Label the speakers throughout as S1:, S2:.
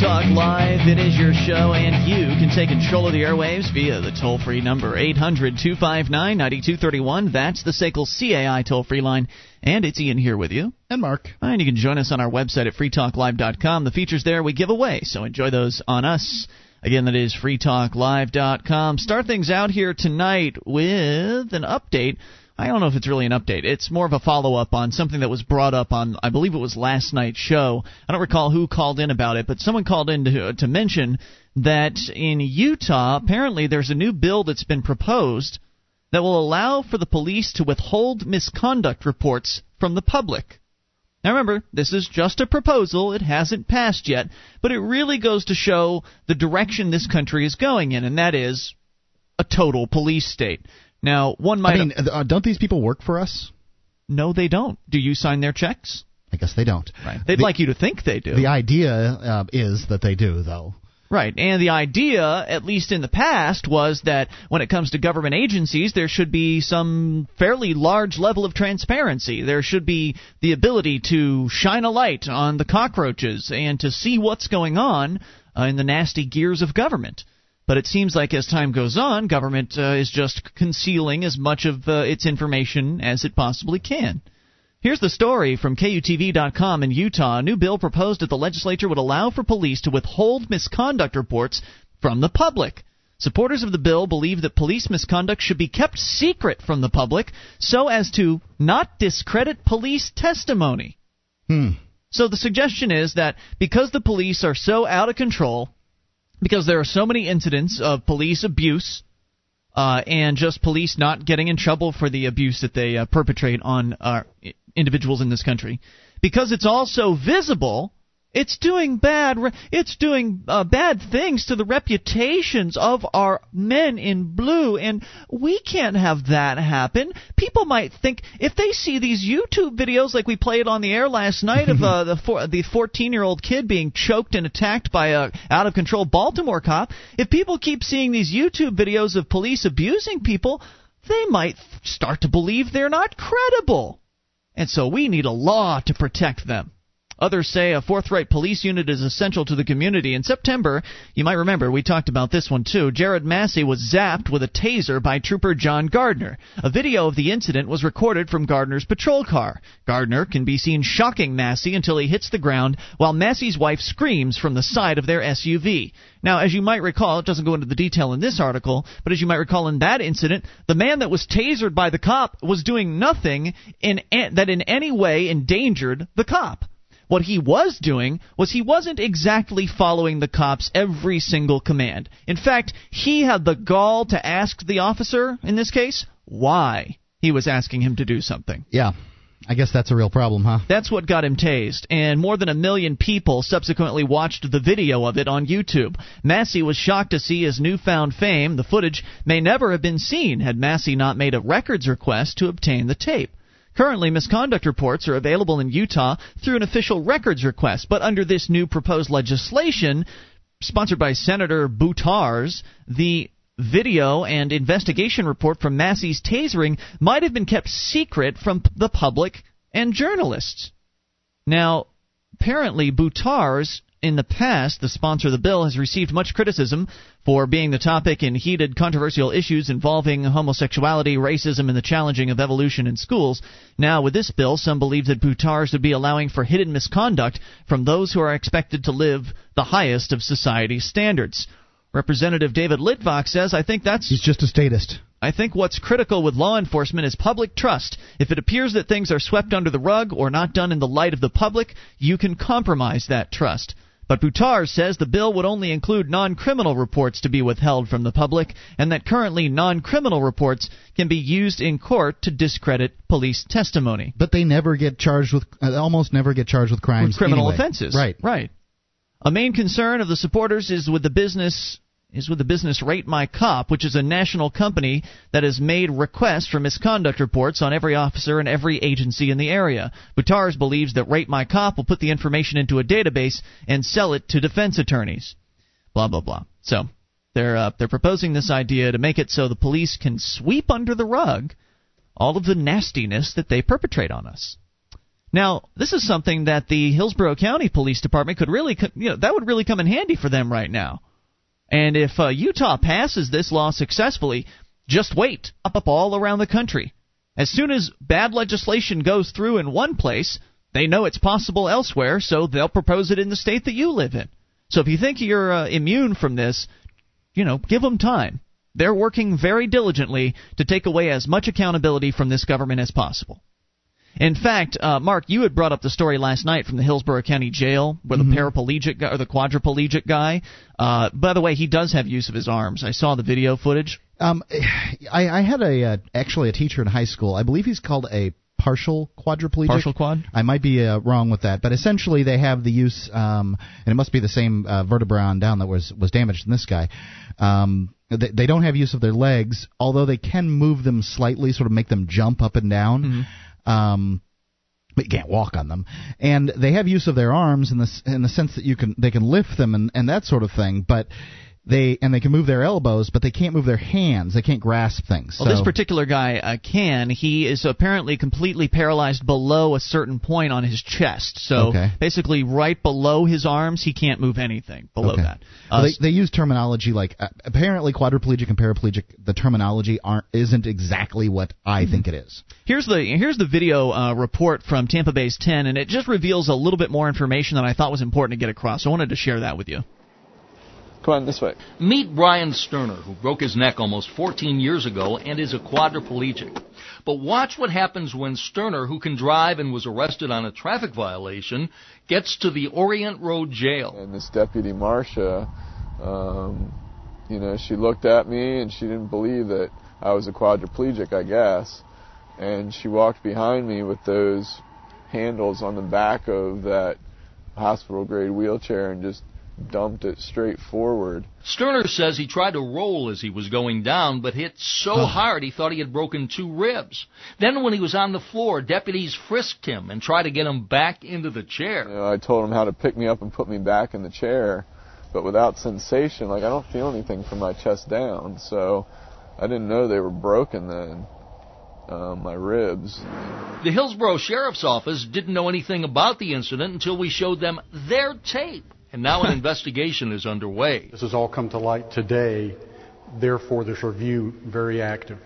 S1: Talk Live. It is your show, and you can take control of the airwaves via the toll free number 800 259 9231. That's the SACL CAI toll free line. And it's Ian here with you.
S2: And Mark.
S1: And you can join us on our website at freetalklive.com. The features there we give away, so enjoy those on us. Again, that is freetalklive.com. Start things out here tonight with an update I don't know if it's really an update. It's more of a follow up on something that was brought up on, I believe it was last night's show. I don't recall who called in about it, but someone called in to, to mention that in Utah, apparently there's a new bill that's been proposed that will allow for the police to withhold misconduct reports from the public. Now remember, this is just a proposal, it hasn't passed yet, but it really goes to show the direction this country is going in, and that is a total police state. Now, one might.
S2: I mean, uh, don't these people work for us?
S1: No, they don't. Do you sign their checks?
S2: I guess they don't.
S1: Right. They'd the, like you to think they do.
S2: The idea uh, is that they do, though.
S1: Right. And the idea, at least in the past, was that when it comes to government agencies, there should be some fairly large level of transparency. There should be the ability to shine a light on the cockroaches and to see what's going on uh, in the nasty gears of government. But it seems like as time goes on, government uh, is just concealing as much of uh, its information as it possibly can. Here's the story from KUTV.com in Utah. A new bill proposed at the legislature would allow for police to withhold misconduct reports from the public. Supporters of the bill believe that police misconduct should be kept secret from the public so as to not discredit police testimony.
S2: Hmm.
S1: So the suggestion is that because the police are so out of control, because there are so many incidents of police abuse uh, and just police not getting in trouble for the abuse that they uh, perpetrate on uh, individuals in this country. Because it's all so visible, it's doing bad. It's doing uh, bad things to the reputations of our men in blue, and we can't have that happen. People might think if they see these YouTube videos, like we played on the air last night, of uh, the the 14 year old kid being choked and attacked by a out of control Baltimore cop. If people keep seeing these YouTube videos of police abusing people, they might start to believe they're not credible, and so we need a law to protect them. Others say a forthright police unit is essential to the community. In September, you might remember we talked about this one too. Jared Massey was zapped with a taser by Trooper John Gardner. A video of the incident was recorded from Gardner's patrol car. Gardner can be seen shocking Massey until he hits the ground, while Massey's wife screams from the side of their SUV. Now, as you might recall, it doesn't go into the detail in this article, but as you might recall in that incident, the man that was tasered by the cop was doing nothing in, that in any way endangered the cop. What he was doing was he wasn't exactly following the cops every single command. In fact, he had the gall to ask the officer, in this case, why he was asking him to do something.
S2: Yeah. I guess that's a real problem, huh?
S1: That's what got him tased, and more than a million people subsequently watched the video of it on YouTube. Massey was shocked to see his newfound fame. The footage may never have been seen had Massey not made a records request to obtain the tape. Currently, misconduct reports are available in Utah through an official records request, but under this new proposed legislation, sponsored by Senator Buttars, the video and investigation report from Massey's tasering might have been kept secret from the public and journalists. Now, apparently, Buttars in the past, the sponsor of the bill has received much criticism for being the topic in heated, controversial issues involving homosexuality, racism, and the challenging of evolution in schools. Now, with this bill, some believe that Buttars would be allowing for hidden misconduct from those who are expected to live the highest of society's standards. Representative David Litvack says, I think that's.
S2: He's just a statist.
S1: I think what's critical with law enforcement is public trust. If it appears that things are swept under the rug or not done in the light of the public, you can compromise that trust. But Buttars says the bill would only include non criminal reports to be withheld from the public, and that currently non criminal reports can be used in court to discredit police testimony.
S2: But they never get charged with, uh, almost never get charged with crimes.
S1: With criminal
S2: anyway.
S1: offenses.
S2: Right.
S1: Right. A main concern of the supporters is with the business is with the business Rate My Cop, which is a national company that has made requests for misconduct reports on every officer and every agency in the area. Buttars believes that Rate My Cop will put the information into a database and sell it to defense attorneys. Blah blah blah. So they're uh, they're proposing this idea to make it so the police can sweep under the rug all of the nastiness that they perpetrate on us. Now, this is something that the Hillsborough County Police Department could really, you know, that would really come in handy for them right now. And if uh, Utah passes this law successfully, just wait, up up all around the country. As soon as bad legislation goes through in one place, they know it's possible elsewhere, so they'll propose it in the state that you live in. So if you think you're uh, immune from this, you know, give them time. They're working very diligently to take away as much accountability from this government as possible. In fact, uh, Mark, you had brought up the story last night from the Hillsborough County Jail, where the mm-hmm. paraplegic guy, or the quadriplegic guy. Uh, by the way, he does have use of his arms. I saw the video footage.
S2: Um, I, I had a uh, actually a teacher in high school. I believe he's called a partial quadriplegic.
S1: Partial quad.
S2: I might be uh, wrong with that, but essentially they have the use, um, and it must be the same uh, vertebra on down that was was damaged in this guy. Um, they, they don't have use of their legs, although they can move them slightly, sort of make them jump up and down. Mm-hmm. Um, but you can't walk on them. And they have use of their arms in the in the sense that you can they can lift them and and that sort of thing. But they and they can move their elbows, but they can't move their hands. They can't grasp things.
S1: Well, this particular guy uh, can. He is apparently completely paralyzed below a certain point on his chest. So
S2: okay.
S1: basically, right below his arms, he can't move anything below
S2: okay.
S1: that.
S2: Uh, well, they, they use terminology like uh, apparently quadriplegic and paraplegic. The terminology aren't isn't exactly what I mm-hmm. think it is.
S1: Here's the here's the video uh, report from Tampa Bay's 10, and it just reveals a little bit more information that I thought was important to get across. So I wanted to share that with you.
S3: Come on, this way.
S4: Meet Brian Sterner, who broke his neck almost 14 years ago and is a quadriplegic. But watch what happens when Sterner, who can drive and was arrested on a traffic violation, gets to the Orient Road jail.
S3: And this deputy Marcia, um, you know, she looked at me and she didn't believe that I was a quadriplegic, I guess. And she walked behind me with those handles on the back of that hospital grade wheelchair and just dumped it straight forward.
S4: Sterner says he tried to roll as he was going down, but hit so hard he thought he had broken two ribs. Then when he was on the floor, deputies frisked him and tried to get him back into the chair.
S3: You know, I told him how to pick me up and put me back in the chair, but without sensation. Like I don't feel anything from my chest down, so I didn't know they were broken then. Uh, my ribs.
S4: The Hillsborough Sheriff's Office didn't know anything about the incident until we showed them their tape and now an investigation is underway.
S5: This has all come to light today, therefore, this review very active.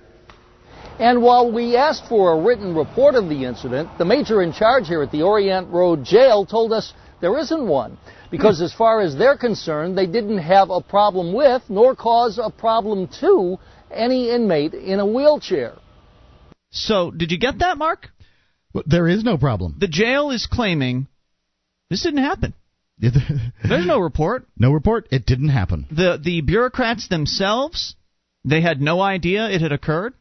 S6: And while we asked for a written report of the incident, the major in charge here at the Orient Road Jail told us there isn't one. Because hmm. as far as they're concerned, they didn't have a problem with, nor cause a problem to, any inmate in a wheelchair.
S1: So, did you get that, Mark?
S2: Well, there is no problem.
S1: The jail is claiming this didn't happen. There's no report.
S2: No report. It didn't happen.
S1: The the bureaucrats themselves, they had no idea it had occurred.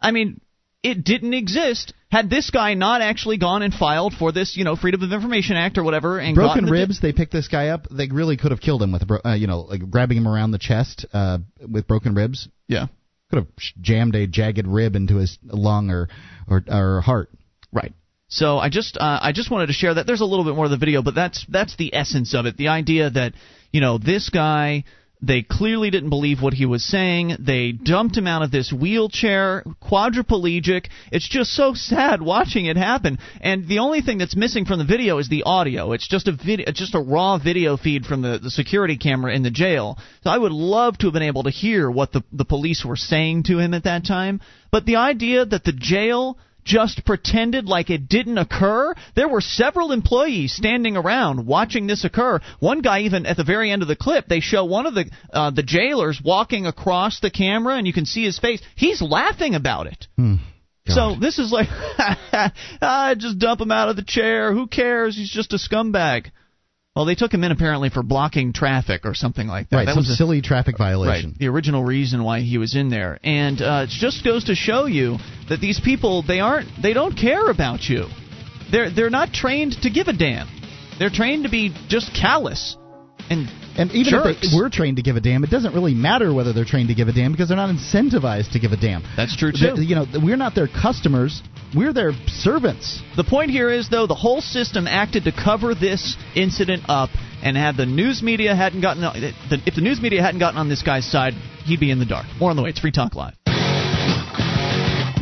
S1: I mean, it didn't exist. Had this guy not actually gone and filed for this, you know, Freedom of Information Act or whatever, and
S2: broken ribs, di- they picked this guy up. They really could have killed him with, a bro- uh, you know, like grabbing him around the chest uh, with broken ribs.
S1: Yeah,
S2: could have jammed a jagged rib into his lung or or, or heart.
S1: Right. So I just uh, I just wanted to share that. There's a little bit more of the video, but that's that's the essence of it. The idea that you know this guy they clearly didn't believe what he was saying. They dumped him out of this wheelchair, quadriplegic. It's just so sad watching it happen. And the only thing that's missing from the video is the audio. It's just a video, just a raw video feed from the, the security camera in the jail. So I would love to have been able to hear what the the police were saying to him at that time. But the idea that the jail just pretended like it didn't occur. There were several employees standing around watching this occur. One guy even at the very end of the clip, they show one of the uh, the jailers walking across the camera, and you can see his face. He's laughing about it.
S2: Hmm.
S1: So this is like, I just dump him out of the chair. Who cares? He's just a scumbag. Well, they took him in apparently for blocking traffic or something like that.
S2: Right,
S1: that
S2: some was a silly traffic violation.
S1: Right, the original reason why he was in there, and uh, it just goes to show you that these people they aren't they don't care about you. They're they're not trained to give a damn. They're trained to be just callous and
S2: and even
S1: jerks.
S2: if they were trained to give a damn, it doesn't really matter whether they're trained to give a damn because they're not incentivized to give a damn.
S1: That's true too.
S2: you know, we're not their customers. We're their servants.
S1: The point here is though the whole system acted to cover this incident up, and had the news media hadn't gotten uh, if the news media hadn't gotten on this guy's side, he'd be in the dark. More on the way. It's Free Talk Live.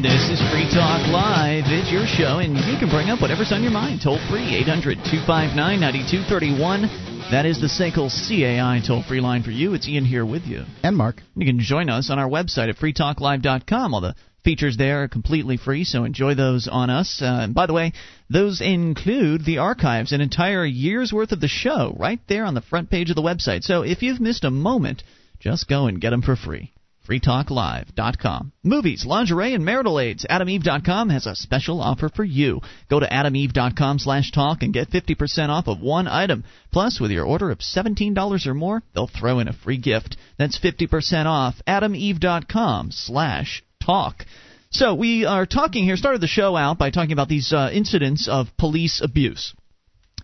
S1: This is Free Talk Live. It's your show, and you can bring up whatever's on your mind. Toll free, 800 259 9231. That is the SACL CAI toll free line for you. It's Ian here with you.
S2: And Mark.
S1: You can join us on our website at freetalklive.com. All the features there are completely free, so enjoy those on us. Uh, and by the way, those include the archives, an entire year's worth of the show, right there on the front page of the website. So if you've missed a moment, just go and get them for free freetalklive.com. Movies, lingerie, and marital aids. AdamEve.com has a special offer for you. Go to AdamEve.com slash talk and get 50% off of one item. Plus, with your order of $17 or more, they'll throw in a free gift. That's 50% off. AdamEve.com slash talk. So we are talking here, started the show out by talking about these uh, incidents of police abuse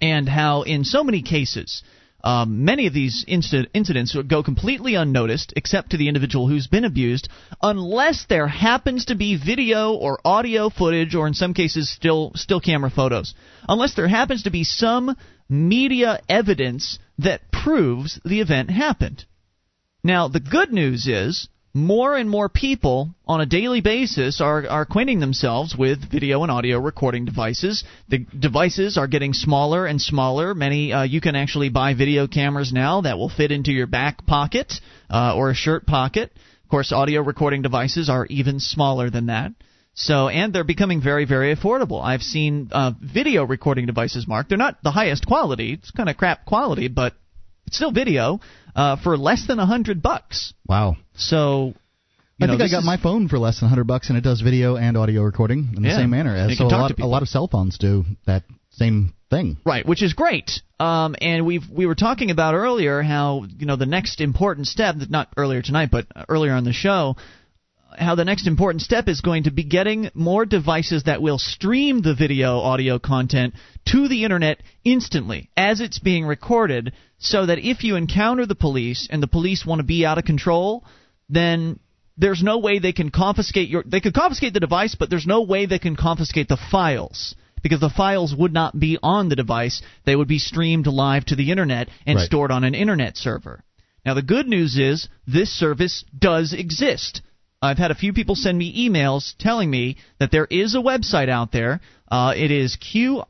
S1: and how in so many cases – um, many of these incident, incidents go completely unnoticed, except to the individual who's been abused, unless there happens to be video or audio footage, or in some cases, still still camera photos. Unless there happens to be some media evidence that proves the event happened. Now, the good news is more and more people on a daily basis are, are acquainting themselves with video and audio recording devices. The devices are getting smaller and smaller. Many uh, you can actually buy video cameras now that will fit into your back pocket uh, or a shirt pocket. Of course, audio recording devices are even smaller than that. So, and they're becoming very, very affordable. I've seen uh, video recording devices, Mark. They're not the highest quality. It's kind of crap quality, but it's still video uh, for less than a hundred bucks.
S2: Wow.
S1: So.
S2: I
S1: know,
S2: think I got
S1: is,
S2: my phone for less than 100 bucks, and it does video and audio recording in the
S1: Yeah.
S2: same manner.
S1: You
S2: so a lot, a lot of cell phones do that same thing.
S1: Right, which is great. Um, and we've we were talking about earlier how you know the next important step, not earlier tonight, but earlier on the show, how the next important step is going to be getting more devices that will stream the video audio content to the internet instantly as it's being recorded, so that if you encounter the police and the police want to be out of control, then there's no way they can confiscate your they could confiscate the device but there's no way they can confiscate the files because the files would not be on the device. They would be streamed live to the internet and
S2: Right.
S1: stored on an internet server. Now the good news is this service does exist I've had a few people send me emails telling me that there is a website out there. Uh, it is QIK.com.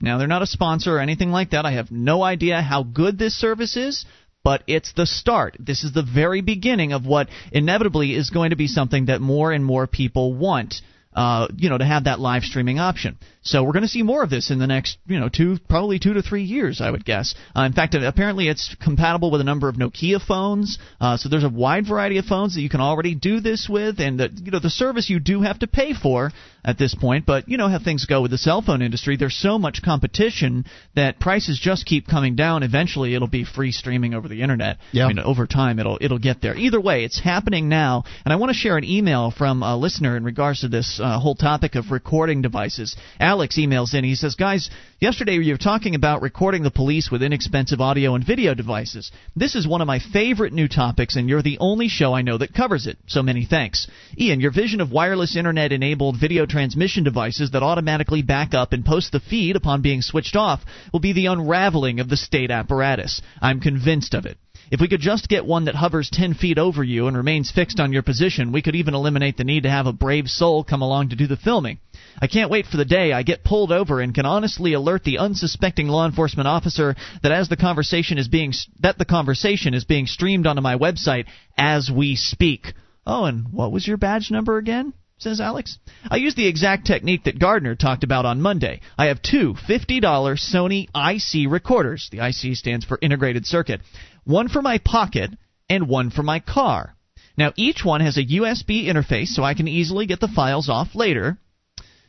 S1: Now, they're not a sponsor or anything like that. I have no idea how good this service is, but it's the start. This is the very beginning of what inevitably is going to be something that more and more people want. Uh, you know, to have that live streaming option. So we're going to see more of this in the next, you know, two, probably two to three years, I would guess. Uh, in fact, apparently it's compatible with a number of Nokia phones. Uh, so there's a wide variety of phones that you can already do this with, and the, you know, the service you do have to pay for at this point. But you know how things go with the cell phone industry. There's so much competition that prices just keep coming down. Eventually, it'll be free streaming over the internet.
S2: Yeah.
S1: I mean, over time, it'll it'll get there. Either way, it's happening now. And I want to share an email from a listener in regards to this uh, whole topic of recording devices. Alex emails in. He says, "Guys, yesterday you were talking about recording the police with inexpensive audio and video devices. This is one of my favorite new topics, and you're the only show I know that covers it. So many thanks, Ian. Your vision of wireless internet-enabled video transmission devices that automatically back up and post the feed upon being switched off will be the unraveling of the state apparatus. I'm convinced of it." If we could just get one that hovers 10 feet over you and remains fixed on your position, we could even eliminate the need to have a brave soul come along to do the filming. I can't wait for the day I get pulled over and can honestly alert the unsuspecting law enforcement officer that as the conversation is being that the conversation is being streamed onto my website as we speak. Oh, and what was your badge number again? Says Alex. I use the exact technique that Gardner talked about on Monday. I have two $50 Sony IC recorders. The IC stands for integrated circuit. One for my pocket and one for my car. Now, each one has a USB interface so I can easily get the files off later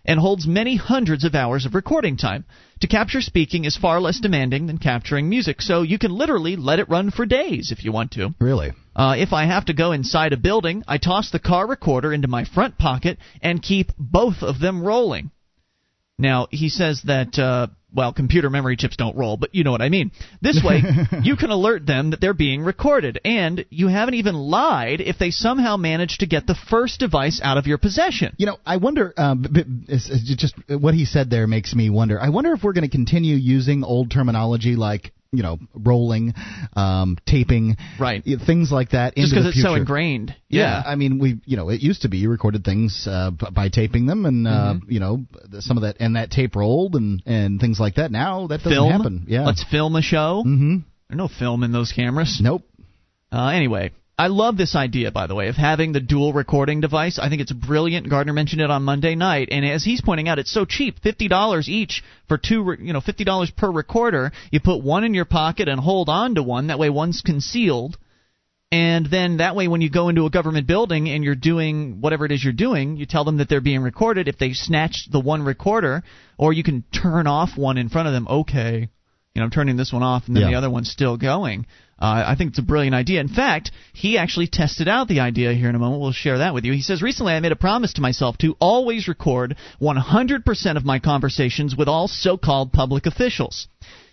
S1: and holds many hundreds of hours of recording time. To capture speaking is far less demanding than capturing music, so you can literally let it run for days if you want to.
S2: Really?
S1: Uh, if I have to go inside a building, I toss the car recorder into my front pocket and keep both of them rolling. Now, he says that, uh, well, computer memory chips don't roll, but you know what I mean. This way, you can alert them that they're being recorded, and you haven't even lied if they somehow manage to get the first device out of your possession.
S2: You know, I wonder. Um, b- b- it's, it's just what he said there makes me wonder. I wonder if we're going to continue using old terminology like you know, rolling, um, taping,
S1: Right.
S2: things like that.
S1: Just because it's so ingrained.
S2: Yeah. I mean, we, you know, it used to be you recorded things uh, by taping them, and uh,
S1: Mm-hmm.
S2: you know, some of that and that tape rolled and and things like that. Now that doesn't
S1: film.
S2: happen. Yeah.
S1: Let's film a show.
S2: mm-hmm.
S1: There's no film in those cameras.
S2: Nope.
S1: Uh, anyway, I love this idea, by the way, of having the dual recording device. I think it's brilliant. Gardner mentioned it on Monday night, and as he's pointing out, it's so cheap fifty dollars each for two. re- You know, fifty dollars per recorder. You put one in your pocket and hold on to one. That way, one's concealed. And then that way, when you go into a government building and you're doing whatever it is you're doing, you tell them that they're being recorded. If they snatch the one recorder, or you can turn off one in front of them, okay, you know, I'm turning this one off and then
S2: Yeah.
S1: the other one's still going. Uh, I think it's a brilliant idea. In fact, he actually tested out the idea here in a moment. We'll share that with you. He says, Recently I made a promise to myself to always record 100% of my conversations with all so called public officials.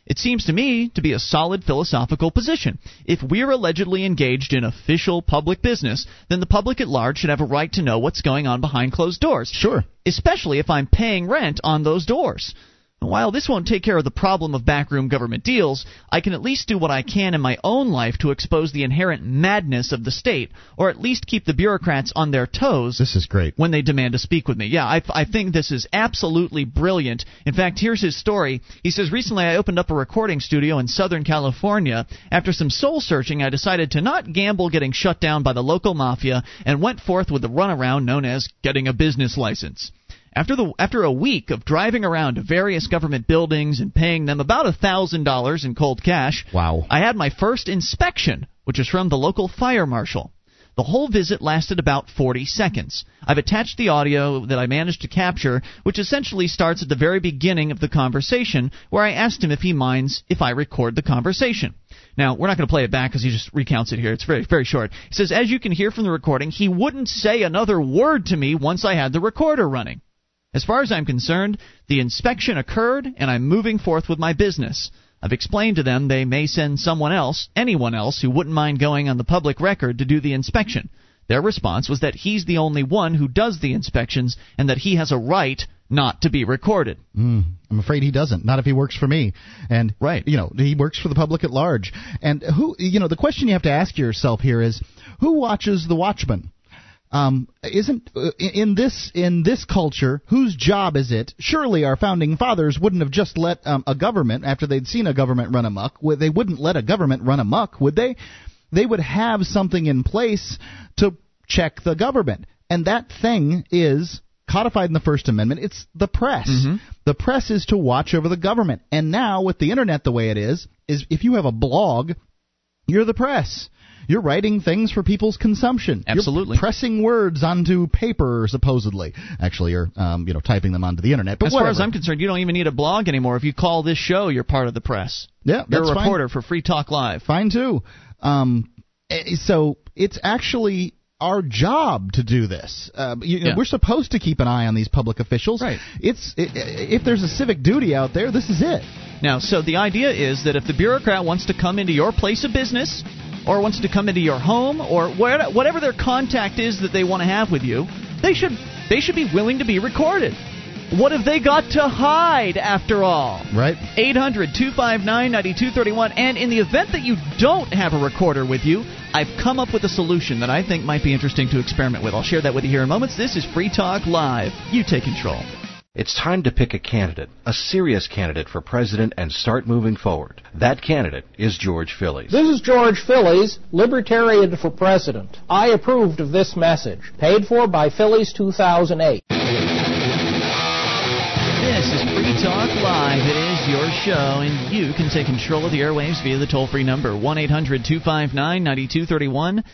S1: It seems to me to be a solid philosophical position. If we're allegedly engaged in official public business, then the public at large should have a right to know what's going on behind closed doors.
S2: Sure.
S1: Especially if I'm paying rent on those doors. While this won't take care of the problem of backroom government deals, I can at least do what I can in my own life to expose the inherent madness of the state, or at least keep the bureaucrats on their toes
S2: This is great.
S1: when they demand to speak with me. Yeah, I, I think this is absolutely brilliant. In fact, here's his story. He says, Recently I opened up a recording studio in Southern California. After some soul searching, I decided to not gamble getting shut down by the local mafia and went forth with the runaround known as getting a business license. After the after a week of driving around to various government buildings and paying them about a thousand dollars in cold cash,
S2: Wow.
S1: I had my first inspection, which is from the local fire marshal. The whole visit lasted about 40 seconds. I've attached the audio that I managed to capture, which essentially starts at the very beginning of the conversation, where I asked him if he minds if I record the conversation. Now, we're not going to play it back because he just recounts it here. It's very, very short. He says, As you can hear from the recording, he wouldn't say another word to me once I had the recorder running. As far as I'm concerned, the inspection occurred and I'm moving forth with my business. I've explained to them they may send someone else, anyone else, who wouldn't mind going on the public record to do the inspection. Their response was that he's the only one who does the inspections and that he has a right not to be recorded.
S2: Mm, I'm afraid he doesn't. Not if he works for me. And
S1: Right.
S2: you know, he works for the public at large. And who, you know, the question you have to ask yourself here is, who watches The Watchmen? Um, isn't uh, in this in this culture whose job is it? Surely our founding fathers wouldn't have just let um, a government after they'd seen a government run amok. would- They wouldn't let a government run amok, would they? They would have something in place to check the government, and that thing is codified in the First Amendment. It's the press. The press is to watch over the government. And now with the internet the way it is, is if you have a blog, you're the press. You're writing things for people's consumption. You're
S1: Absolutely.
S2: pressing words onto paper, supposedly. Actually, you're um, you know typing them onto the internet. But
S1: as far as. I'm concerned, you don't even need a blog anymore. If you call this show, you're part of the press.
S2: yeah,
S1: You're
S2: that's
S1: a
S2: fine.
S1: reporter for Free Talk Live.
S2: Fine too. Um, eh, so it's actually our job to do this. Uh, you know,
S1: Yeah.
S2: We're supposed to keep an eye on these public officials.
S1: Right.
S2: It's i- i- if there's a civic duty out there, this is it.
S1: Now, so the idea is that if the bureaucrat wants to come into your place of business, or wants to come into your home, or whatever their contact is that they want to have with you, they should they should be willing to be recorded. What have they got to hide after all?
S2: Right.
S1: 800 259 9231. And in the event that you don't have a recorder with you, I've come up with a solution that I think might be interesting to experiment with. I'll share that with you here in moments. This is Free Talk Live. You take control.
S7: It's time to pick a candidate, a serious candidate for president, and start moving forward. That candidate is George Phillies.
S8: This is George Phillies, Libertarian for President. I approved of this message. Paid for by Phillies 2008.
S1: This is Free Talk Live. It is your show, and you can take control of the airwaves via the toll free number 1 800 259 9231.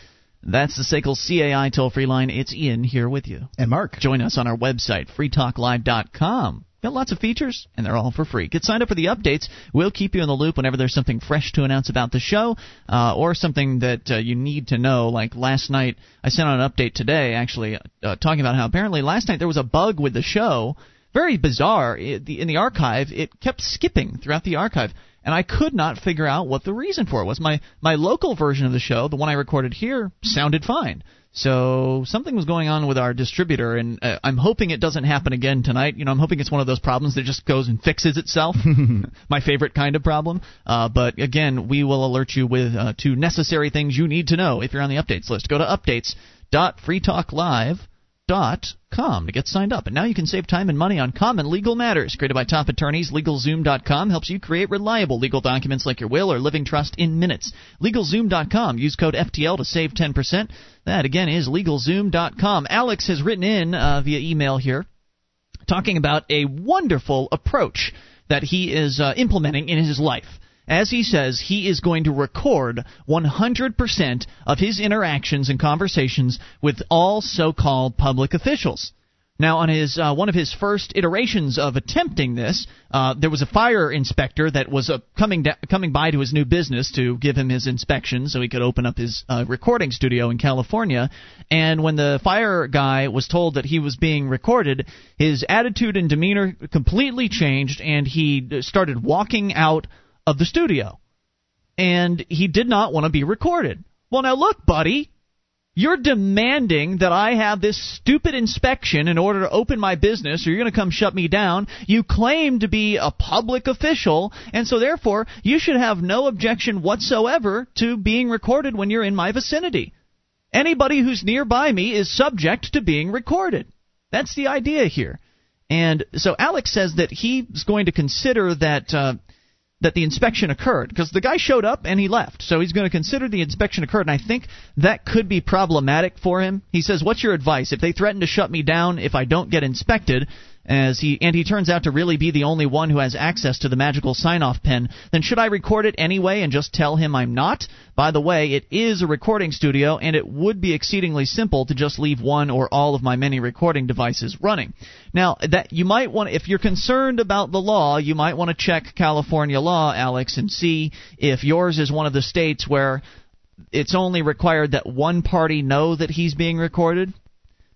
S1: That's the SACL CAI toll free line. It's Ian here with you.
S2: And Mark.
S1: Join us on our website, freetalklive.com. Got lots of features, and they're all for free. Get signed up for the updates. We'll keep you in the loop whenever there's something fresh to announce about the show, uh, or something that uh, you need to know. Like last night, I sent out an update today, actually, uh, talking about how apparently last night there was a bug with the show. Very bizarre. It, the, in the archive, it kept skipping throughout the archive, and I could not figure out what the reason for it was. My my local version of the show, the one I recorded here, sounded fine. So something was going on with our distributor, and uh, I'm hoping it doesn't happen again tonight. You know, I'm hoping it's one of those problems that just goes and fixes itself. My favorite kind of problem. Uh, but again, we will alert you with uh, two necessary things you need to know if you're on the updates list. Go to updates.freetalklive.com com to get signed up. And now you can save time and money on common legal matters. Created by top attorneys, LegalZoom.com helps you create reliable legal documents like your will or living trust in minutes. LegalZoom.com. Use code FTL to save 10%. That, again, is LegalZoom.com. Alex has written in uh, via email here talking about a wonderful approach that he is uh, implementing in his life. As he says, he is going to record 100% of his interactions and conversations with all so-called public officials. Now, on his uh, one of his first iterations of attempting this, uh, there was a fire inspector that was uh, coming da- coming by to his new business to give him his inspection, so he could open up his uh, recording studio in California. And when the fire guy was told that he was being recorded, his attitude and demeanor completely changed, and he started walking out of the studio. And he did not want to be recorded. Well, now look, buddy. You're demanding that I have this stupid inspection in order to open my business, or you're going to come shut me down. You claim to be a public official, and so therefore you should have no objection whatsoever to being recorded when you're in my vicinity. Anybody who's nearby me is subject to being recorded. That's the idea here. And so Alex says that he's going to consider that. Uh, that the inspection occurred because the guy showed up and he left. So he's going to consider the inspection occurred, and I think that could be problematic for him. He says, "What's your advice? If they threaten to shut me down if I don't get inspected, as he and he turns out to really be the only one who has access to the magical sign-off pen, then should I record it anyway and just tell him I'm not? By the way, it is a recording studio and it would be exceedingly simple to just leave one or all of my many recording devices running. Now, that you might want if you're concerned about the law, you might want to check California law, Alex, and see if yours is one of the states where it's only required that one party know that he's being recorded.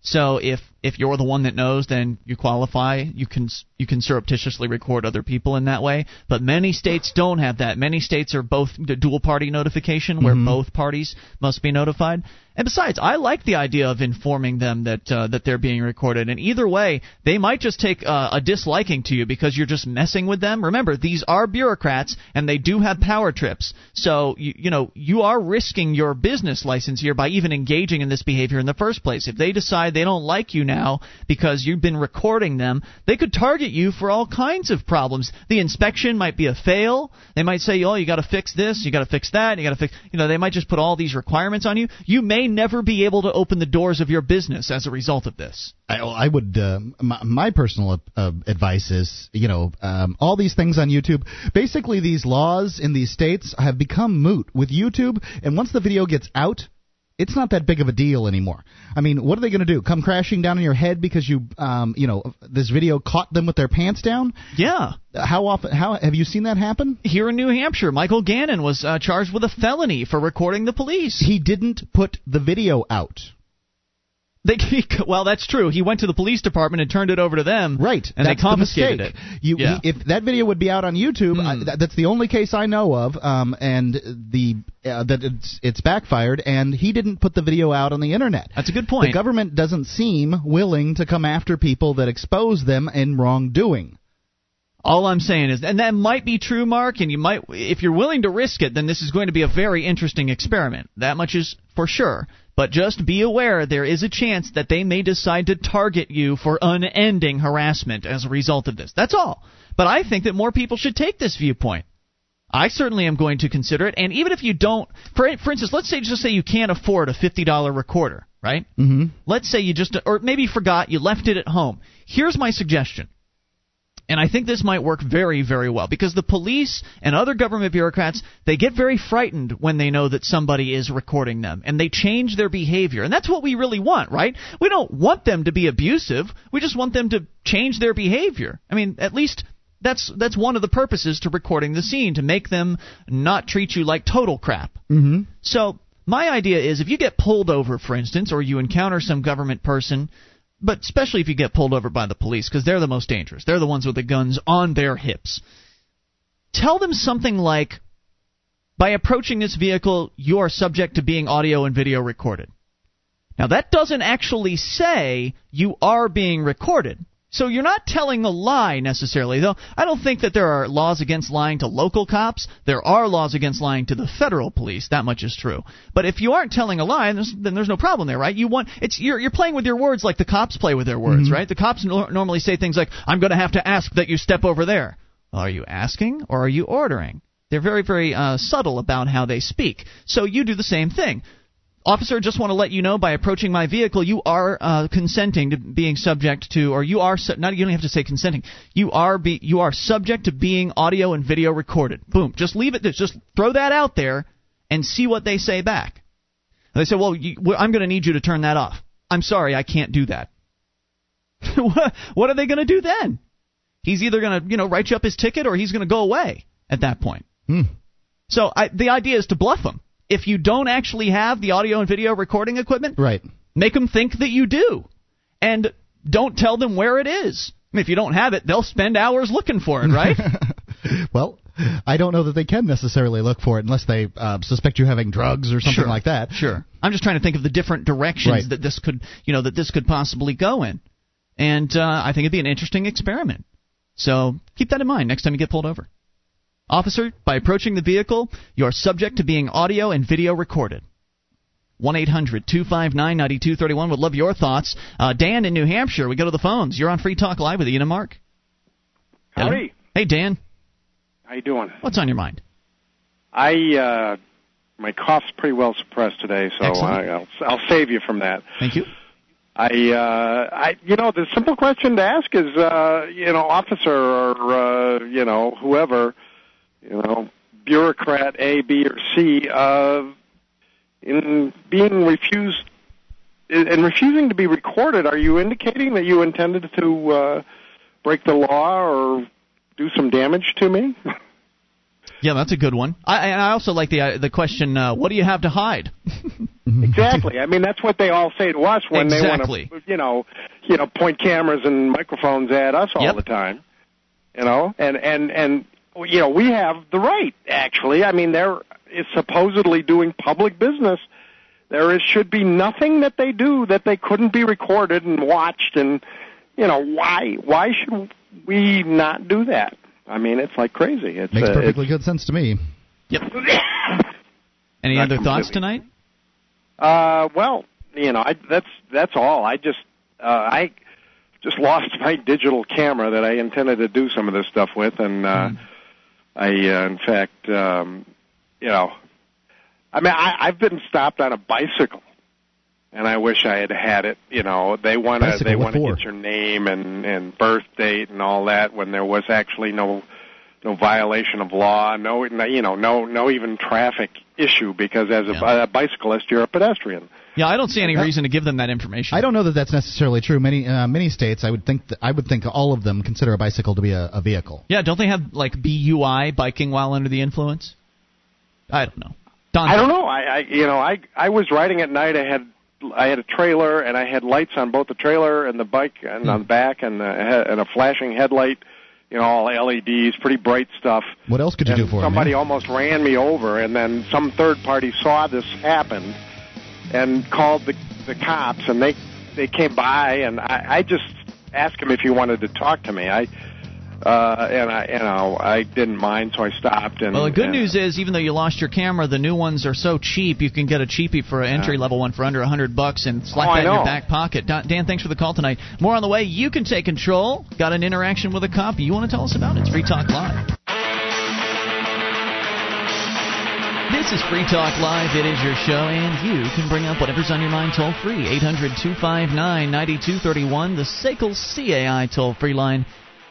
S1: So if if you're the one that knows, then you qualify. You can you can surreptitiously record other people in that way. But many states don't have that. Many states are both dual party notification, where mm-hmm. both parties must be notified. And besides, I like the idea of informing them that uh, that they're being recorded. And either way, they might just take uh, a disliking to you because you're just messing with them. Remember, these are bureaucrats, and they do have power trips. So you, you know you are risking your business license here by even engaging in this behavior in the first place. If they decide they don't like you now because you've been recording them, they could target you for all kinds of problems. The inspection might be a fail. They might say, "Oh, you got to fix this, you got to fix that, you got to fix." You know, they might just put all these requirements on you. You may never be able to open the doors of your business as a result of this.
S2: I, I would. Uh, my, my, personal uh, advice is, you know, um, all these things on YouTube. Basically, these laws in these states have become moot with YouTube, and once the video gets out, it's not that big of a deal anymore. I mean, what are they going to do? Come crashing down on your head because you, um, you know, this video caught them with their pants down?
S1: Yeah.
S2: How often? How have you seen that happen?
S1: Here in New Hampshire, Michael Gannon was uh, charged with a felony for recording the police.
S2: He didn't put the video out.
S1: They, well, that's true. He went to the police department and turned it over to them.
S2: Right,
S1: and
S2: that's
S1: they confiscated
S2: the
S1: it.
S2: You,
S1: yeah.
S2: he, if that video would be out on YouTube, mm. I, that's the only case I know of, um, and the uh, that it's it's backfired, and he didn't put the video out on the internet.
S1: That's a good point.
S2: The government doesn't seem willing to come after people that expose them in wrongdoing.
S1: All I'm saying is, and that might be true, Mark, and you might, if you're willing to risk it, then this is going to be a very interesting experiment. That much is for sure. But just be aware there is a chance that they may decide to target you for unending harassment as a result of this. That's all. But I think that more people should take this viewpoint. I certainly am going to consider it. And even if you don't, for for instance, let's say just say you can't afford a fifty dollar recorder, right?
S2: Mm-hmm.
S1: Let's say you just or maybe forgot you left it at home. Here's my suggestion. And I think this might work very, very well because the police and other government bureaucrats, they get very frightened when they know that somebody is recording them and they change their behavior. And that's what we really want, right? We don't want them to be abusive. We just want them to change their behavior. I mean, at least that's that's one of the purposes to recording the scene to make them not treat you like total crap.
S2: Mm-hmm.
S1: So my idea is if you get pulled over, for instance, or you encounter some government person but especially if you get pulled over by the police because they're the most dangerous. They're the ones with the guns on their hips. Tell them something like, by approaching this vehicle, you are subject to being audio and video recorded. Now, that doesn't actually say you are being recorded. So you're not telling a lie necessarily, though. I don't think that there are laws against lying to local cops. There are laws against lying to the federal police. That much is true. But if you aren't telling a lie, there's, then there's no problem there, right? You want it's you're you're playing with your words like the cops play with their words,
S2: Mm-hmm.
S1: right? The cops no- normally say things like, "I'm going to have to ask that you step over there." Are you asking or are you ordering? They're very very uh, subtle about how they speak. So you do the same thing. Officer, just want to let you know by approaching my vehicle, you are uh, consenting to being subject to, or you are su- not. You don't have to say consenting. You are be you are subject to being audio and video recorded. Boom. Just leave it. there. Just throw that out there and see what they say back. And they say, well, you, well I'm going to need you to turn that off. I'm sorry, I can't do that. what, what are they going to do then? He's either going to you know write you up his ticket or he's going to go away at that point.
S2: Hmm.
S1: So I, the idea is to bluff them. If you don't actually have the audio and video recording equipment,
S2: Right.
S1: make them think that you do, and don't tell them where it is. I mean, if you don't have it, they'll spend hours looking for it, right?
S2: Well, I don't know that they can necessarily look for it unless they uh, suspect you having drugs or something
S1: Sure.
S2: like that.
S1: Sure. I'm just trying to think of the different directions
S2: Right.
S1: that this could, you know, that this could possibly go in, and uh, I think it'd be an interesting experiment. So keep that in mind next time you get pulled over. Officer, by approaching the vehicle, you are subject to being audio and video recorded. 1 800 259 9231. Would love your thoughts. Uh, Dan in New Hampshire, we go to the phones. You're on Free Talk Live with Ian and Mark. Hello?
S9: Howdy.
S1: Hey, Dan.
S9: How you doing?
S1: What's on your mind?
S9: I uh my cough's pretty well suppressed today, so
S1: Excellent.
S9: I, I'll I'll save you from that.
S1: Thank you.
S9: I uh I you know the simple question to ask is uh you know officer or uh you know whoever you know bureaucrat A B or C uh in being refused in refusing to be recorded are you indicating that you intended to uh break the law or do some damage to me?
S1: Yeah, that's a good one. I, and I also like the uh, the question, uh, what do you have to hide?
S9: Exactly. I mean, that's what they all say to us when
S1: Exactly.
S9: they want to, you know, you know, point cameras and microphones at us all
S1: Yep.
S9: the time. You know, and and and you know, we have the right. Actually, I mean, they're supposedly doing public business. There is should be nothing that they do that they couldn't be recorded and watched. And you know, why why should we not do that? I mean, it's like crazy. It's
S2: Makes
S9: uh,
S2: perfectly good sense to me.
S1: Yep. Any
S9: Not
S1: other thoughts
S9: completely.
S1: tonight?
S9: Uh, well, you know, I, that's that's all. I just uh, I just lost my digital camera that I intended to do some of this stuff with, and uh, I, uh, in fact, um, you know, I mean, I, I've been stopped on a bicycle, and I wish I had had it. You know, they want to they want to get your name and and birth date and all that when there was actually no no violation of law, no you know no no even traffic issue because as a,
S1: Yeah.
S9: a bicyclist you're a pedestrian.
S1: Yeah, I don't see any reason to give them that information.
S2: I don't know that that's necessarily true. Many uh, many states, I would think that, I would think all of them consider a bicycle to be a, a vehicle.
S1: Yeah, don't they have like BUI biking while under the influence? I don't know. Don,
S9: I don't know. I, I you know I I was riding at night. I had I had a trailer and I had lights on both the trailer and the bike and on the back and a, and a flashing headlight. You know, all LEDs, pretty bright stuff.
S2: What else could you
S9: and
S2: do for
S9: somebody
S2: them?
S9: almost ran me over, and then some third party saw this happen and called the the cops, and they they came by, and I, I just asked him if he wanted to talk to me. I uh, and I you know I didn't mind, so I stopped. And
S1: Well, the good
S9: and-
S1: news is, even though you lost your camera, the new ones are so cheap you can get a cheapie for an entry level one for under a hundred bucks and slap
S9: Oh,
S1: that in your back pocket. Dan, Dan, thanks for the call tonight. More on the way. You can take control. Got an interaction with a cop you want to tell us about? It's Free Talk Live. This is Free Talk Live. It is your show, and you can bring up whatever's on your mind toll free. 800 259 9231, the SACL CAI toll free line.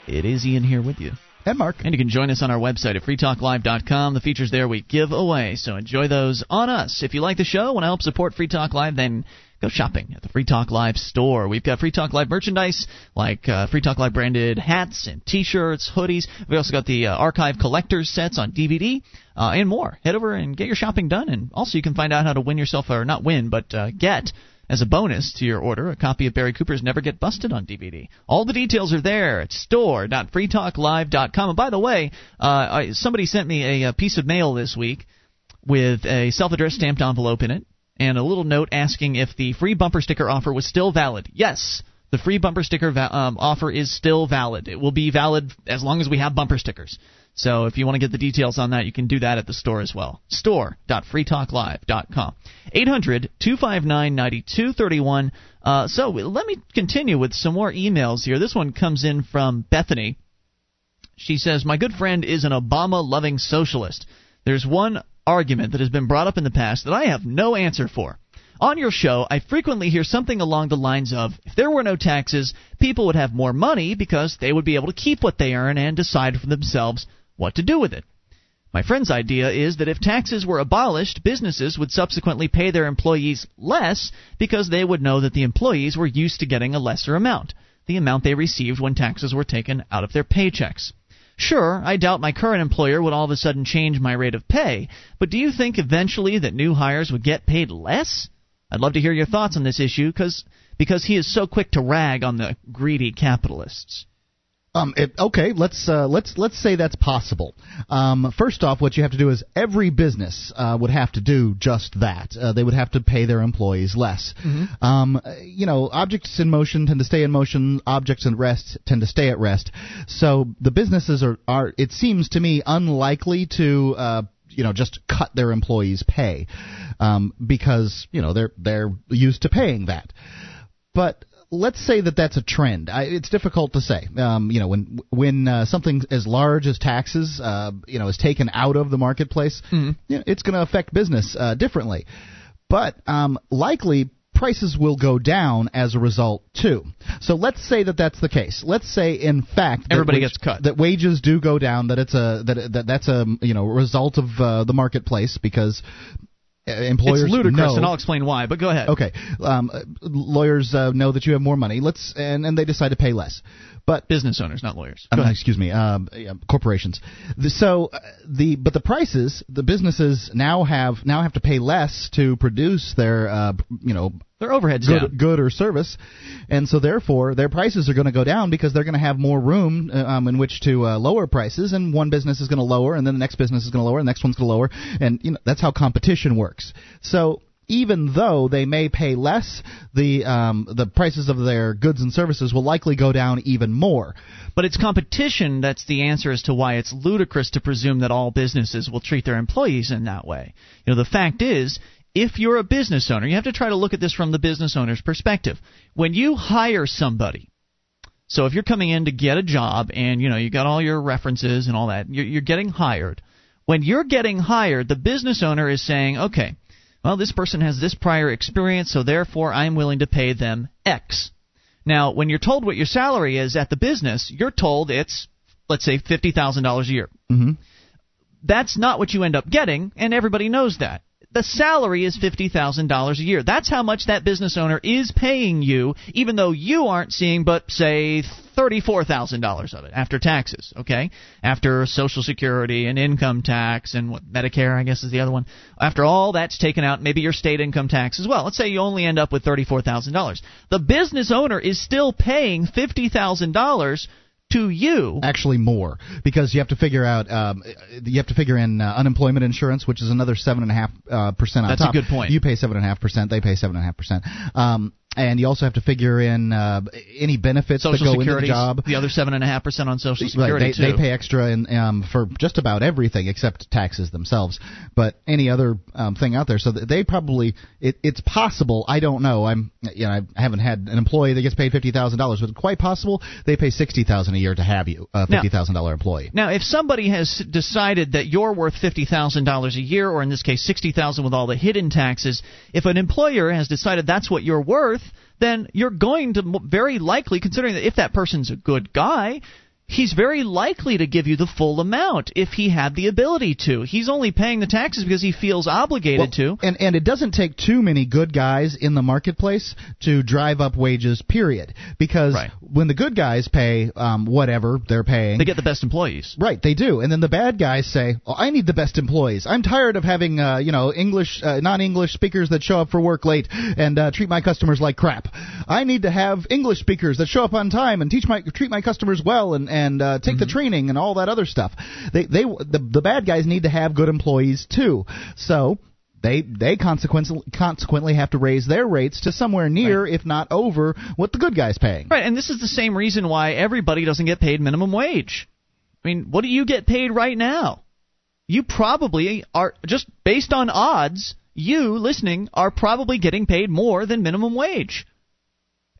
S1: It is Ian here with you.
S2: And Mark.
S1: And you can join us on our website at freetalklive.com. The features there we give away, so enjoy those on us. If you like the show, want to help support Free Talk Live, then go shopping at the Free Talk Live store. We've got Free Talk Live merchandise like uh, Free Talk Live branded hats and T-shirts, hoodies. We also got the uh, archive collectors sets on DVD uh, and more. Head over and get your shopping done, and also you can find out how to win yourself, or not win, but uh, get as a bonus to your order, a copy of Barry Cooper's Never Get Busted on DVD. All the details are there at store.freetalklive.com. And by the way, uh, somebody sent me a, a piece of mail this week with a self-addressed stamped envelope in it and a little note asking if the free bumper sticker offer was still valid. Yes, the free bumper sticker va- um, offer is still valid. It will be valid as long as we have bumper stickers. So if you want to get the details on that, you can do that at the store as well. Store.freetalklive.com. 800 259 9231. Uh, so let me continue with some more emails here. This one comes in from Bethany. She says, My good friend is an Obama loving socialist. There's one argument that has been brought up in the past that I have no answer for. On your show, I frequently hear something along the lines of if there were no taxes, people would have more money because they would be able to keep what they earn and decide for themselves what to do with it. My friend's idea is that if taxes were abolished, businesses would subsequently pay their employees less because they would know that the employees were used to getting a lesser amount, the amount they received when taxes were taken out of their paychecks. Sure, I doubt my current employer would all of a sudden change my rate of pay, but do you think eventually that new hires would get paid less? I'd love to hear your thoughts on this issue cause, because he is so quick to rag on the greedy capitalists.
S2: Um, it, okay, let's uh, let's let's say that's possible. Um, first off, what you have to do is every business uh, would have to do just that. Uh, they would have to pay their employees less.
S1: Mm-hmm.
S2: Um, you know, objects in motion tend to stay in motion. Objects at rest tend to stay at rest. So the businesses are are it seems to me unlikely to. Uh, you know, just cut their employees' pay um, because you know they're they're used to paying that. But let's say that that's a trend. I, it's difficult to say. Um, you know, when when uh, something as large as taxes, uh, you know, is taken out of the marketplace,
S1: mm-hmm.
S2: you know, it's going to affect business uh, differently. But um, likely prices will go down as a result too. So let's say that that's the case. Let's say in fact
S1: everybody
S2: wage,
S1: gets cut.
S2: That wages do go down. That it's a that, that that's a you know result of uh, the marketplace because employers
S1: it's ludicrous,
S2: know,
S1: and I'll explain why. But go ahead.
S2: Okay, um, lawyers uh, know that you have more money. Let's and and they decide to pay less. But
S1: business owners, not lawyers.
S2: Um, excuse me, um, yeah, corporations. The, so uh, the but the prices, the businesses now have now have to pay less to produce their uh, you know
S1: their overheads
S2: good,
S1: down.
S2: good or service, and so therefore their prices are going to go down because they're going to have more room uh, um, in which to uh, lower prices, and one business is going to lower, and then the next business is going to lower, and the next one's going to lower, and you know that's how competition works. So even though they may pay less, the um, the prices of their goods and services will likely go down even more.
S1: But it's competition that's the answer as to why it's ludicrous to presume that all businesses will treat their employees in that way. You know, the fact is, if you're a business owner, you have to try to look at this from the business owner's perspective. When you hire somebody, so if you're coming in to get a job and you know you got all your references and all that, you're, you're getting hired. When you're getting hired, the business owner is saying, okay well, this person has this prior experience, so therefore I'm willing to pay them X. Now, when you're told what your salary is at the business, you're told it's, let's say, $50,000 a year.
S2: Mm-hmm.
S1: That's not what you end up getting, and everybody knows that. The salary is $50,000 a year. That's how much that business owner is paying you, even though you aren't seeing but, say, $34,000 of it after taxes, okay? After Social Security and income tax and what, Medicare, I guess is the other one. After all that's taken out, maybe your state income tax as well. Let's say you only end up with $34,000. The business owner is still paying $50,000 to you.
S2: Actually, more because you have to figure out um, you have to figure in uh, unemployment insurance, which is another seven and a half uh, percent on
S1: That's
S2: top.
S1: a good point.
S2: You pay seven and a half percent. They pay seven and a half percent. And you also have to figure in uh, any benefits
S1: Social
S2: that go into the job.
S1: The other seven and a half percent on Social Security
S2: Right, they,
S1: too.
S2: they pay extra in, um, for just about everything except taxes themselves, but any other um, thing out there. So they probably it, it's possible. I don't know. I'm you know I haven't had an employee that gets paid fifty thousand dollars, but it's quite possible they pay sixty thousand a year to have you a fifty thousand dollar employee.
S1: Now, if somebody has decided that you're worth fifty thousand dollars a year, or in this case sixty thousand with all the hidden taxes, if an employer has decided that's what you're worth, then you're going to very likely, considering that if that person's a good guy, he's very likely to give you the full amount if he had the ability to. He's only paying the taxes because he feels obligated
S2: well,
S1: to.
S2: And and it doesn't take too many good guys in the marketplace to drive up wages. Period. Because
S1: right.
S2: when the good guys pay um, whatever they're paying,
S1: they get the best employees.
S2: Right, they do. And then the bad guys say, oh, "I need the best employees. I'm tired of having uh, you know English uh, non-English speakers that show up for work late and uh, treat my customers like crap. I need to have English speakers that show up on time and teach my treat my customers well and and uh, take
S1: mm-hmm.
S2: the training and all that other stuff. They they the, the bad guys need to have good employees too. So they they consequently consequently have to raise their rates to somewhere near, right. if not over, what the good guy's paying.
S1: Right, and this is the same reason why everybody doesn't get paid minimum wage. I mean, what do you get paid right now? You probably are just based on odds. You listening are probably getting paid more than minimum wage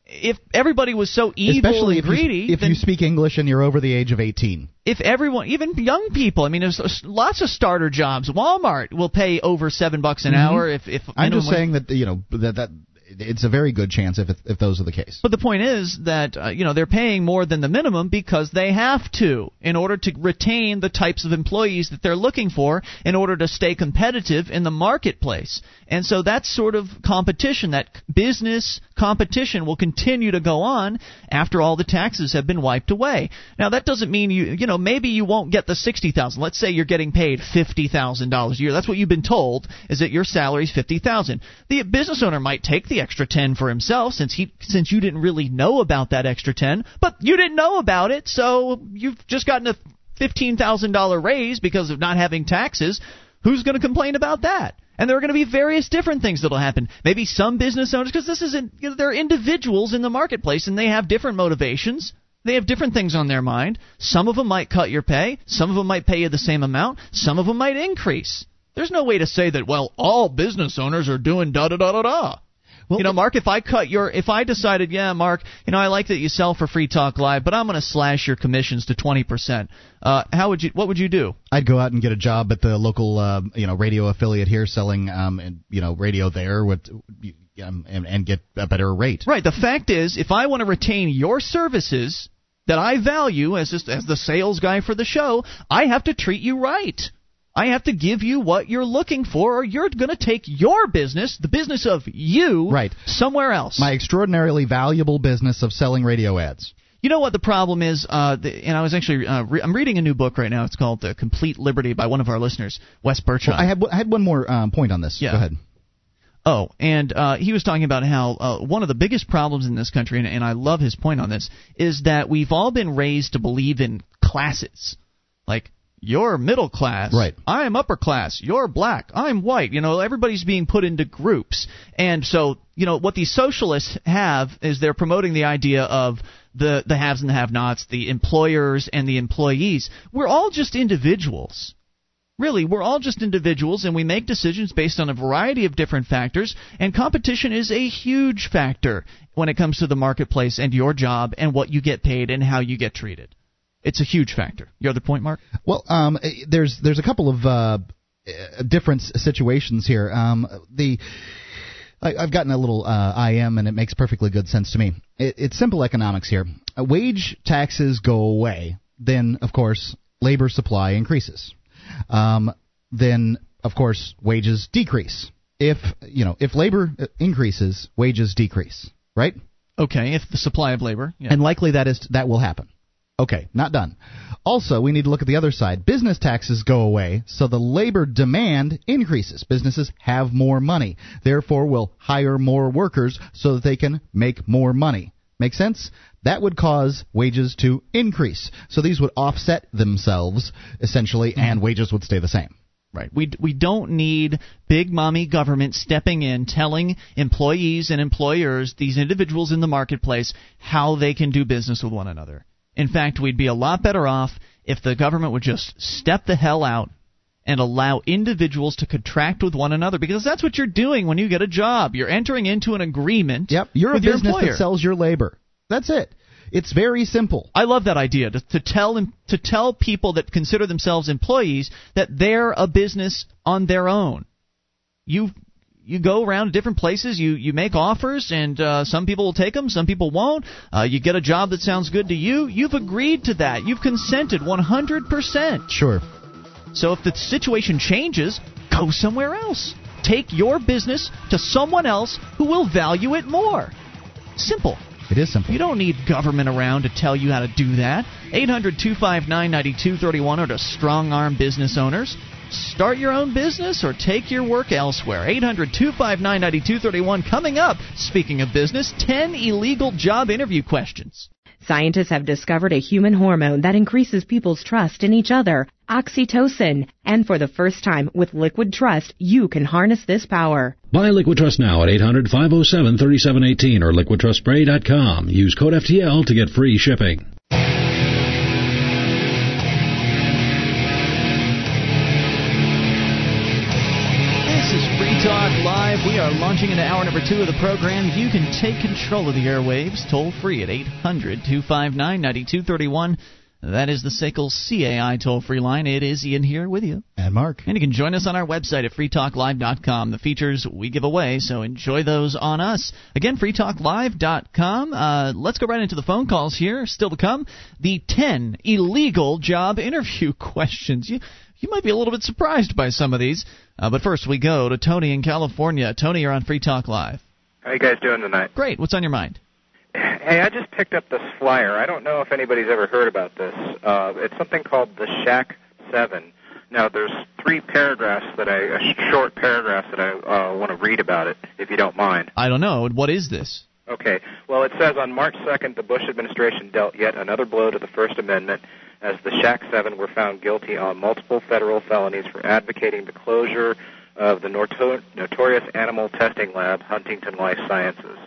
S1: if everybody was so evil
S2: Especially
S1: and greedy,
S2: if, you, if you speak English and you're over the age of 18.
S1: If everyone, even young people, I mean, there's lots of starter jobs. Walmart will pay over seven bucks an mm-hmm. hour. If, if
S2: I'm just saying that you know that that it's a very good chance if if those are the case.
S1: But the point is that uh, you know they're paying more than the minimum because they have to in order to retain the types of employees that they're looking for in order to stay competitive in the marketplace. And so that sort of competition that business competition will continue to go on after all the taxes have been wiped away. Now that doesn't mean you you know maybe you won't get the 60,000. Let's say you're getting paid $50,000 a year. That's what you've been told is that your salary is 50,000. The business owner might take the extra 10 for himself since he since you didn't really know about that extra 10, but you didn't know about it, so you've just gotten a $15,000 raise because of not having taxes. Who's going to complain about that? And there are going to be various different things that'll happen. Maybe some business owners, because this isn't, you know, they're individuals in the marketplace and they have different motivations. They have different things on their mind. Some of them might cut your pay. Some of them might pay you the same amount. Some of them might increase. There's no way to say that, well, all business owners are doing da da da da da. Well, you know, Mark, if I cut your, if I decided, yeah, Mark, you know, I like that you sell for Free Talk Live, but I'm going to slash your commissions to 20%. Uh, how would you, what would you do?
S2: I'd go out and get a job at the local, uh, you know, radio affiliate here selling, um, and, you know, radio there with, um, and, and get a better rate.
S1: Right. The fact is, if I want to retain your services that I value as just, as the sales guy for the show, I have to treat you right. I have to give you what you're looking for, or you're going to take your business, the business of you,
S2: right.
S1: somewhere else.
S2: My extraordinarily valuable business of selling radio ads.
S1: You know what the problem is? Uh, the, and I was actually uh, re- I'm reading a new book right now. It's called "The Complete Liberty" by one of our listeners, Wes Bertrand.
S2: Well, I had I had one more um, point on this.
S1: Yeah.
S2: Go ahead.
S1: Oh, and uh, he was talking about how uh, one of the biggest problems in this country, and, and I love his point on this, is that we've all been raised to believe in classes. Like you're middle class.
S2: Right.
S1: I'm upper class. You're black. I'm white. You know, everybody's being put into groups. And so, you know, what these socialists have is they're promoting the idea of the, the haves and the have nots, the employers and the employees. We're all just individuals. Really, we're all just individuals and we make decisions based on a variety of different factors, and competition is a huge factor when it comes to the marketplace and your job and what you get paid and how you get treated. It's a huge factor. Your other point, Mark?
S2: Well, um, there's there's a couple of uh, different situations here. Um, the I, have gotten a little uh, IM, and it makes perfectly good sense to me. It, it's simple economics here. Uh, wage taxes go away, then of course labor supply increases. Um, then of course wages decrease. If you know if labor uh, increases, wages decrease. Right?
S1: Okay, if the supply of labor, yeah.
S2: and likely that is that will happen. Okay, not done. Also, we need to look at the other side. Business taxes go away, so the labor demand increases. Businesses have more money, therefore, will hire more workers so that they can make more money. Make sense? That would cause wages to increase. So these would offset themselves, essentially, mm-hmm. and wages would stay the same.
S1: Right. We we don't need big mommy government stepping in telling employees and employers, these individuals in the marketplace, how they can do business with one another. In fact, we'd be a lot better off if the government would just step the hell out and allow individuals to contract with one another because that's what you're doing when you get a job. You're entering into an agreement.
S2: Yep, you're
S1: a
S2: business
S1: your
S2: that sells your labor. That's it. It's very simple.
S1: I love that idea to, to tell to tell people that consider themselves employees that they're a business on their own. You you go around different places, you you make offers, and uh, some people will take them, some people won't. Uh, you get a job that sounds good to you. You've agreed to that. You've consented 100%.
S2: Sure.
S1: So if the situation changes, go somewhere else. Take your business to someone else who will value it more. Simple.
S2: It is simple.
S1: You don't need government around to tell you how to do that. 800 259 9231 or to strong arm business owners. Start your own business or take your work elsewhere. 800 259 9231. Coming up, speaking of business, 10 illegal job interview questions.
S10: Scientists have discovered a human hormone that increases people's trust in each other. oxytocin. And for the first time with Liquid Trust, you can harness this power.
S11: Buy Liquid Trust now at 800 507 3718 or liquidtrustspray.com. Use code FTL to get free shipping.
S1: We launching into hour number two of the program. You can take control of the airwaves toll free at 800 259 9231. That is the SACL CAI toll free line. It is Ian here with you.
S2: And Mark.
S1: And you can join us on our website at freetalklive.com. The features we give away, so enjoy those on us. Again, freetalklive.com. Uh, let's go right into the phone calls here. Still to come, the 10 illegal job interview questions. You, you might be a little bit surprised by some of these. Uh, but first, we go to Tony in California. Tony, you're on Free Talk Live.
S12: How you guys doing tonight?
S1: Great. What's on your mind?
S12: Hey, I just picked up this flyer. I don't know if anybody's ever heard about this. Uh, it's something called the SHAC Seven. Now, there's three paragraphs that I, a short paragraphs that I uh, want to read about it, if you don't mind.
S1: I don't know. What is this?
S12: Okay. Well, it says on March 2nd, the Bush administration dealt yet another blow to the First Amendment as the SHAC Seven were found guilty on multiple federal felonies for advocating the closure of the noto- notorious animal testing lab, Huntingdon Life Sciences.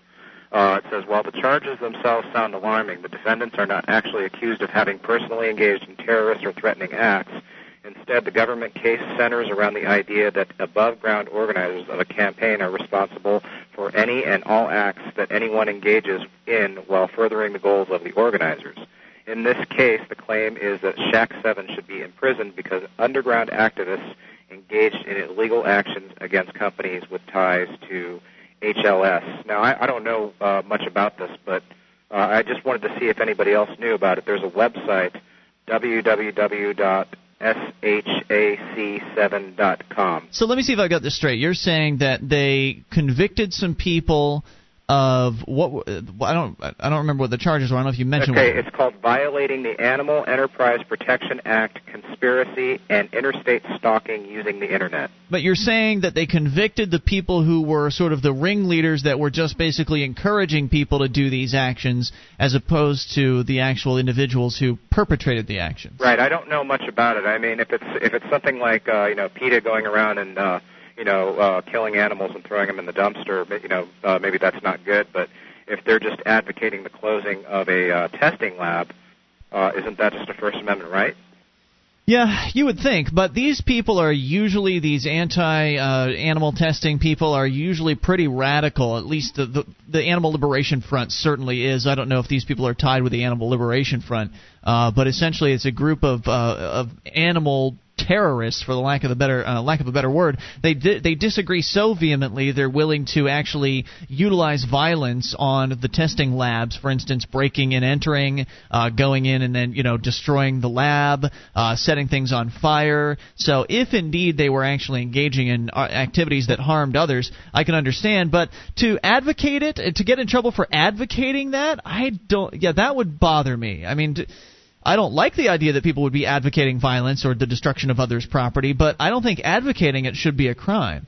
S12: Uh, it says while the charges themselves sound alarming, the defendants are not actually accused of having personally engaged in terrorist or threatening acts. Instead, the government case centers around the idea that above ground organizers of a campaign are responsible for any and all acts that anyone engages in while furthering the goals of the organizers. In this case, the claim is that SHAC 7 should be imprisoned because underground activists engaged in illegal actions against companies with ties to HLS. Now, I, I don't know uh, much about this, but uh, I just wanted to see if anybody else knew about it. There's a website, www.shac7.com.
S1: So let me see if I got this straight. You're saying that they convicted some people of what I don't I don't remember what the charges were. I don't know if you mentioned.
S12: Okay,
S1: what
S12: it's called violating the Animal Enterprise Protection Act, conspiracy, and interstate stalking using the internet.
S1: But you're saying that they convicted the people who were sort of the ringleaders that were just basically encouraging people to do these actions, as opposed to the actual individuals who perpetrated the actions.
S12: Right. I don't know much about it. I mean, if it's if it's something like uh, you know PETA going around and uh, you know, uh, killing animals and throwing them in the dumpster, you know, uh, maybe that's not good. But if they're just advocating the closing of a uh, testing lab, uh, isn't that just a First Amendment right?
S1: Yeah, you would think, but these people are usually these anti-animal uh, testing people are usually pretty radical. At least the, the the Animal Liberation Front certainly is. I don't know if these people are tied with the Animal Liberation Front, uh, but essentially it's a group of uh, of animal terrorists, for the lack of a better uh, lack of a better word, they di- they disagree so vehemently they're willing to actually utilize violence on the testing labs. For instance, breaking and entering, uh, going in and then you know destroying the lab, uh, setting things on fire. So if indeed they were actually engaging in uh, activities that harmed others, I can understand. But to advocate it, to get in trouble for advocating that, I don't. Yeah, that would bother me. I mean. To, I don't like the idea that people would be advocating violence or the destruction of others' property, but I don't think advocating it should be a crime.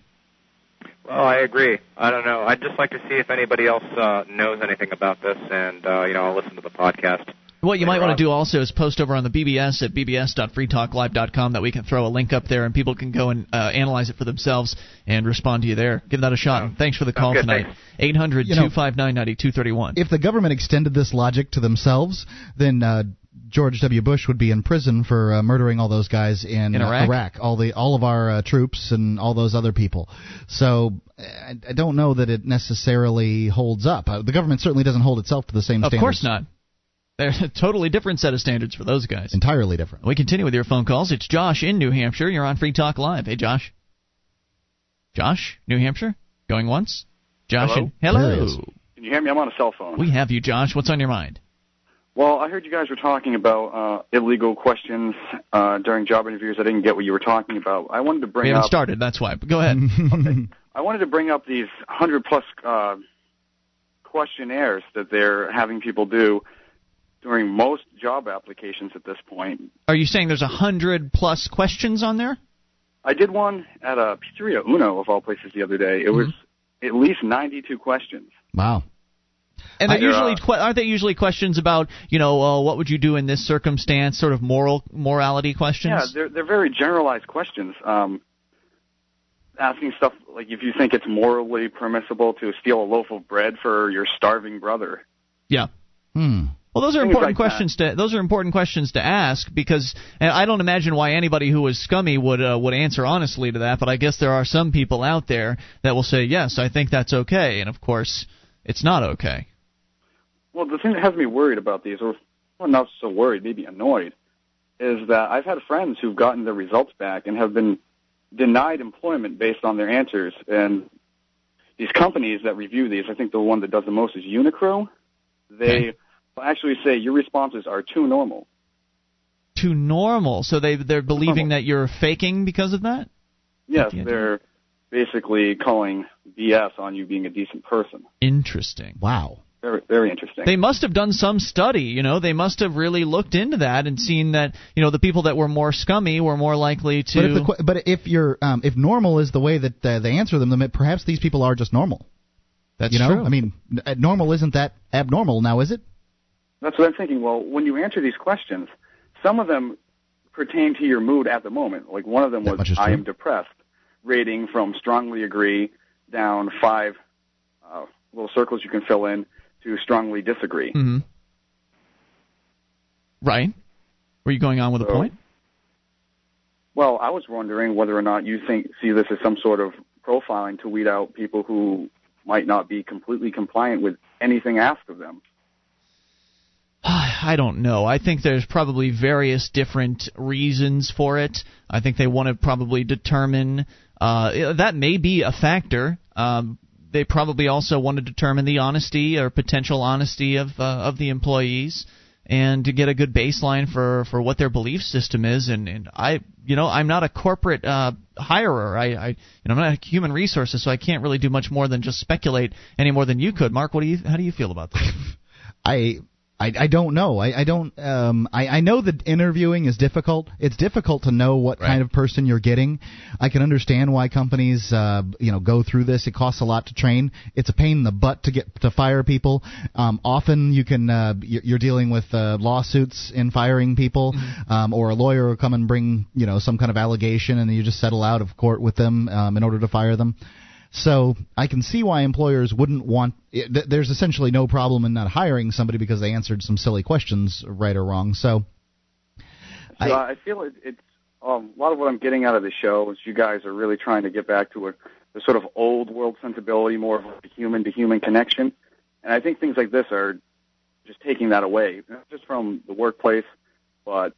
S12: Well, I agree. I don't know. I'd just like to see if anybody else uh, knows anything about this, and uh, you know, I'll listen to the podcast.
S1: What you might want to do also is post over on the BBS at bbs.freetalklive.com that we can throw a link up there and people can go and uh, analyze it for themselves and respond to you there. Give that a shot. And thanks for the call
S12: good,
S1: tonight. 800 259 9231.
S2: If the government extended this logic to themselves, then uh, George W. Bush would be in prison for uh, murdering all those guys in,
S1: In
S2: uh,
S1: Iraq?
S2: Iraq, all the all of our uh, troops and all those other people. So I, I don't know that it necessarily holds up. Uh, the government certainly doesn't hold itself to the same standards.
S1: Of
S2: standards.
S1: course not. They're a totally different set of standards for those guys.
S2: Entirely different.
S1: We continue with your phone calls. It's Josh in New Hampshire. You're on Free Talk Live. Hey, Josh. Josh, New Hampshire? Going once? Josh,
S13: Hello?
S1: in- hello.
S13: There he is. Can you hear me? I'm on a cell phone.
S1: We have you, Josh. What's on your mind?
S13: Well, I heard you guys were talking about uh, illegal questions uh, during job interviews. I didn't get what you were talking about. I wanted to bring
S1: we haven't
S13: up.
S1: started. That's why. But go ahead.
S13: I wanted to bring up these hundred plus uh, questionnaires that they're having people do during most job applications at this point.
S1: Are you saying there's a hundred plus questions on there?
S13: I did one at a pizzeria Uno of all places the other day. It was
S1: Mm-hmm.
S13: at least 92 questions.
S2: Wow.
S1: And they're
S13: They're,
S1: usually
S13: uh,
S1: que- aren't they usually questions about you know uh, what would you do in this circumstance, sort of moral morality questions.
S13: Yeah, they're they're very generalized questions. Um, asking stuff like if you think it's morally permissible to steal a loaf of bread for your starving brother.
S1: Yeah.
S2: Hmm.
S1: Well, those are
S13: Things
S1: important
S13: like
S1: questions to those are important questions to ask because and I don't imagine why anybody who is scummy would uh, would answer honestly to that. But I guess there are some people out there that will say yes, I think that's okay, and of course, it's not okay.
S13: Well, the thing that has me worried about these, or well, not so worried, maybe annoyed, is that I've had friends who've gotten their results back and have been denied employment based on their answers. And these companies that review these, I think the one that does the most is Unicru. They will actually say your responses are too normal.
S1: Too normal, so they they're believing that you're faking because of that.
S13: Yes, they're basically calling BS on you being a decent person.
S1: Interesting.
S2: Wow.
S13: Very, very interesting.
S1: They must have done some study, you know. They must have really looked into that and seen that, you know, the people that were more scummy were more likely to.
S2: But if, the, but if you're um, if normal is the way that uh, they answer them, then perhaps these people are just normal.
S1: That's
S2: you know,
S1: true.
S2: I mean, normal isn't that abnormal now, is it?
S13: That's what I'm thinking. Well, when you answer these questions, some of them pertain to your mood at the moment. Like one of them
S2: That
S13: was, I am depressed, rating from strongly agree down five uh, little circles you can fill in to strongly disagree.
S1: hmm Right. Were you going on with a point?
S13: Well, I was wondering whether or not you think see this as some sort of profiling to weed out people who might not be completely compliant with anything asked of them.
S1: I don't know. I think there's probably various different reasons for it. I think they want to probably determine uh, that may be a factor. Um, they probably also want to determine the honesty or potential honesty of uh, of the employees and to get a good baseline for, for what their belief system is. And, and I you know I'm not a corporate uh, hirer. I, I you know I'm not a human resources so I can't really do much more than just speculate any more than you could. Mark what do you how do you feel about that?
S2: I I, I don't know. I, I don't. Um, I, I know that interviewing is difficult. It's difficult to know what kind of person you're getting. I can understand why companies, uh, you know, go through this. It costs a lot to train. It's a pain in the butt to get to fire people. Um, often you can uh, you're you're dealing with uh, lawsuits in firing people, um, or a lawyer will come and bring you know some kind of allegation, and you just settle out of court with them um, in order to fire them. So I can see why employers wouldn't want. It, there's essentially no problem in not hiring somebody because they answered some silly questions, right or wrong. So
S13: So I, I feel it, it's um, a lot of what I'm getting out of the show is you guys are really trying to get back to a, a sort of old world sensibility, more of a human to human connection. And I think things like this are just taking that away, not just from the workplace, but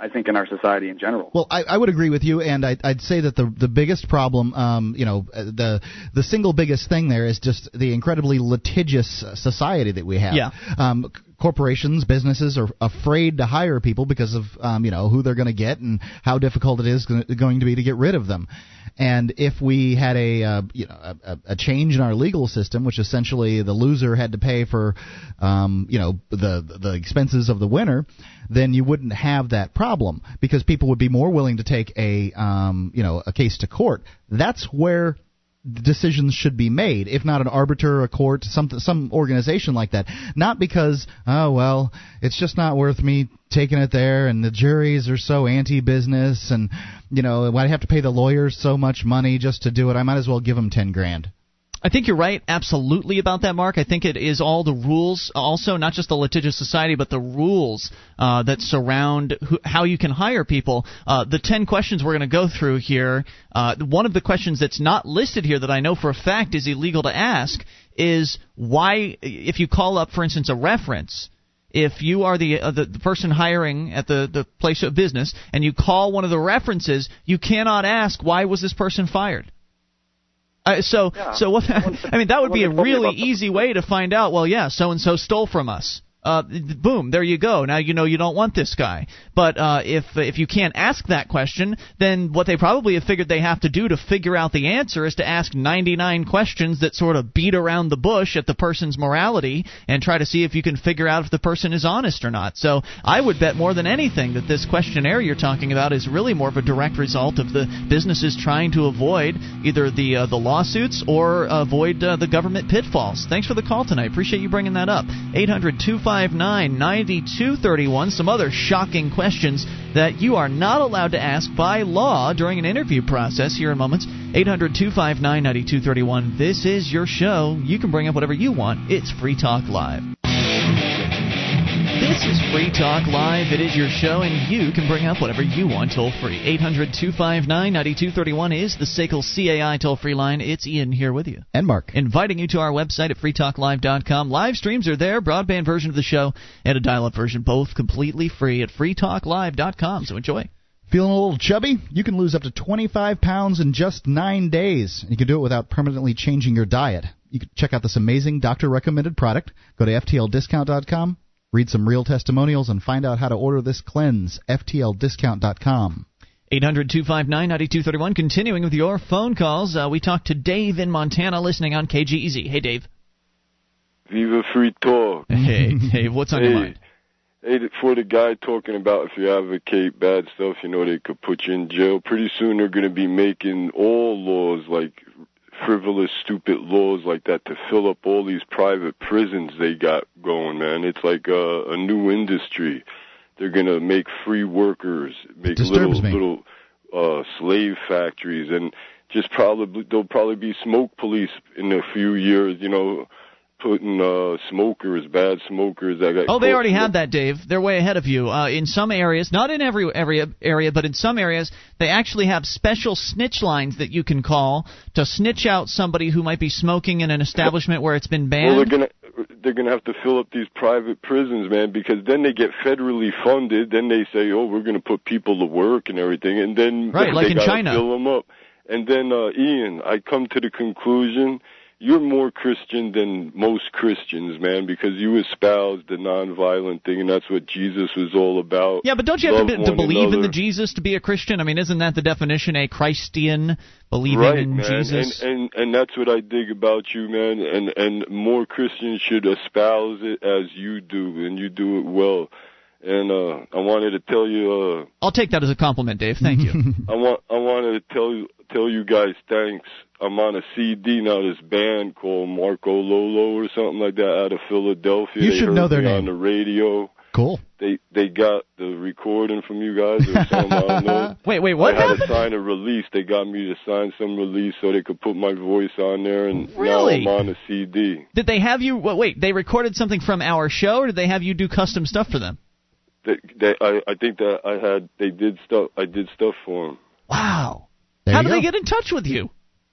S13: I think in our society in general.
S2: Well, I, I would agree with you, and I'd, I'd say that the the biggest problem, um, you know, uh, the the single biggest thing there is just the incredibly litigious uh, society that we have.
S1: Yeah.
S2: Um, c- corporations, businesses are afraid to hire people because of um, you know who they're going to get and how difficult it is going to be to get rid of them. And if we had a uh, you know a, a- change in our legal system, which essentially the loser had to pay for, um, you know, the the expenses of the winner, then you wouldn't have that problem because people would be more willing to take a um, you know a case to court. That's where decisions should be made, if not an arbiter, a court, some some organization like that. Not because oh well, it's just not worth me taking it there, and the juries are so anti-business, and you know I have to pay the lawyers so much money just to do it. I might as well give them ten grand.
S1: I think you're right, absolutely about that, Mark. I think it is all the rules, also not just the litigious society, but the rules uh, that surround who, how you can hire people. Uh, the ten questions we're going to go through here. Uh, one of the questions that's not listed here that I know for a fact is illegal to ask is why, if you call up, for instance, a reference. If you are the, uh, the the person hiring at the the place of business and you call one of the references, you cannot ask why was this person fired. Uh, so,
S13: Yeah.
S1: so what? I mean, that would be a
S13: Someone told me
S1: really easy way to find out. Well, yeah, so and so stole from us. Uh, boom, there you go. Now you know you don't want this guy. But uh, if if you can't ask that question, then what they probably have figured they have to do to figure out the answer is to ask 99 questions that sort of beat around the bush at the person's morality and try to see if you can figure out if the person is honest or not. So I would bet more than anything that this questionnaire you're talking about is really more of a direct result of the businesses trying to avoid either the uh, the lawsuits or avoid uh, the government pitfalls. Thanks for the call tonight. Appreciate you bringing that up. 800 259 9231. Some other shocking questions that you are not allowed to ask by law during an interview process here in moments. 800 259 9231. This is your show. You can bring up whatever you want. It's Free Talk Live. This is Free Talk Live. It is your show, and you can bring up whatever you want toll free. 800 259 9231 is the SACL CAI toll free line. It's Ian here with you.
S2: And Mark.
S1: Inviting you to our website at freetalklive.com. Live streams are there, broadband version of the show, and a dial up version, both completely free at freetalklive.com. So enjoy.
S2: Feeling a little chubby? You can lose up to 25 pounds in just nine days. You can do it without permanently changing your diet. You can check out this amazing doctor recommended product. Go to FTLDiscount.com Read some real testimonials and find out how to order this cleanse. FTLDiscount.com.
S1: 800 259 9231. Continuing with your phone calls, uh, we talked to Dave in Montana listening on KGEZ. Hey, Dave.
S14: Viva Free Talk.
S1: Hey, Dave, what's on
S14: hey,
S1: your mind?
S14: Hey, for the guy talking about if you advocate bad stuff, you know, they could put you in jail. Pretty soon they're going to be making all laws like frivolous, stupid laws like that to fill up all these private prisons they got going, man. It's like a, a new industry. They're gonna make free workers, make little
S2: me.
S14: little uh slave factories, and just probably there'll probably be smoke police in a few years. You know, putting uh smokers, bad smokers that got.
S1: Oh, they already have that, Dave. They're way ahead of you. Uh, in some areas, not in every every area, but in some areas, they actually have special snitch lines that you can call to snitch out somebody who might be smoking in an establishment where it's been banned.
S14: Well, they're gonna they're gonna have to fill up these private prisons, man, because then they get federally funded. Then they say, oh, we're gonna put people to work and everything, and then
S1: Right,
S14: they
S1: like in China.
S14: fill them up. And then uh, Ian, I come to the conclusion you're more Christian than most Christians, man, because you espouse the nonviolent thing, and that's what Jesus was all about.
S1: yeah, but don't you have to, to believe in the. Jesus to be a Christian? I mean, isn't that the definition? A Christian believing
S14: right,
S1: in
S14: man.
S1: Jesus.
S14: And, and and that's what I dig about you, man. And and more Christians should espouse it as you do, and you do it well. And uh I wanted to tell you, uh
S1: I'll take that as a compliment, Dave. Thank you.
S14: I want I wanted to tell you tell you guys thanks. I'm on a CD now. This band called Marco Lolo or something like that out of Philadelphia.
S2: You
S14: They
S2: should know their name.
S14: on the radio.
S2: Cool.
S14: They they got the recording from you guys or something. I don't know.
S1: Wait, wait, what
S14: I had to sign a release. They got me to sign some release so they could put my voice on there, and
S1: Really?
S14: now I'm on a CD.
S1: Did they have you? Well, wait, they recorded something from our show, or did they have you do custom stuff for them?
S14: They, they, I, I think that I had they did stuff. I did stuff for them.
S1: Wow.
S2: There
S1: How
S2: you
S1: do they get in touch with you?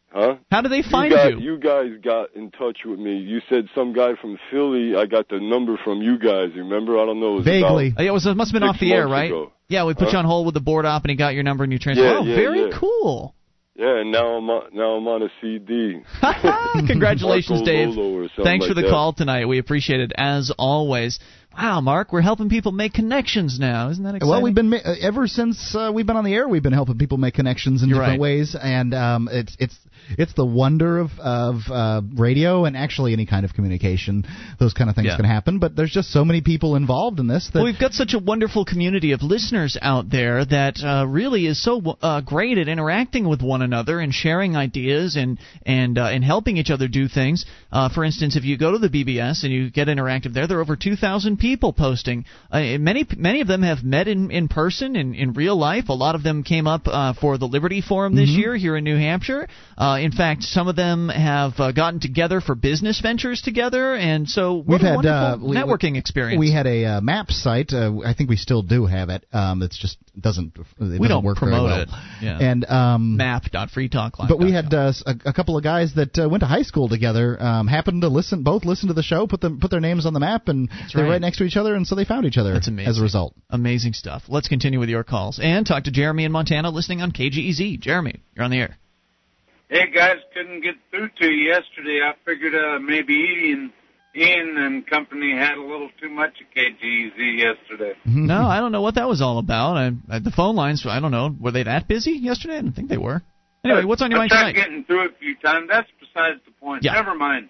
S14: Huh?
S1: How do they find
S14: you? Got,
S1: you?
S14: you guys got in touch with me. You said some guy from Philly. I got the number from you guys. Remember? I don't know. It was
S2: Vaguely.
S14: About,
S1: yeah, it was it must have been off the air, right?
S14: ago.
S1: Yeah, we put
S14: Huh?
S1: you on hold with the board op, and he got your number, and you transferred.
S14: Yeah,
S1: oh,
S14: yeah,
S1: very
S14: yeah.
S1: cool.
S14: yeah, and now I'm on, now I'm on a CD.
S1: Congratulations, Dave.
S14: Lolo or
S1: Thanks for
S14: like
S1: the
S14: that.
S1: call tonight. We appreciate it as always. Wow, Mark, we're helping people make connections now. Isn't that exciting?
S2: Well, we've been uh, ever since uh, we've been on the air. We've been helping people make connections in
S1: You're
S2: different
S1: right.
S2: ways, and um, it's it's it's the wonder of of uh, radio and actually any kind of communication. Those kind of things
S1: Yeah.
S2: can happen, but there's just so many people involved in this that
S1: Well, we've got such a wonderful community of listeners out there that uh, really is so uh, great at interacting with one another and sharing ideas and and uh, and helping each other do things. Uh, for instance, if you go to the BBS and you get interactive there, there are over 2,000 people posting. Uh, many many of them have met in in person in in real life. A lot of them came up uh, for the Liberty Forum this
S2: Mhm.
S1: year here in New Hampshire. Uh, in fact, some of them have uh, gotten together for business ventures together, and so
S2: We've had uh, we-
S1: networking experience.
S2: We had a uh, map site. Uh, I think we still do have it. Um, it's just doesn't. It doesn't
S1: we don't
S2: work very
S1: promote
S2: well.
S1: it. Yeah.
S2: And um,
S1: map.freetalklive.
S2: But we had uh, a, a couple of guys that uh, went to high school together. Um, happened to listen, both listen to the show, put them put their names on the map, and they're
S1: right.
S2: right next to each other, and so they found each other.
S1: That's amazing.
S2: As a result,
S1: Amazing stuff. Let's continue with your calls and talk to Jeremy in Montana listening on KGEZ. Jeremy, you're on the air.
S15: Hey guys, couldn't get through to you yesterday. I figured uh, maybe Ian Ian and company had a little too much of KGZ yesterday.
S1: No, I don't know what that was all about. I, I, the phone lines, I don't know. Were they that busy yesterday? I don't think they were. Anyway, what's on your
S15: I
S1: mind
S15: tried
S1: tonight?
S15: getting through a few times. That's besides the point.
S1: Yeah.
S15: Never mind.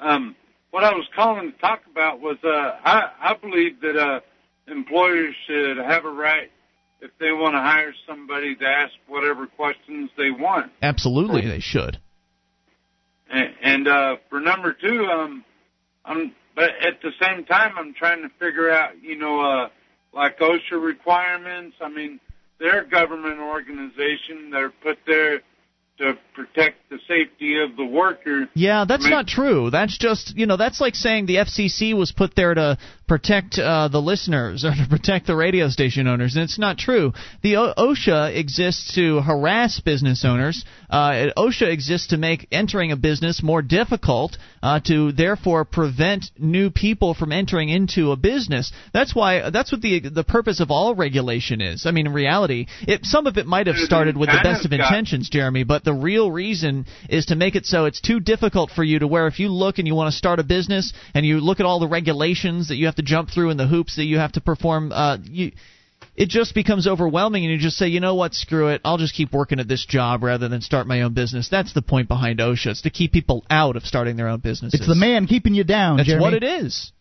S15: Um, what I was calling to talk about was uh, I, I believe that uh, employers should have a right if they want to hire somebody to ask whatever questions they want.
S1: Absolutely, they should.
S15: And, and uh, for number two, um, I'm but at the same time I'm trying to figure out, you know, uh, like OSHA requirements. I mean, they're a government organization. They're put there to protect the safety of the worker.
S1: Yeah, that's
S15: I mean-
S1: not true. That's just you know that's like saying the FCC was put there to protect uh, the listeners or to protect the radio station owners, and it's not true. The o- OSHA exists to harass business owners. Uh, OSHA exists to make entering a business more difficult, uh, to therefore prevent new people from entering into a business. That's why that's what the the purpose of all regulation is. I mean, in reality, it, some of it might have started with the best of intentions, Jeremy, but the real reason is to make it so it's too difficult for you to where if you look and you want to start a business and you look at all the regulations that you have to jump through and the hoops that you have to perform, uh, you it just becomes overwhelming and you just say, you know what, screw it, I'll just keep working at this job rather than start my own business. That's the point behind OSHA. It's to keep people out of starting their own businesses.
S2: It's the man keeping you down.
S1: That's
S2: Jeremy.
S1: what it is.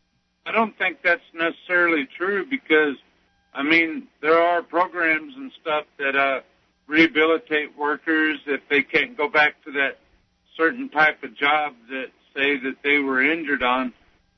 S15: I don't think that's necessarily true because, I mean, there are programs and stuff that uh, rehabilitate workers if they can't go back to that certain type of job that say that they were injured on.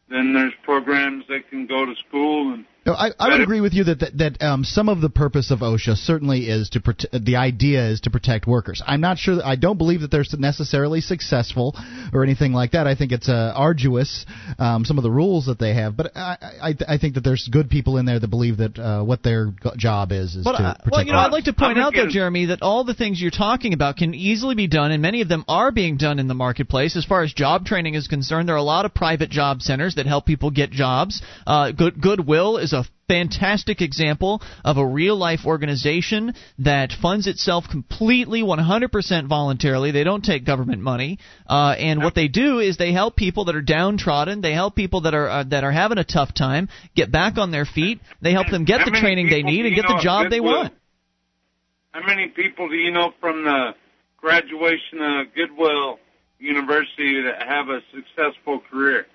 S15: Then there's programs that can go to school and
S2: No, I, I would agree with you that that, that um, some of the purpose of OSHA certainly is to prote- the idea is to protect workers. I'm not sure. That, I don't believe that they're necessarily successful or anything like that. I think it's uh, arduous um, some of the rules that they have, but I, I I think that there's good people in there that believe that uh, what their job is is
S1: But,
S2: to
S1: uh,
S2: protect.
S1: well, you know, I'd like to point out though, Jeremy, that all the things you're talking about can easily be done, and many of them are being done in the marketplace. As far as job training is concerned, there are a lot of private job centers that help people get jobs. Uh, Good Goodwill is a fantastic example of a real life organization that funds itself completely 100% voluntarily. They don't take government money. Uh, and what they do is they help people that are downtrodden. They help people that are uh, that are having a tough time get back on their feet. They help them get
S15: How
S1: the training they need and get the job they want.
S15: How many people do you know from the graduation of Goodwill University that have a successful career?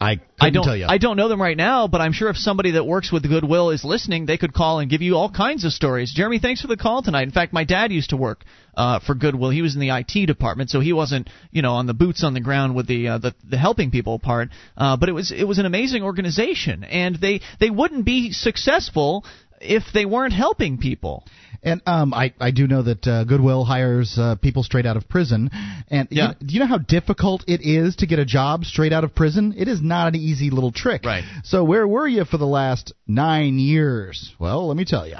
S2: I
S1: I don't
S2: tell you.
S1: I don't know them right now, but I'm sure if somebody that works with Goodwill is listening, they could call and give you all kinds of stories. Jeremy, thanks for the call tonight. In fact, my dad used to work uh, for Goodwill. He was in the IT department, so he wasn't you know on the boots on the ground with the uh, the, the helping people part. Uh, but it was it was an amazing organization, and they they wouldn't be successful if they weren't helping people.
S2: And um, I I do know that uh, Goodwill hires uh, people straight out of prison. And
S1: Yeah.
S2: you, do you know how difficult it is to get a job straight out of prison? It is not an easy little trick.
S1: Right.
S2: So where were you for the last nine years? Well, let me tell you,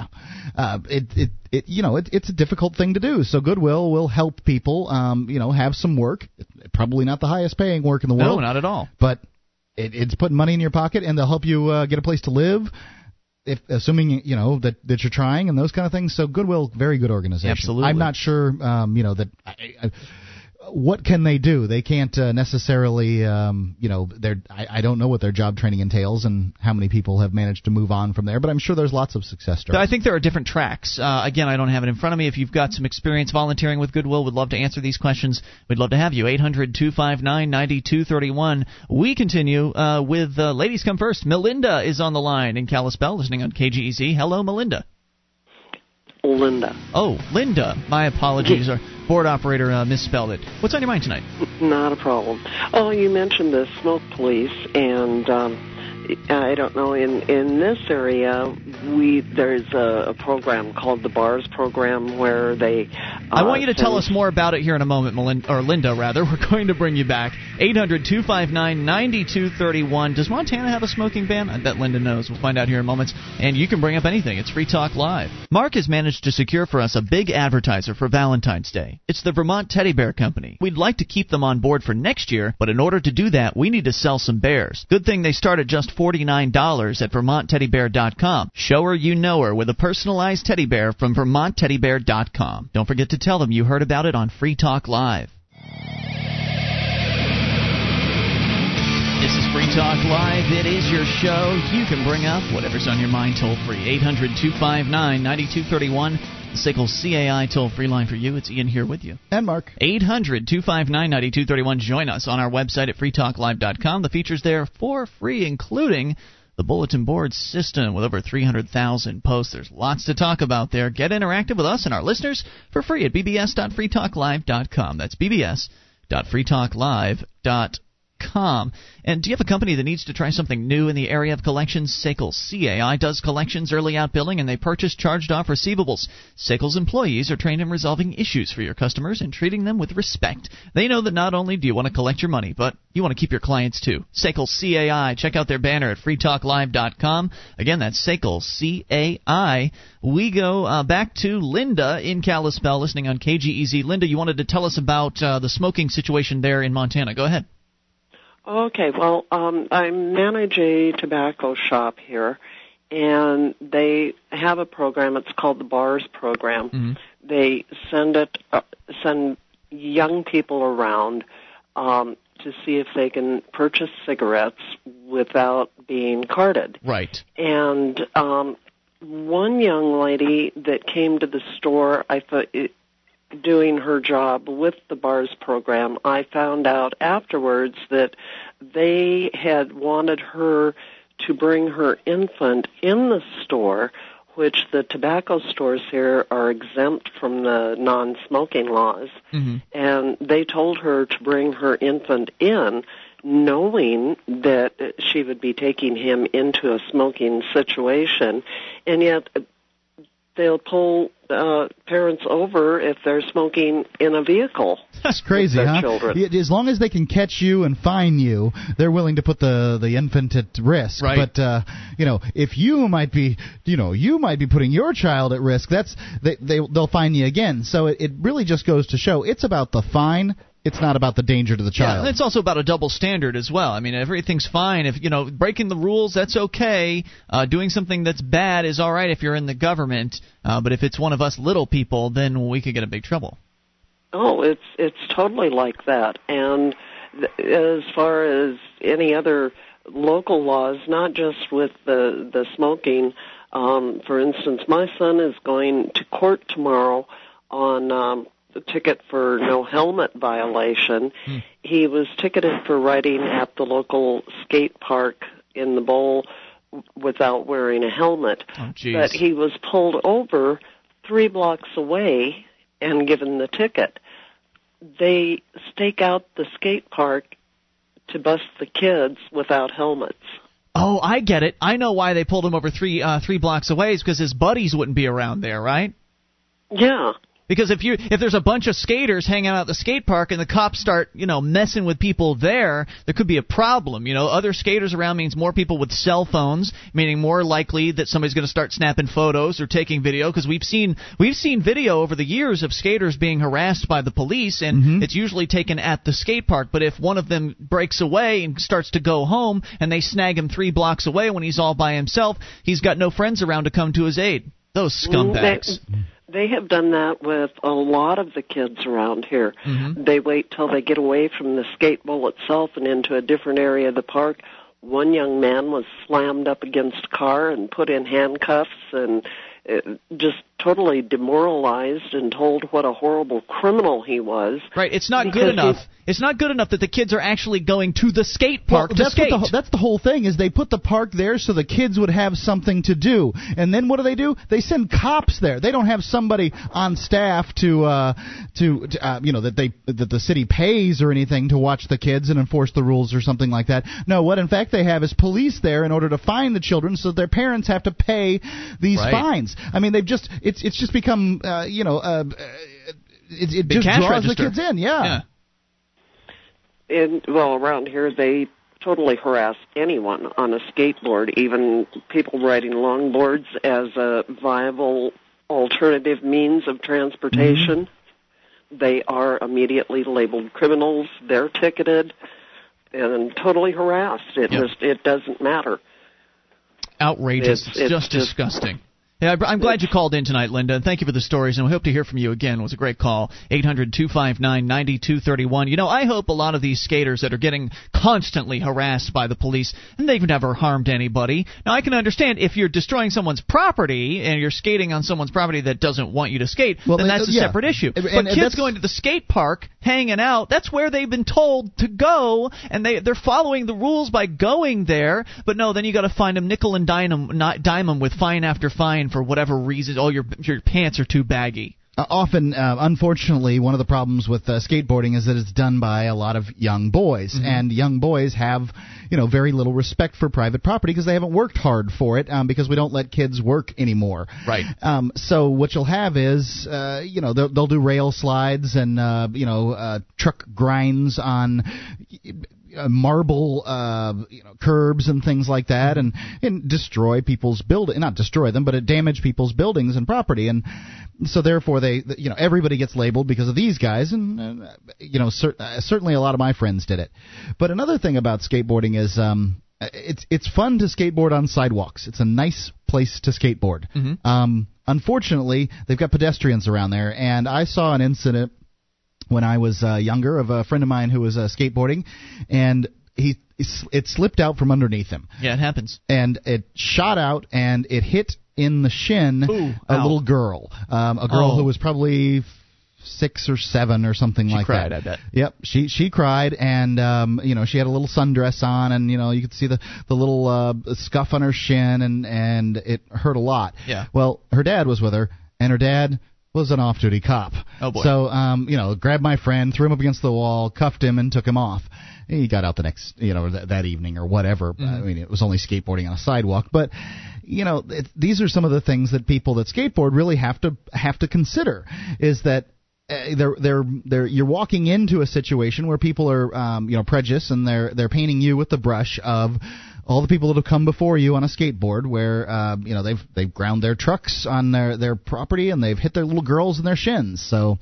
S2: uh, it it. It, you know it, it's a difficult thing to do. So Goodwill will help people, um, you know, have some work. Probably not the highest paying work in the world.
S1: No, not at all.
S2: but it, it's putting money in your pocket, and they'll help you uh, get a place to live. If assuming you know that that you're trying and those kind of things, so Goodwill, very good organization.
S1: Absolutely.
S2: I'm not sure, um, you know, that. I, I, what can they do? They can't uh, necessarily, um, you know. I, I don't know what their job training entails and how many people have managed to move on from there, but I'm sure there's lots of success stories.
S1: I think there are different tracks. Uh, again, I don't have it in front of me. If you've got some experience volunteering with Goodwill, would love to answer these questions. We'd love to have you. 800 259 9231. We continue uh, with uh, Ladies Come First. Melinda is on the line in Kalispell, listening on KGEZ. Hello, Melinda.
S16: Linda.
S1: Oh, Linda. My apologies. Our board operator uh, misspelled it. What's on your mind tonight?
S16: Not a problem. Oh, you mentioned the smoke police, and um, I don't know. In in this area, we there's a, a program called the Bars program where they. Uh,
S1: I want you to tell us more about it here in a moment, Melinda, or Linda, rather. We're going to bring you back. 800 259 9231. Does Montana have a smoking ban? I bet Linda knows. We'll find out here in moments. And you can bring up anything. It's Free Talk Live. Mark has managed to secure for us a big advertiser for Valentine's Day. It's the Vermont Teddy Bear Company. We'd like to keep them on board for next year, but in order to do that, we need to sell some bears. Good thing they start at just $49 at VermontTeddyBear.com. Show her you know her with a personalized teddy bear from VermontTeddyBear.com. Don't forget to tell them you heard about it on Free Talk Live. This is Free Talk Live. It is your show. You can bring up whatever's on your mind toll free. 800 259 9231. The SACL CAI toll free line for you. It's Ian here with you.
S2: And Mark.
S1: 800 259 9231. Join us on our website at freetalklive.com. The features there for free, including the bulletin board system with over 300,000 posts. There's lots to talk about there. Get interactive with us and our listeners for free at bbs.freetalklive.com. That's bbs.freetalklive.com com. And do you have a company that needs to try something new in the area of collections? SACL CAI does collections, early out billing, and they purchase charged off receivables. SACL's employees are trained in resolving issues for your customers and treating them with respect. They know that not only do you want to collect your money, but you want to keep your clients too. SACL CAI. Check out their banner at freetalklive.com. Again, that's SACL CAI. We go uh, back to Linda in Kalispell listening on KGEZ. Linda, you wanted to tell us about uh, the smoking situation there in Montana. Go ahead.
S16: Okay, well, um, I manage a tobacco shop here, and they have a program. It's called the Bars Program.
S1: Mm-hmm.
S16: They send it, uh, send young people around um, to see if they can purchase cigarettes without being carded.
S1: Right.
S16: And um, one young lady that came to the store, I thought it, doing her job with the bars program, I found out afterwards that they had wanted her to bring her infant in the store, which the tobacco stores here are exempt from the non smoking laws.
S1: Mm-hmm.
S16: And they told her to bring her infant in, knowing that she would be taking him into a smoking situation. And yet, they'll pull uh, parents over if they're smoking in a vehicle.
S2: That's crazy,
S16: their
S2: huh?
S16: children.
S2: As long as they can catch you and fine you, they're willing to put the the infant at risk.
S1: Right.
S2: But uh, you know, if you might be, you know, you might be putting your child at risk. That's they, they they'll fine you again. So it, it really just goes to show it's about the fine. It's not about the danger to the child.
S1: and it's also about a double standard as well. I mean, everything's fine if you know breaking the rules. That's okay. Uh, doing something that's bad is all right if you're in the government. Uh, but if it's one of us little people, then we could get in big trouble.
S16: Oh, it's it's totally like that. And th- as far as any other local laws, not just with the the smoking. Um, for instance, my son is going to court tomorrow on um, the ticket for no helmet violation. He was ticketed for riding at the local skate park in the bowl without wearing a helmet.
S1: Oh.
S16: But he was pulled over three blocks away and given the ticket. They stake out the skate park to bust the kids without helmets.
S1: Oh, I get it. I know why they pulled him over three uh, three blocks away is because his buddies wouldn't be around there, right?
S16: Yeah.
S1: Because if you if there's a bunch of skaters hanging out at the skate park and the cops start you know messing with people there, there could be a problem. You know, other skaters around means more people with cell phones, meaning more likely that somebody's going to start snapping photos or taking video. Because we've seen we've seen video over the years of skaters being harassed by the police, and mm-hmm. it's usually taken at the skate park. But if one of them breaks away and starts to go home, and they snag him three blocks away when he's all by himself, he's got no friends around to come to his aid. Those scumbags.
S16: They, they have done that with a lot of the kids around here.
S1: Mm-hmm.
S16: They wait till they get away from the skate bowl itself and into a different area of the park. One young man was slammed up against a car and put in handcuffs and uh, just totally demoralized and told what a horrible criminal he was.
S1: Right, it's not
S16: Because
S1: good
S16: he-
S1: enough. It's not good enough that the kids are actually going to the skate park
S2: well,
S1: to
S2: that's
S1: skate.
S2: What the, that's the whole thing is they put the park there so the kids would have something to do, and then what do they do? They send cops there. They don't have somebody on staff to uh, to, to uh, you know that they that the city pays or anything to watch the kids and enforce the rules or something like that. No, what in fact they have is police there in order to find the children, so their parents have to pay these
S1: Right.
S2: fines. I mean, they've just it's it's just become uh, you know. Uh, it, it
S1: Big
S2: just
S1: cash
S2: draws
S1: register.
S2: the kids in, yeah.
S16: And well, around here they totally harass anyone on a skateboard, even people riding longboards as a viable alternative means of transportation. They are immediately labeled criminals. They're ticketed and totally harassed. It
S1: Yep.
S16: just it doesn't matter.
S1: Outrageous.
S16: It's-
S1: It's,
S16: it's
S1: just
S16: just-
S1: disgusting. Yeah, I'm glad you called in tonight, Linda, and thank you for the stories, and we hope to hear from you again. It was a great call. 800-259-9231. You know, I hope a lot of these skaters that are getting constantly harassed by the police, and they've never harmed anybody. Now, I can understand if you're destroying someone's property and you're skating on someone's property that doesn't want you to skate,
S2: Well,
S1: then that's a
S2: yeah.
S1: separate issue.
S2: And-
S1: But
S2: and
S1: kids going to the skate park, hanging out, that's where they've been told to go, and they, they're following the rules by going there, but no, then you got to find them nickel and dime 'em- not dime 'em with fine after fine for whatever reason. Oh, your your pants are too baggy.
S2: Uh, often, uh, unfortunately, one of the problems with uh, skateboarding is that it's done by a lot of young boys,
S1: Mm-hmm.
S2: and young boys have, you know, very little respect for private property because they haven't worked hard for it. Um, because we don't let kids work anymore.
S1: Right.
S2: Um, so what you'll have is, uh, you know, they'll, they'll do rail slides and, uh, you know, uh, truck grinds on marble, uh, you know, curbs and things like that, and and destroy people's building, not destroy them, but it damage people's buildings and property, and so therefore they, you know, everybody gets labeled because of these guys, and uh, you know, cer- uh, certainly a lot of my friends did it. But another thing about skateboarding is, um, it's it's fun to skateboard on sidewalks. It's a nice place to skateboard. Um, unfortunately, they've got pedestrians around there, and I saw an incident when I was uh, younger of a friend of mine who was uh, skateboarding, and he it slipped out from underneath him,
S1: Yeah, it happens.
S2: and it shot out and it hit in the shin
S1: Ooh,
S2: a
S1: ow.
S2: little girl, um, a girl
S1: Oh.
S2: who was probably six or seven or something like that.
S1: She
S2: like
S1: cried,
S2: that.
S1: I bet.
S2: Yep, she she cried, and um, you know she had a little sundress on, and you know you could see the the little uh, scuff on her shin, and and it hurt a lot.
S1: Yeah.
S2: Well, her dad was with her, and her dad was an off-duty cop.
S1: Oh, boy.
S2: So um, you know, grabbed my friend, threw him up against the wall, cuffed him, and took him off. He got out the next, you know, th- that evening or whatever. I mean, it was only skateboarding on a sidewalk, but you know, it, these are some of the things that people that skateboard really have to have to consider. Is that uh, they're they're they're you're walking into a situation where people are um, you know prejudiced and they're they're painting you with the brush of all the people that have come before you on a skateboard where uh, you know they've they've ground their trucks on their their property and they've hit their little girls in their shins so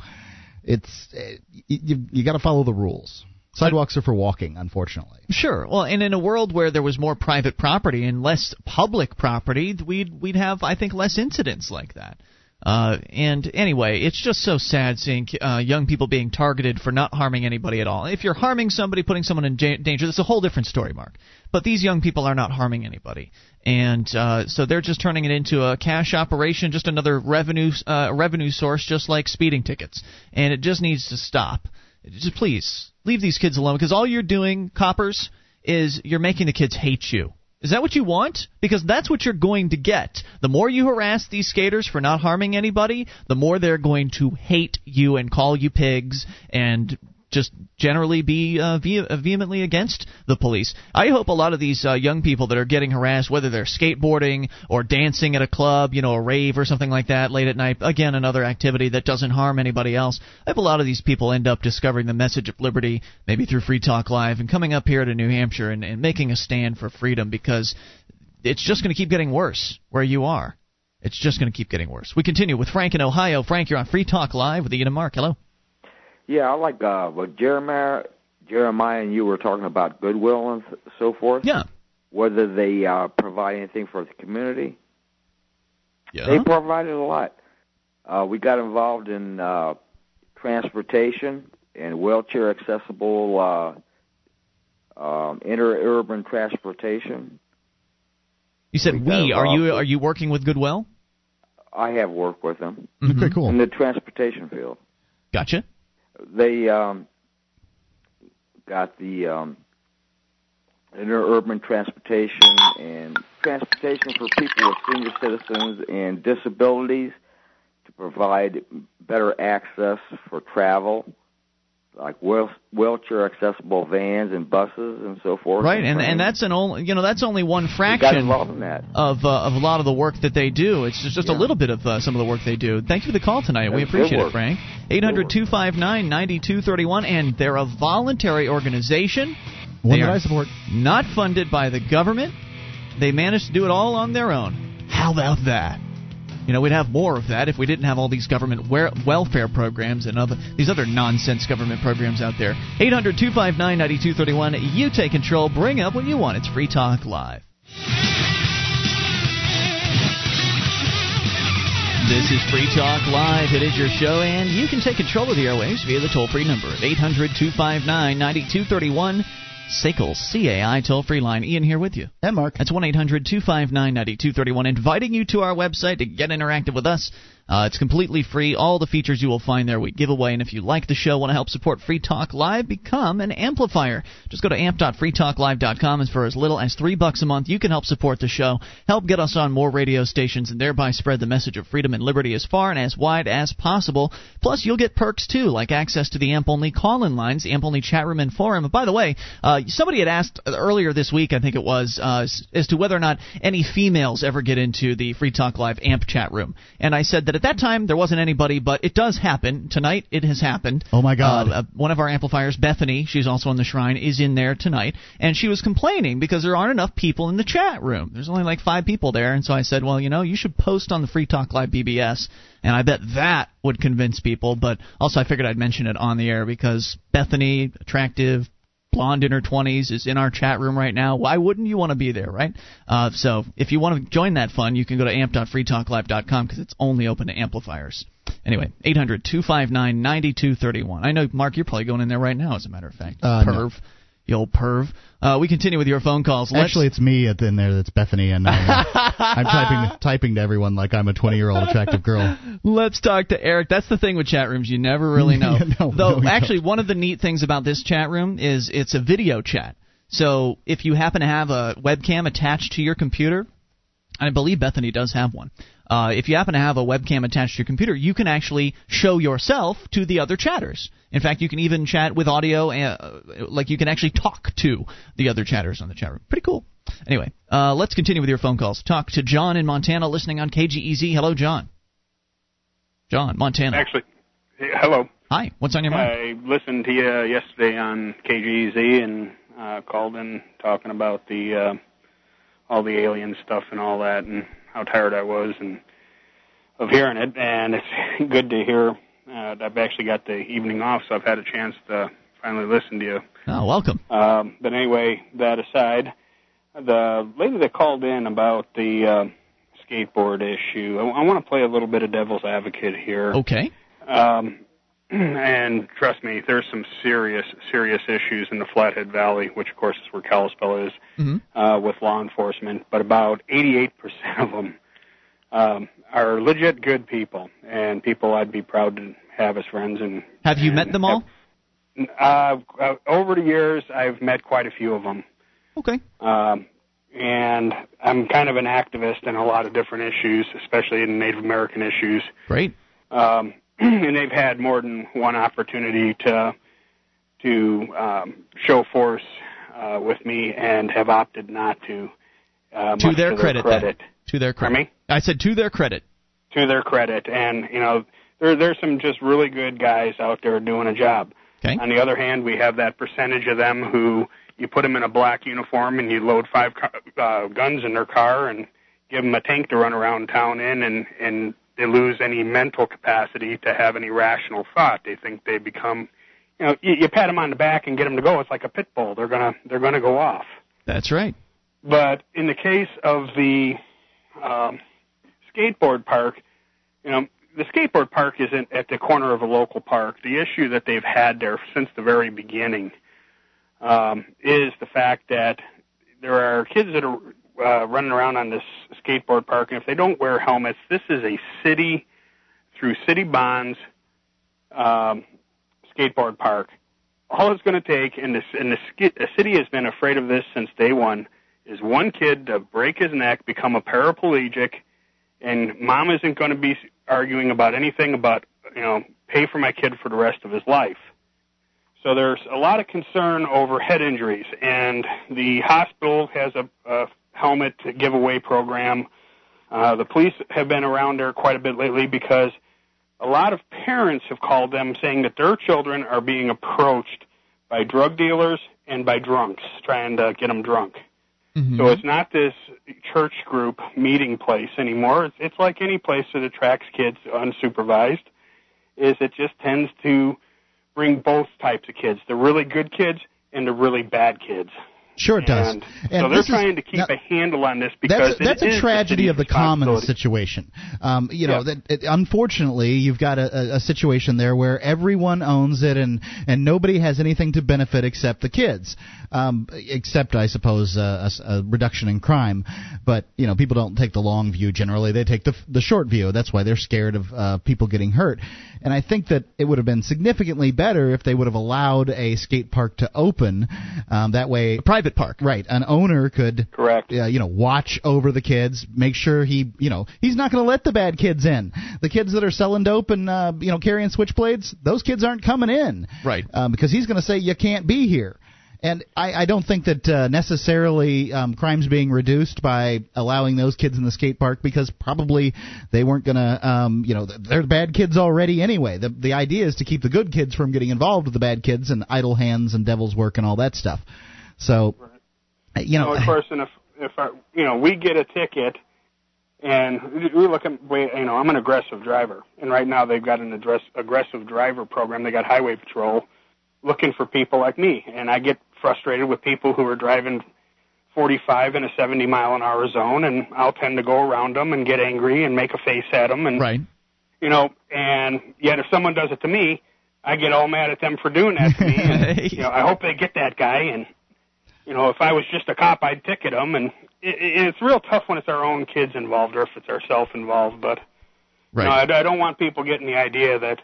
S2: it's uh, you you got to follow the rules sidewalks are for walking unfortunately
S1: Sure. Well, and in a world where there was more private property and less public property, we'd we'd have I think less incidents like that. Uh, and anyway, it's just so sad seeing uh, young people being targeted for not harming anybody at all. If you're harming somebody, putting someone in danger, that's a whole different story, Mark. But these young people are not harming anybody, and uh, so they're just turning it into a cash operation, just another revenue uh, revenue source, just like speeding tickets. And it just needs to stop. Just please leave these kids alone because all you're doing, coppers, is you're making the kids hate you. Is that what you want? Because that's what you're going to get. The more you harass these skaters for not harming anybody, the more they're going to hate you and call you pigs and just generally be uh, uh, vehemently against the police. I hope a lot of these uh, young people that are getting harassed, whether they're skateboarding or dancing at a club, you know, a rave or something like that late at night, again, another activity that doesn't harm anybody else. I hope a lot of these people end up discovering the message of liberty, maybe through Free Talk Live, and coming up here to New Hampshire and, and making a stand for freedom because it's just going to keep getting worse where you are. It's just going to keep getting worse. We continue with Frank in Ohio. Frank, you're on Free Talk Live with Ian and Mark. Hello.
S17: Yeah, I like uh, what Jeremiah, Jeremiah, and you were talking about goodwill and so forth.
S1: Yeah.
S17: Whether they uh, provide anything for the community.
S1: Yeah.
S17: They provided a lot. Uh, we got involved in uh, transportation and wheelchair accessible uh, um, interurban transportation.
S1: You said
S17: We
S1: we. Are you are you working with Goodwill?
S17: I have worked with them
S1: Okay,
S2: cool.
S17: in the transportation field.
S1: Gotcha.
S17: They um, got the um, interurban transportation and transportation for people with senior citizens and disabilities to provide better access for travel, like wheel, wheelchair accessible vans and buses and so forth.
S1: Right, and
S17: trains.
S1: and that's an only you know that's only one fraction
S17: that.
S1: of uh, of a lot of the work that they do. It's just, just a little bit of uh, some of the work they do. Thank you for the call tonight. we
S17: That's good
S1: appreciate it. Frank. 800-259-9231 and they're a voluntary organization.
S2: One
S1: they
S2: that
S1: are
S2: I support.
S1: Not funded by the government. They managed to do it all on their own. How about that? You know, we'd have more of that if we didn't have all these government welfare programs and other these other nonsense government programs out there. 800-259-9231. You take control. Bring up what you want. It's Free Talk Live. This is Free Talk Live. It is your show, and you can take control of the airwaves via the toll free number of 800 259 9231. SACL CAI toll free line. Ian here with you.
S2: And Mark.
S1: That's 1 800 259 9231. Inviting you to our website to get interactive with us. Uh, it's completely free. All the features you will find there we give away. And if you like the show, want to help support Free Talk Live, become an amplifier. Just go to amp.freetalklive.com. And for as little as three bucks a month, you can help support the show, help get us on more radio stations, and thereby spread the message of freedom and liberty as far and as wide as possible. Plus, you'll get perks too, like access to the AMP only call in lines, AMP only chat room and forum. By the way, uh, somebody had asked earlier this week, I think it was, uh, as to whether or not any females ever get into the Free Talk Live AMP chat room. And I said that at that time there wasn't anybody, but it does happen. Tonight it has happened.
S2: Oh my God!
S1: Uh, uh, one of our amplifiers, Bethany, she's also in the shrine, is in there tonight, and she was complaining because there aren't enough people in the chat room. There's only like five people there, and so I said, well, you know, you should post on the Free Talk Live BBS, and I bet that would convince people. But also, I figured I'd mention it on the air because Bethany, attractive, blonde in her 20s is in our chat room right now. Why wouldn't you want to be there, right? Uh, so if you want to join that fun, you can go to amp.freetalklive.com because it's only open to amplifiers. Anyway, 800 259 9231. I know, Mark, you're probably going in there right now, as a matter of fact.
S2: Uh,
S1: perv.
S2: no.
S1: You old perv. Uh, we continue with your phone calls. Let's-
S2: Actually, it's me at in there. That's Bethany, and I, uh, I'm typing typing to everyone like I'm a 20 year old attractive girl.
S1: Let's talk to Eric. That's the thing with chat rooms; you never really know.
S2: No,
S1: Though,
S2: no,
S1: actually, one of the neat things about this chat room is it's a video chat. So if you happen to have a webcam attached to your computer, I believe Bethany does have one. Uh, if you happen to have a webcam attached to your computer, you can actually show yourself to the other chatters. In fact, you can even chat with audio, uh, like you can actually talk to the other chatters on the chat room. Pretty cool. Anyway, uh, let's continue with your phone calls. Talk to John in Montana, listening on KGEZ. Hello, John. John, Montana.
S18: Actually, hello.
S1: Hi. What's on your mind?
S18: I listened to you yesterday on KGEZ and uh, called in talking about the uh, all the alien stuff and all that, and how tired I was and of hearing it. And it's good to hear. Uh, I've actually got the evening off, so I've had a chance to finally listen to you.
S1: Oh, welcome.
S18: Um, but anyway, that aside, the lady that called in about the uh, skateboard issue, I, I want to play a little bit of devil's advocate here.
S1: Okay.
S18: Um, and trust me, there's some serious, serious issues in the Flathead Valley, which of course is where Kalispell is,
S1: Mm-hmm.
S18: uh, with law enforcement. But about 88% of them um, are legit good people and people I'd be proud to have as friends. And
S1: Have you
S18: and
S1: met them all?
S18: uh, uh, over the years, I've met quite a few of them.
S1: Okay.
S18: Um, and I'm kind of an activist in a lot of different issues, especially in Native American issues.
S1: Great.
S18: Um, and they've had more than one opportunity to to um, show force uh, with me, and have opted not to. Uh,
S1: To their
S18: to
S1: credit,
S18: their
S1: then.
S18: credit.
S1: To their credit. I said to their credit.
S18: To their credit, and you know, there there's some just really good guys out there doing a job.
S1: Okay.
S18: On the other hand, we have that percentage of them who you put them in a black uniform and you load five car, uh, guns in their car and give them a tank to run around town in, and and they lose any mental capacity to have any rational thought. They think they become, you know, you, you pat them on the back and get them to go. It's like a pit bull. They're gonna they're gonna go off.
S1: That's right.
S18: But in the case of the um, skateboard park, you know, the skateboard park isn't at the corner of a local park. The issue that they've had there since the very beginning um, is the fact that there are kids that are uh, running around on this skateboard park, and if they don't wear helmets, this is a city through city bonds um, skateboard park. All it's going to take, and, this, and the, ski- the city has been afraid of this since day one, is one kid to break his neck, become a paraplegic, and mom isn't going to be arguing about anything about, you know, pay for my kid for the rest of his life. So there's a lot of concern over head injuries, and the hospital has a, a helmet giveaway program. Uh, the police have been around there quite a bit lately because a lot of parents have called them saying that their children are being approached by drug dealers and by drunks trying to get them drunk. So it's not this church group meeting place anymore. It's, it's like any place that attracts kids unsupervised. Is it just tends to bring both types of kids, the really good kids and the really bad kids.
S2: Sure, it does.
S18: And,
S2: And
S18: so they're
S2: this is-
S18: trying to keep
S2: now-
S18: a handle on this because
S2: that's, that's a tragedy
S18: the
S2: of the commons situation. Um, you know,
S18: Yeah.
S2: that it, unfortunately, you've got a, a, situation there where everyone owns it, and and nobody has anything to benefit except the kids. Um, except, I suppose, uh, a a, reduction in crime. But you know, people don't take the long view generally; they take the the short view. That's why they're scared of uh, people getting hurt. And I think that it would have been significantly better if they would have allowed a skate park to open. Um, that way, a
S1: private park,
S2: right? An owner could
S18: correct.
S2: uh, you know, watch over the kids, make sure he, you know, he's not going to let the bad kids in. The kids that are selling dope and uh, you know carrying switchblades, those kids aren't coming in,
S1: right?
S2: Um, because he's going to say you can't be here. And I, I don't think that uh, necessarily um, crimes being reduced by allowing those kids in the skate park because probably they weren't going to, um, you know, they're bad kids already anyway. The the idea is to keep the good kids from getting involved with the bad kids and idle hands and devil's work and all that stuff. So, uh, you know,
S18: of course, and if if our, you know we get a ticket, and we look at you know, I'm an aggressive driver, and right now they've got an address aggressive driver program. They got highway patrol looking for people like me, and I get frustrated with people who are driving 45 in a 70 mile an hour zone, and I'll tend to go around them and get angry and make a face at them, and
S1: right.
S18: you know, and yet if someone does it to me, I get all mad at them for doing that to me. And, you know, I hope they get that guy. And you know, if I was just a cop, I'd ticket them. And it, it, it's real tough when it's our own kids involved or if it's ourself involved. But
S1: Right.
S18: you know, I, I don't want people getting the idea that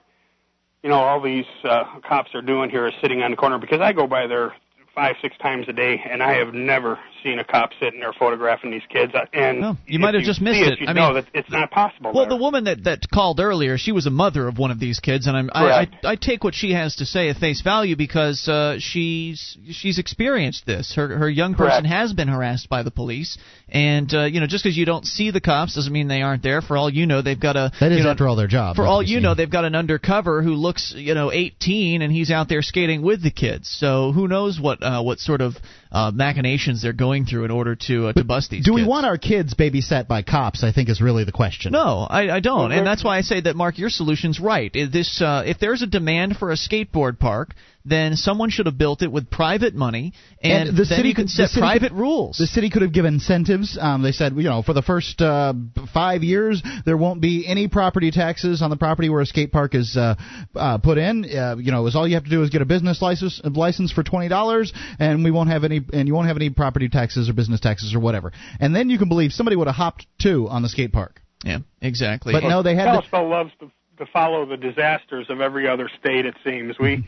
S18: you know all these uh, cops are doing here is sitting on the corner because I go by there five, six times a day, and I have never seen a cop sitting there photographing these kids. Uh, And
S1: you might have just missed
S18: see
S1: it.
S18: You
S1: I
S18: know
S1: mean-
S18: that it's not possible.
S1: Well, the woman that that called earlier, she was a mother of one of these kids, and I'm I, I I take what she has to say at face value because uh, she's she's experienced this. Her her young person
S18: Correct.
S1: has been harassed by the police, and uh, you know just because you don't see the cops doesn't mean they aren't there. For all you know, they've got a
S2: that is
S1: know,
S2: after all their job.
S1: for all you know, they've got an undercover who looks, you know, 18, and he's out there skating with the kids. So who knows what uh, what sort of uh, machinations they're going through in order to uh, to bust these.
S2: Do we want our kids babysat by cops? I think is really the question.
S1: No, I, I don't, and that's why I say that Mark, your solution's right. If This, uh, if there's a demand for a skateboard park, then someone should have built it with private money, and,
S2: the
S1: then
S2: city
S1: you can
S2: could-
S1: set
S2: city
S1: private
S2: could-
S1: rules.
S2: The city could have given incentives. Um, they said, you know, for the first uh, five years, there won't be any property taxes on the property where a skate park is uh, uh, put in. Uh, you know, is all you have to do is get a business license license for twenty dollars, and we won't have any, and you won't have any property taxes or business taxes or whatever. And then you can believe somebody would have hopped too on the skate park.
S1: Yeah, exactly.
S2: But no, they had. The,
S18: Kalispell loves to, to follow the disasters of every other state. It seems we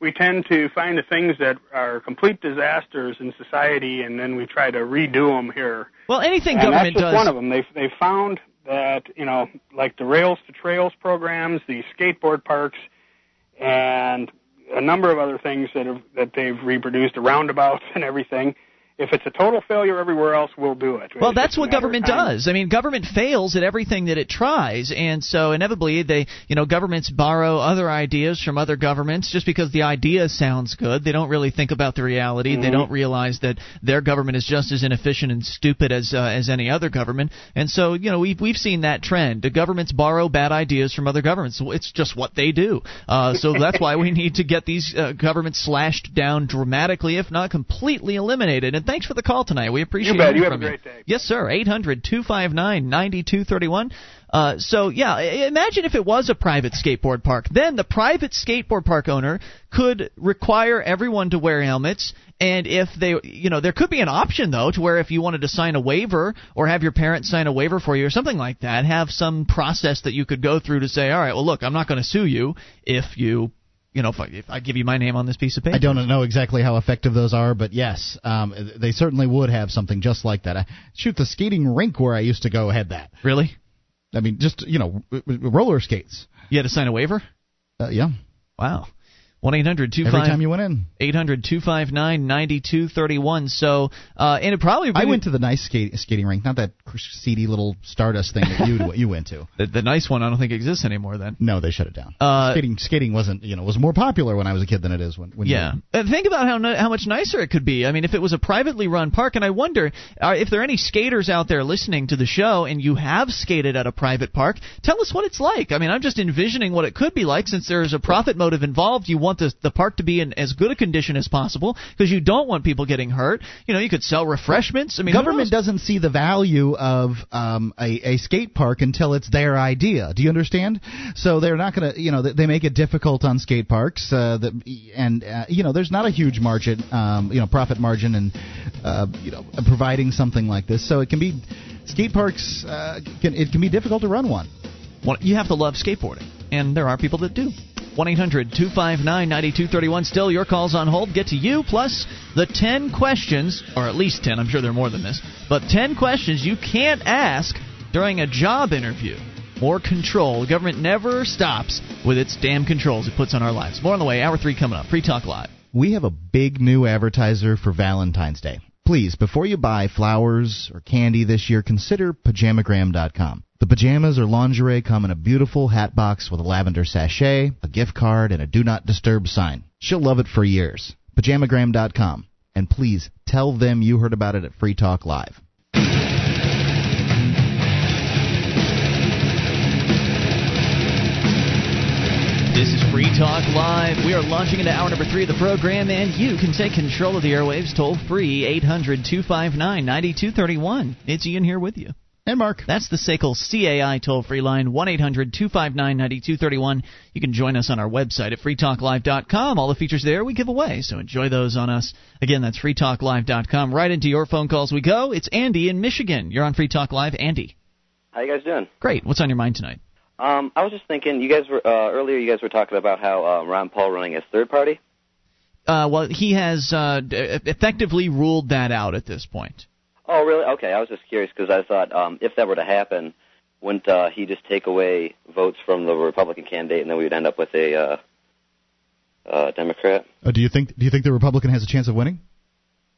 S18: we tend to find the things that are complete disasters in society, and then we try to redo them here.
S1: Well, anything
S18: and
S1: government
S18: that's just
S1: does.
S18: one of them. They they found that you know, like the Rails to Trails programs, the skateboard parks, and a number of other things that have that they've reproduced, the roundabouts and everything. If it's a total failure everywhere else, we'll do it.
S1: Well,
S18: It's
S1: that's what government does. I mean, government fails at everything that it tries, and so inevitably, they, you know, governments borrow other ideas from other governments just because the idea sounds good. They don't really think about the reality. They
S18: Mhm.
S1: don't realize that their government is just as inefficient and stupid as uh, as any other government. And so, you know, we've we've seen that trend. The governments borrow bad ideas from other governments. It's just what they do. Uh, so that's why we need to get these uh, governments slashed down dramatically, if not completely eliminated. And thanks for the call tonight. We appreciate
S18: You bet. You have a great day.
S1: Yes, sir. 800 259 9231. Uh, so, yeah, imagine if it was a private skateboard park. Then the private skateboard park owner could require everyone to wear helmets. And if they, you know, there could be an option, though, to where if you wanted to sign a waiver or have your parents sign a waiver for you or something like that, have some process that you could go through to say, all right, well, look, I'm not going to sue you if you. You know, if I, if I give you my name on this piece of paper,
S2: I don't know exactly how effective those are, but yes, um, they certainly would have something just like that. I, shoot, the skating rink where I used to go had that.
S1: Really?
S2: I mean, just you know, roller skates.
S1: You had to sign a waiver.
S2: Uh, yeah.
S1: Wow. One eight hundred two
S2: Every
S1: five
S2: time you went in.
S1: 800 259 9231. So, uh, and it probably.
S2: I went to the nice skate, skating rink, not that seedy little Stardust thing that you you went to.
S1: The, the nice one, I don't think exists anymore. Then.
S2: No, they shut it down.
S1: Uh,
S2: skating skating wasn't you know was more popular when I was a kid than it is when, when
S1: Yeah,
S2: you
S1: and think about how how much nicer it could be. I mean, if it was a privately run park, and I wonder uh, if there are any skaters out there listening to the show, and you have skated at a private park, tell us what it's like. I mean, I'm just envisioning what it could be like since there's a profit motive involved. You want want the the park to be in as good a condition as possible because you don't want people getting hurt. You know, you could sell refreshments. I mean,
S2: government doesn't see the value of um, a, a skate park until it's their idea. Do you understand? So they're not going to, you know, they make it difficult on skate parks, uh, that, and uh, you know, there's not a huge margin, um, you know, profit margin, and uh, you know, providing something like this. So it can be skate parks. Uh, can, it can be difficult to run one.
S1: Well, you have to love skateboarding, and there are people that do. 1 800 259 9231. Still, your calls on hold get to you, plus the 10 questions, or at least 10, I'm sure there are more than this, but 10 questions you can't ask during a job interview. More control. The government never stops with its damn controls it puts on our lives. More on the way. Hour 3 coming up. Free Talk Live.
S2: We have a big new advertiser for Valentine's Day. Please, before you buy flowers or candy this year, consider pajamagram.com. The pajamas or lingerie come in a beautiful hat box with a lavender sachet, a gift card, and a do not disturb sign. She'll love it for years. Pajamagram.com. And please tell them you heard about it at Free Talk Live.
S1: This is Free Talk Live. We are launching into hour number three of the program, and you can take control of the airwaves toll free 800 259 9231. It's Ian here with you.
S2: And Mark.
S1: That's the SACL CAI toll free line, 1 800 259 9231. You can join us on our website at freetalklive.com. All the features there we give away, so enjoy those on us. Again, that's freetalklive.com. Right into your phone calls we go. It's Andy in Michigan. You're on Free Talk Live. Andy.
S19: How you guys doing?
S1: Great. What's on your mind tonight?
S19: Um, I was just thinking, you guys were uh, earlier. You guys were talking about how uh, Ron Paul running as third party.
S1: Uh, well, he has uh, effectively ruled that out at this point.
S19: Oh, really? Okay, I was just curious because I thought um, if that were to happen, wouldn't uh, he just take away votes from the Republican candidate, and then we would end up with a uh, uh, Democrat?
S2: Uh, do you think? Do you think the Republican has a chance of winning?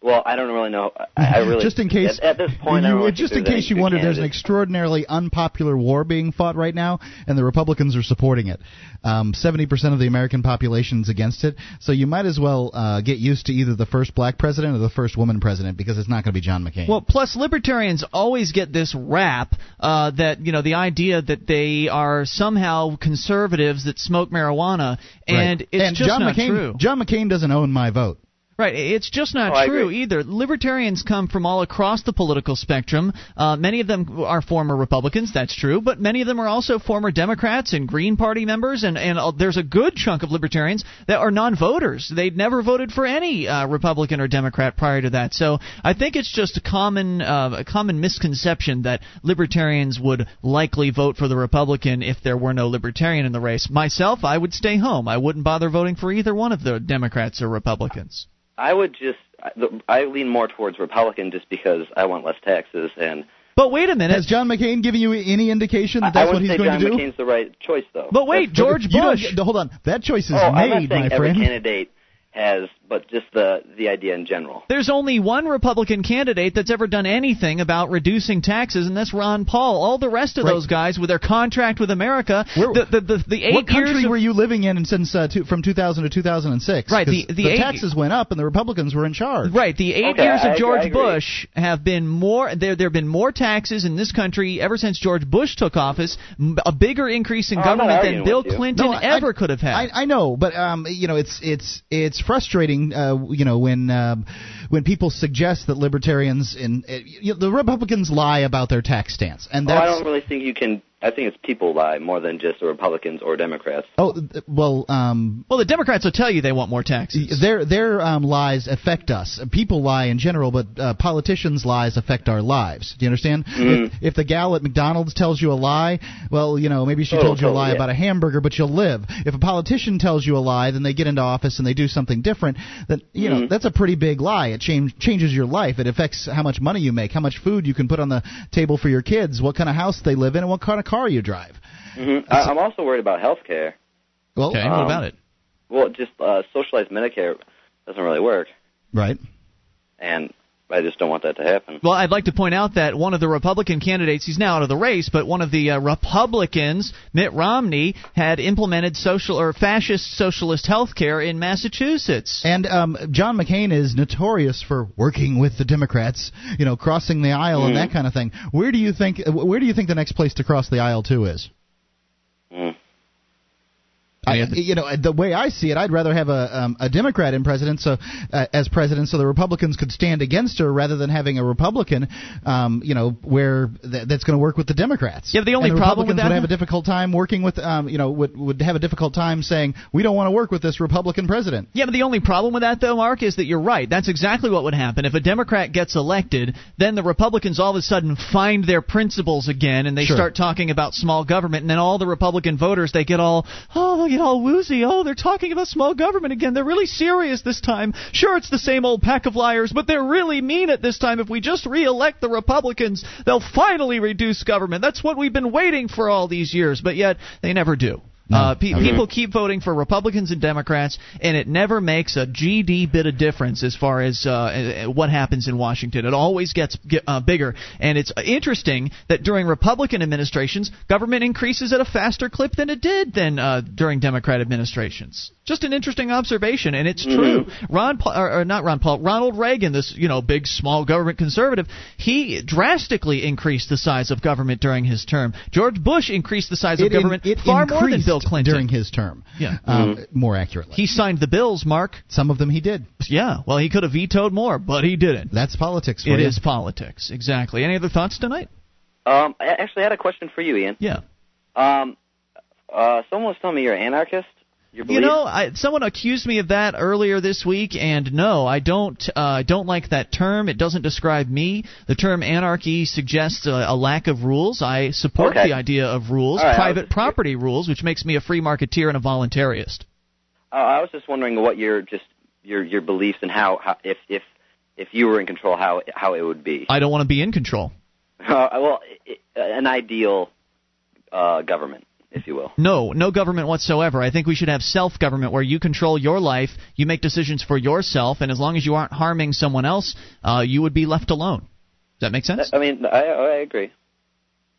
S19: Well, I don't really know. I, I really
S2: just in case
S19: at, at this point, I
S2: you,
S19: don't
S2: just in case you wondered,
S19: good
S2: there's an extraordinarily unpopular war being fought right now, and the Republicans are supporting it. Um, Seventy percent of the American population is against it, so you might as well uh, get used to either the first black president or the first woman president because it's not going to be John McCain.
S1: Well, plus libertarians always get this rap uh, that you know the idea that they are somehow conservatives that smoke marijuana, and
S2: Right.
S1: it's
S2: and
S1: just
S2: John
S1: not
S2: McCain,
S1: true.
S2: John McCain doesn't own my vote.
S1: Right, it's just not
S2: Oh,
S1: true either. Libertarians come from all across the political spectrum. Uh, many of them are former Republicans, that's true, but many of them are also former Democrats and Green Party members, and, and uh, there's a good chunk of libertarians that are non voters. They'd never voted for any uh, Republican or Democrat prior to that. So I think it's just a common, uh, a common misconception that libertarians would likely vote for the Republican if there were no libertarian in the race. Myself, I would stay home. I wouldn't bother voting for either one of the Democrats or Republicans.
S19: I would just. I- I lean more towards Republican just because I want less taxes, and
S1: But wait a minute.
S2: Has John McCain given you any indication that that's what
S19: wouldn't
S2: he's
S19: say
S2: going
S19: John
S2: to do?
S19: McCain's the right choice, though.
S1: But wait,
S2: That's-
S1: George Bush.
S2: get- hold on, that choice is
S19: oh, I'm not saying
S2: my
S19: every
S2: friend.
S19: candidate has, but just the the idea in general.
S1: There's only one Republican candidate that's ever done anything about reducing taxes, and that's Ron Paul. All the rest of
S2: Right.
S1: those guys with their contract with America, the, the, the, the eight
S2: what country
S1: years of,
S2: were you living in since uh, two, from 2000 to 2006?
S1: Right,
S2: 'Cause
S1: the- the eight-
S2: taxes went up and the Republicans were in charge.
S1: Right, the eight
S2: Okay,
S1: years
S2: I
S1: of
S2: agree-
S1: George
S2: I.
S1: Bush have been more. There, there have been more taxes in this country ever since George Bush took office. m- A bigger increase in
S2: Oh,
S1: government than Bill. Clinton
S2: No, I-
S1: ever could have had.
S2: I, I know, but um, you know, it's it's it's frustrating, uh, you know, when um, when people suggest that libertarians and uh, you know, the Republicans lie about their tax stance, and
S19: Oh, I don't really think you can. I think it's people lie more than just the Republicans or Democrats.
S2: oh well, um,
S1: well, the Democrats will tell you they want more taxes.
S2: Their their um, lies affect us. People lie in general, but uh, politicians' lies affect our lives. Do you understand?
S19: Mhm.
S2: If, if the gal at McDonald's tells you a lie, well, you know, maybe she
S19: Oh,
S2: told you a lie
S19: yeah.
S2: about a hamburger, but you'll live. If a politician tells you a lie, then they get into office and they do something different. Then you know
S19: Mhm.
S2: that's a pretty big lie. It change, changes your life. It affects how much money you make, how much food you can put on the table for your kids, what kind of house they live in, and what kind of car you drive.
S19: hmm I, I'm also worried about health care.
S2: Well,
S1: Okay, what about it?
S19: Well, just uh, socialized Medicare doesn't really work,
S2: Right.
S19: and I just don't want that to happen.
S1: Well, I'd like to point out that one of the Republican candidates, he's now out of the race, but one of the uh, Republicans, Mitt Romney, had implemented social or fascist socialist health care in Massachusetts.
S2: And um, John McCain is notorious for working with the Democrats, you know, crossing the aisle and
S19: Mhm.
S2: that kind of thing. Where do you think where do you think the next place to cross the aisle to is?
S19: Mm.
S2: I, you know, the way I see it, I'd rather have a um, a Democrat in president, so uh, as president, so the Republicans could stand against her, rather than having a Republican, um, you know, where th- that's going to work with the Democrats.
S1: Yeah, the only
S2: the
S1: problem with
S2: Republicans
S1: that
S2: would have a difficult time working with, um, you know, would would have a difficult time saying we don't want to work with this Republican president.
S1: Yeah, but the only problem with that, though, Mark, is that you're right. That's exactly what would happen if a Democrat gets elected. Then the Republicans all of a sudden find their principles again, and they
S2: Sure.
S1: start talking about small government. And then all the Republican voters they get all oh get all woozy. Oh, they're talking about small government again. They're really serious this time. Sure, it's the same old pack of liars, but they're really mean at this time. If we just re-elect the Republicans, they'll finally reduce government. That's what we've been waiting for all these years, but yet they never do. Uh, pe- People keep voting for Republicans and Democrats, and it never makes a GD bit of difference as far as uh, uh, what happens in Washington. It always gets get, uh, bigger, and it's interesting that during Republican administrations, government increases at a faster clip than it did than uh, during Democrat administrations. Just an interesting observation, and it's true. Ron, Paul, or, or not Ron Paul, Ronald Reagan, this you know big small government conservative, he drastically increased the size of government during his term. George Bush increased the size of
S2: It
S1: government
S2: it
S1: far more than
S2: increased
S1: Bill Clinton
S2: during his term.
S1: Yeah.
S2: um, more accurately.
S1: He signed the bills, Mark.
S2: Some of them he did.
S1: Yeah, well, he could have vetoed more, but he didn't.
S2: That's politics. For
S1: It
S2: you.
S1: is politics, exactly. Any other thoughts tonight?
S19: Um, I actually had a question for you, Ian.
S1: Yeah.
S19: Um, uh, someone was telling me you're an anarchist. Your
S1: You know, I, someone accused me of that earlier this week, and no, I don't. Uh, I don't like that term. It doesn't describe me. The term anarchy suggests a, a lack of rules. I support
S19: Okay.
S1: the idea of rules,
S19: right,
S1: private property rules, which makes me a free marketeer and a voluntarist.
S19: Uh, I was just wondering what your just your your beliefs and how, how if if if you were in control, how how it would be.
S1: I don't want to be in control.
S19: Uh, well, i i an ideal uh, government, if you will.
S1: No, no government whatsoever. I think we should have self government where you control your life, you make decisions for yourself, and as long as you aren't harming someone else, uh, you would be left alone. Does that make sense?
S19: I mean, I I agree.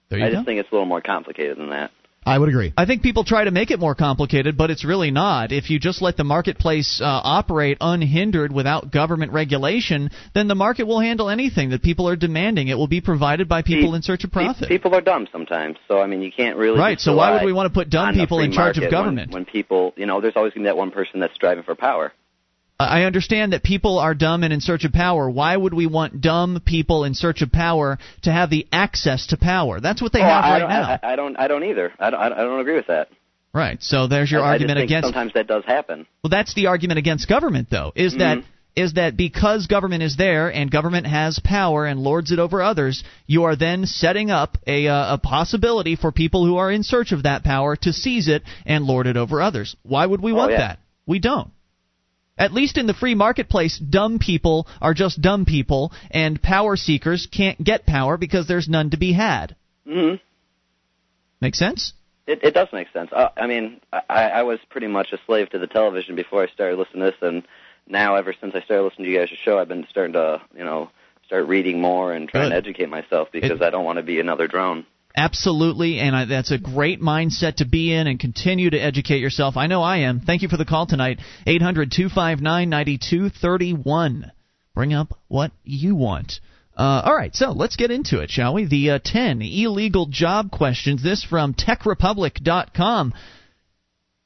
S1: There you
S19: I
S1: go.
S19: just think it's a little more complicated than that.
S2: I would agree.
S1: I think people try to make it more complicated, but it's really not. If you just let the marketplace uh, operate unhindered without government regulation, then the market will handle anything that people are demanding. It will be provided by people in search of
S19: Pe-
S1: profit.
S19: People are dumb sometimes, so I mean, you can't really.
S1: Right, so why would we want to put dumb people in charge of
S19: market when-
S1: government?
S19: When, people, you know, there's always going to be that one person that's striving for power.
S1: I understand that people are dumb and in search of power. Why would we want dumb people in search of power to have the access to power? That's what they
S19: Oh,
S1: have
S19: I
S1: right now.
S19: I, I don't. I don't either. I don't. I don't agree with that.
S1: Right. So there's your
S19: I,
S1: argument
S19: I just think
S1: against.
S19: Sometimes that does happen.
S1: Well, that's the argument against government, though. Is that
S19: Mhm.
S1: is that because government is there and government has power and lords it over others, you are then setting up a uh, a possibility for people who are in search of that power to seize it and lord it over others. Why would we
S19: Oh,
S1: want
S19: yeah.
S1: that? We don't. At least in the free marketplace, dumb people are just dumb people, and power seekers can't get power because there's none to be had.
S19: hmm
S1: Make sense?
S19: It, it does make sense. Uh, I mean, I, I was pretty much a slave to the television before I started listening to this, and now ever since I started listening to you guys' show, I've been starting to, you know, start reading more and trying to educate myself because I don't want to be another drone.
S1: Absolutely, and I, that's a great mindset to be in and continue to educate yourself. I know I am. Thank you for the call tonight. 800 259 9231. Bring up what you want. Uh, all right, so let's get into it, shall we? The uh, 10 illegal job questions. This from TechRepublic.com.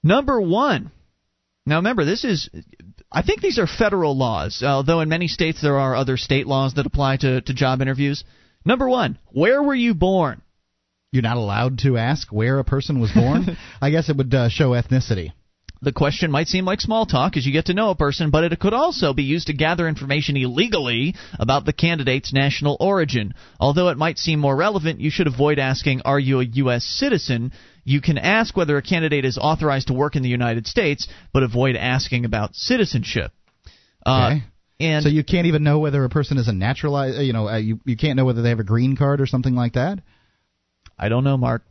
S1: Number one. Now remember, this is. I think these are federal laws, although in many states there are other state laws that apply to, to job interviews. Number one, where were you born?
S2: You're not allowed to ask where a person was born. I guess it would uh, show ethnicity.
S1: The question might seem like small talk as you get to know a person, but it could also be used to gather information illegally about the candidate's national origin. Although it might seem more relevant, you should avoid asking, Are you a U.S. citizen? You can ask whether a candidate is authorized to work in the United States, but avoid asking about citizenship. Uh,
S2: Okay.
S1: and
S2: so you can't even know whether a person is a naturalized. You know, uh, you you can't know whether they have a green card or something like that.
S1: I don't know, Mark.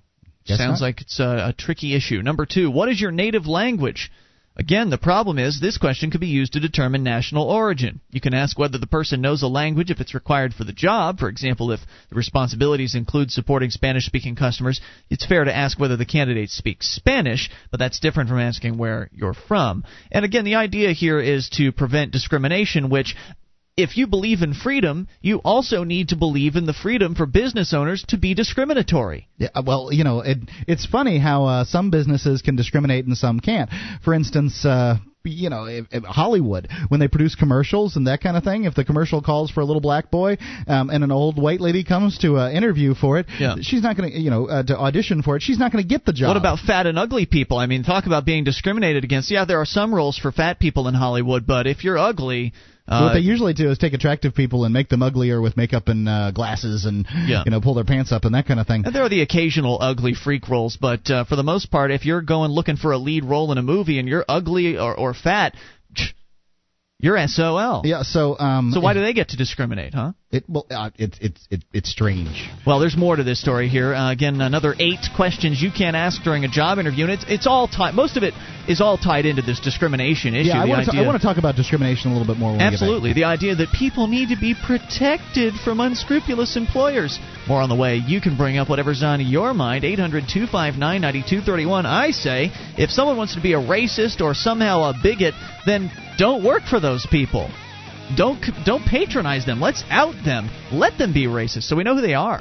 S2: Guess
S1: Sounds
S2: not.
S1: like it's a, a tricky issue. Number two, what is your native language? Again, the problem is this question could be used to determine national origin. You can ask whether the person knows a language if it's required for the job. For example, if the responsibilities include supporting Spanish speaking customers, it's fair to ask whether the candidate speaks Spanish, but that's different from asking where you're from. And again, the idea here is to prevent discrimination, which if you believe in freedom, you also need to believe in the freedom for business owners to be discriminatory.
S2: Yeah, uh, well, you know, it, it's funny how uh, some businesses can discriminate and some can't. For instance, uh, you know, if, if Hollywood when they produce commercials and that kind of thing. If the commercial calls for a little black boy um, and an old white lady comes to uh, interview for it,
S1: Yeah.
S2: she's not going to, you know, uh, to audition for it. She's not going to get the job.
S1: What about fat and ugly people? I mean, talk about being discriminated against. Yeah, there are some roles for fat people in Hollywood, but if you're ugly, uh,
S2: what they usually do is take attractive people and make them uglier with makeup and uh, glasses and
S1: Yeah.
S2: you know pull their pants up and that kind of thing.
S1: And there are the occasional ugly freak roles, but uh, for the most part, if you're going looking for a lead role in a movie and you're ugly or, or fat, you're SOL.
S2: Yeah. So um.
S1: So why do they get to discriminate, huh?
S2: It well, uh, it's it's it, it's strange.
S1: Well, there's more to this story here. Uh, again, another eight questions you can't ask during a job interview, and it's it's all tied. Most of it is all tied into this discrimination issue.
S2: yeah, I want, to I want to talk about discrimination a little bit more. When we get back.
S1: Absolutely. The idea that people need to be protected from unscrupulous employers. More on the way. You can bring up whatever's on your mind. 800 259 9231. I say, if someone wants to be a racist or somehow a bigot, then don't work for those people. Don't don't patronize them. Let's out them. Let them be racist so we know who they are.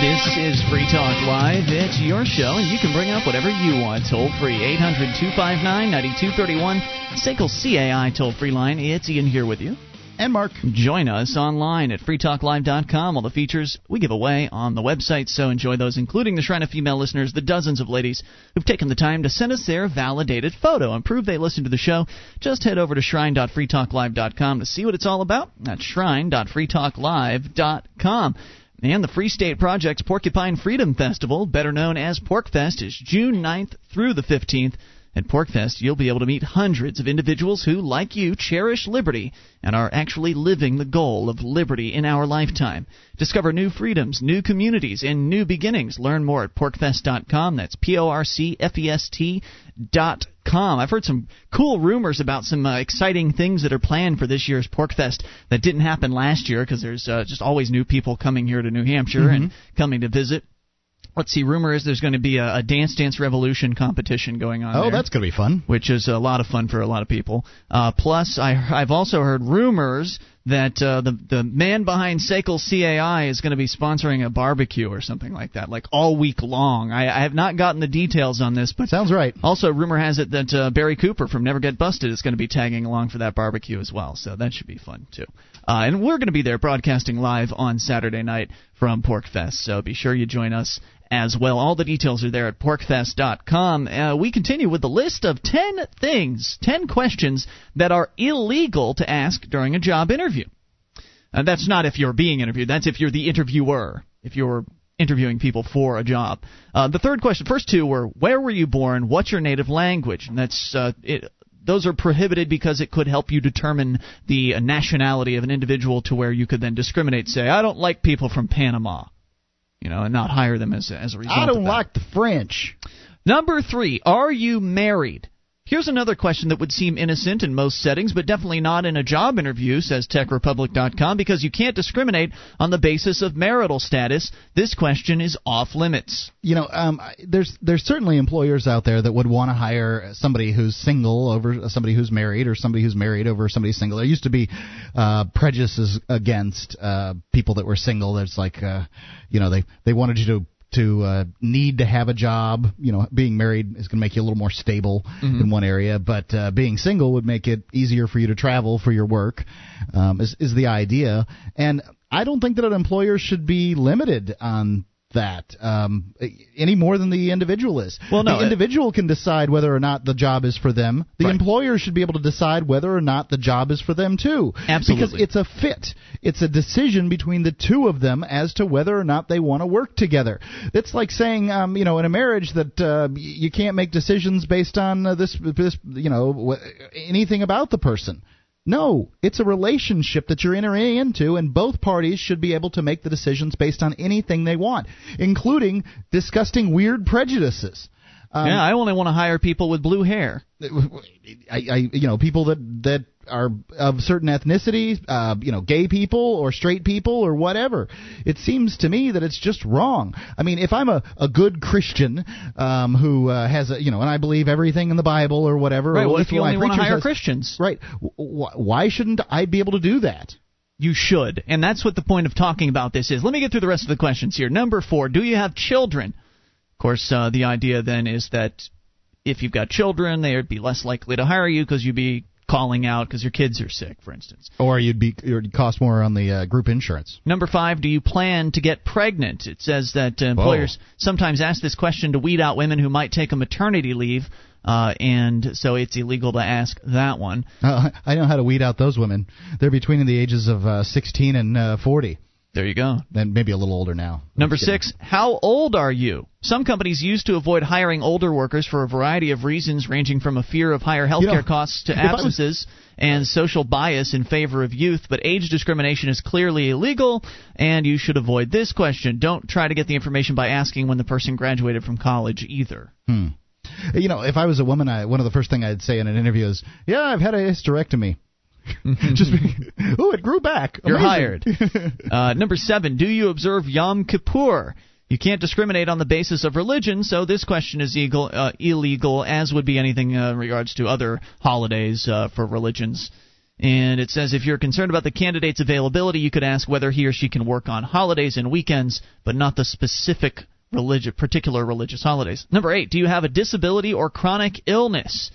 S1: This is Free Talk Live. It's your show, and you can bring up whatever you want. Toll free, 800 259 9231. SACL CAI toll free line. It's Ian here with you.
S2: And Mark.
S1: Join us online at freetalklive.com. All the features we give away on the website, so enjoy those, including the Shrine of Female listeners, the dozens of ladies who've taken the time to send us their validated photo and prove they listen to the show. Just head over to shrine.freetalklive.com to see what it's all about. That's shrine.freetalklive.com. And the Free State Project's Porcupine Freedom Festival, better known as PorcFest, is June 9th through the 15th. At PorcFest, you'll be able to meet hundreds of individuals who, like you, cherish liberty and are actually living the goal of liberty in our lifetime. Discover new freedoms, new communities, and new beginnings. Learn more at porcfest.com. That's P O R C F E S T dot com. I've heard some cool rumors about some uh, exciting things that are planned for this year's PorcFest that didn't happen last year because there's uh, just always new people coming here to New Hampshire and coming to visit. Let's see. Rumor is there's going to be a, a Dance Dance Revolution competition going on.
S2: Oh,
S1: there,
S2: that's going to be fun.
S1: which is a lot of fun for a lot of people. Uh, plus, I, I've also heard rumors that uh, the the man behind Sekel CAI is going to be sponsoring a barbecue or something like that, like all week long. I, I have not gotten the details on this, but
S2: sounds right.
S1: Also, rumor has it that uh, Barry Cooper from Never Get Busted is going to be tagging along for that barbecue as well, so that should be fun too. Uh, and we're going to be there broadcasting live on Saturday night from PorcFest, so be sure you join us as well. All the details are there at porcfest.com. Uh, we continue with the list of 10 things, 10 questions that are illegal to ask during a job interview. Uh, that's not if you're being interviewed, that's if you're the interviewer, if you're interviewing people for a job. Uh, the third question, first two were where were you born, what's your native language? And that's uh, it, those are prohibited because it could help you determine the nationality of an individual to where you could then discriminate. Say, I don't like people from Panama, you know, and not hire them as as a result.
S2: I don't like the French.
S1: Number three, are you married? Here's another question that would seem innocent in most settings, but definitely not in a job interview, says TechRepublic.com, because you can't discriminate on the basis of marital status. This question is off limits.
S2: You know, um, there's there's certainly employers out there that would want to hire somebody who's single over somebody who's married, or somebody who's married over somebody single. There used to be uh, prejudices against uh, people that were single. There's like, uh, you know, they they wanted you to to uh, need to have a job. You know, being married is going to make you a little more stable
S1: Mhm.
S2: in one area, but uh, being single would make it easier for you to travel for your work. Um, is is the idea, and I don't think that an employer should be limited on that um, any more than the individual is.
S1: Well, no,
S2: the
S1: it-
S2: individual can decide whether or not the job is for them. The
S1: Right.
S2: employer should be able to decide whether or not the job is for them too.
S1: Absolutely.
S2: Because it's a fit. It's a decision between the two of them as to whether or not they want to work together. It's like saying, um, you know, in a marriage that uh, you can't make decisions based on uh, this, this, you know, anything about the person. No, it's a relationship that you're entering into, and both parties should be able to make the decisions based on anything they want, including disgusting weird prejudices. Um,
S1: yeah, I only want to hire people with blue hair.
S2: I, I you know people that that are of certain ethnicities, uh, you know, gay people or straight people or whatever. It seems to me that it's just wrong. I mean, if I'm a, a good Christian um, who uh, has a you know, and I believe everything in the Bible or whatever,
S1: Right.
S2: or
S1: Well, if you only want to hire
S2: says-
S1: Christians,
S2: right? Wh- why shouldn't I be able to do that?
S1: You should. And that's what the point of talking about this is. Let me get through the rest of the questions here. Number four, do you have children? Of course, uh, the idea then is that if you've got children, they'd be less likely to hire you because you'd be calling out because your kids are sick, for instance.
S2: Or you'd be it'd cost more on the uh, group insurance.
S1: Number five, do you plan to get pregnant? It says that uh, employers sometimes ask this question to weed out women who might take a maternity leave, uh, and so it's illegal to ask that one.
S2: Uh, I know how to weed out those women. They're between the ages of uh, 16 and uh, 40.
S1: There you go.
S2: And maybe a little older now.
S1: Number six, how old are you? Some companies used to avoid hiring older workers for a variety of reasons, ranging from a fear of higher healthcare
S2: You know,
S1: costs to absences and social bias in favor of youth. But age discrimination is clearly illegal, and you should avoid this question. Don't try to get the information by asking when the person graduated from college either.
S2: Hmm. You know, if I was a woman, I, one of the first thing I'd say in an interview is, "Yeah, I've had a hysterectomy." Just, oh, it grew back.
S1: You're
S2: Amazing.
S1: hired. uh, number seven, do you observe Yom Kippur? You can't discriminate on the basis of religion, so this question is illegal, uh, illegal as would be anything uh, in regards to other holidays uh, for religions. And it says if you're concerned about the candidate's availability, you could ask whether he or she can work on holidays and weekends, but not the specific religi- particular religious holidays. Number eight, do you have a disability or chronic illness?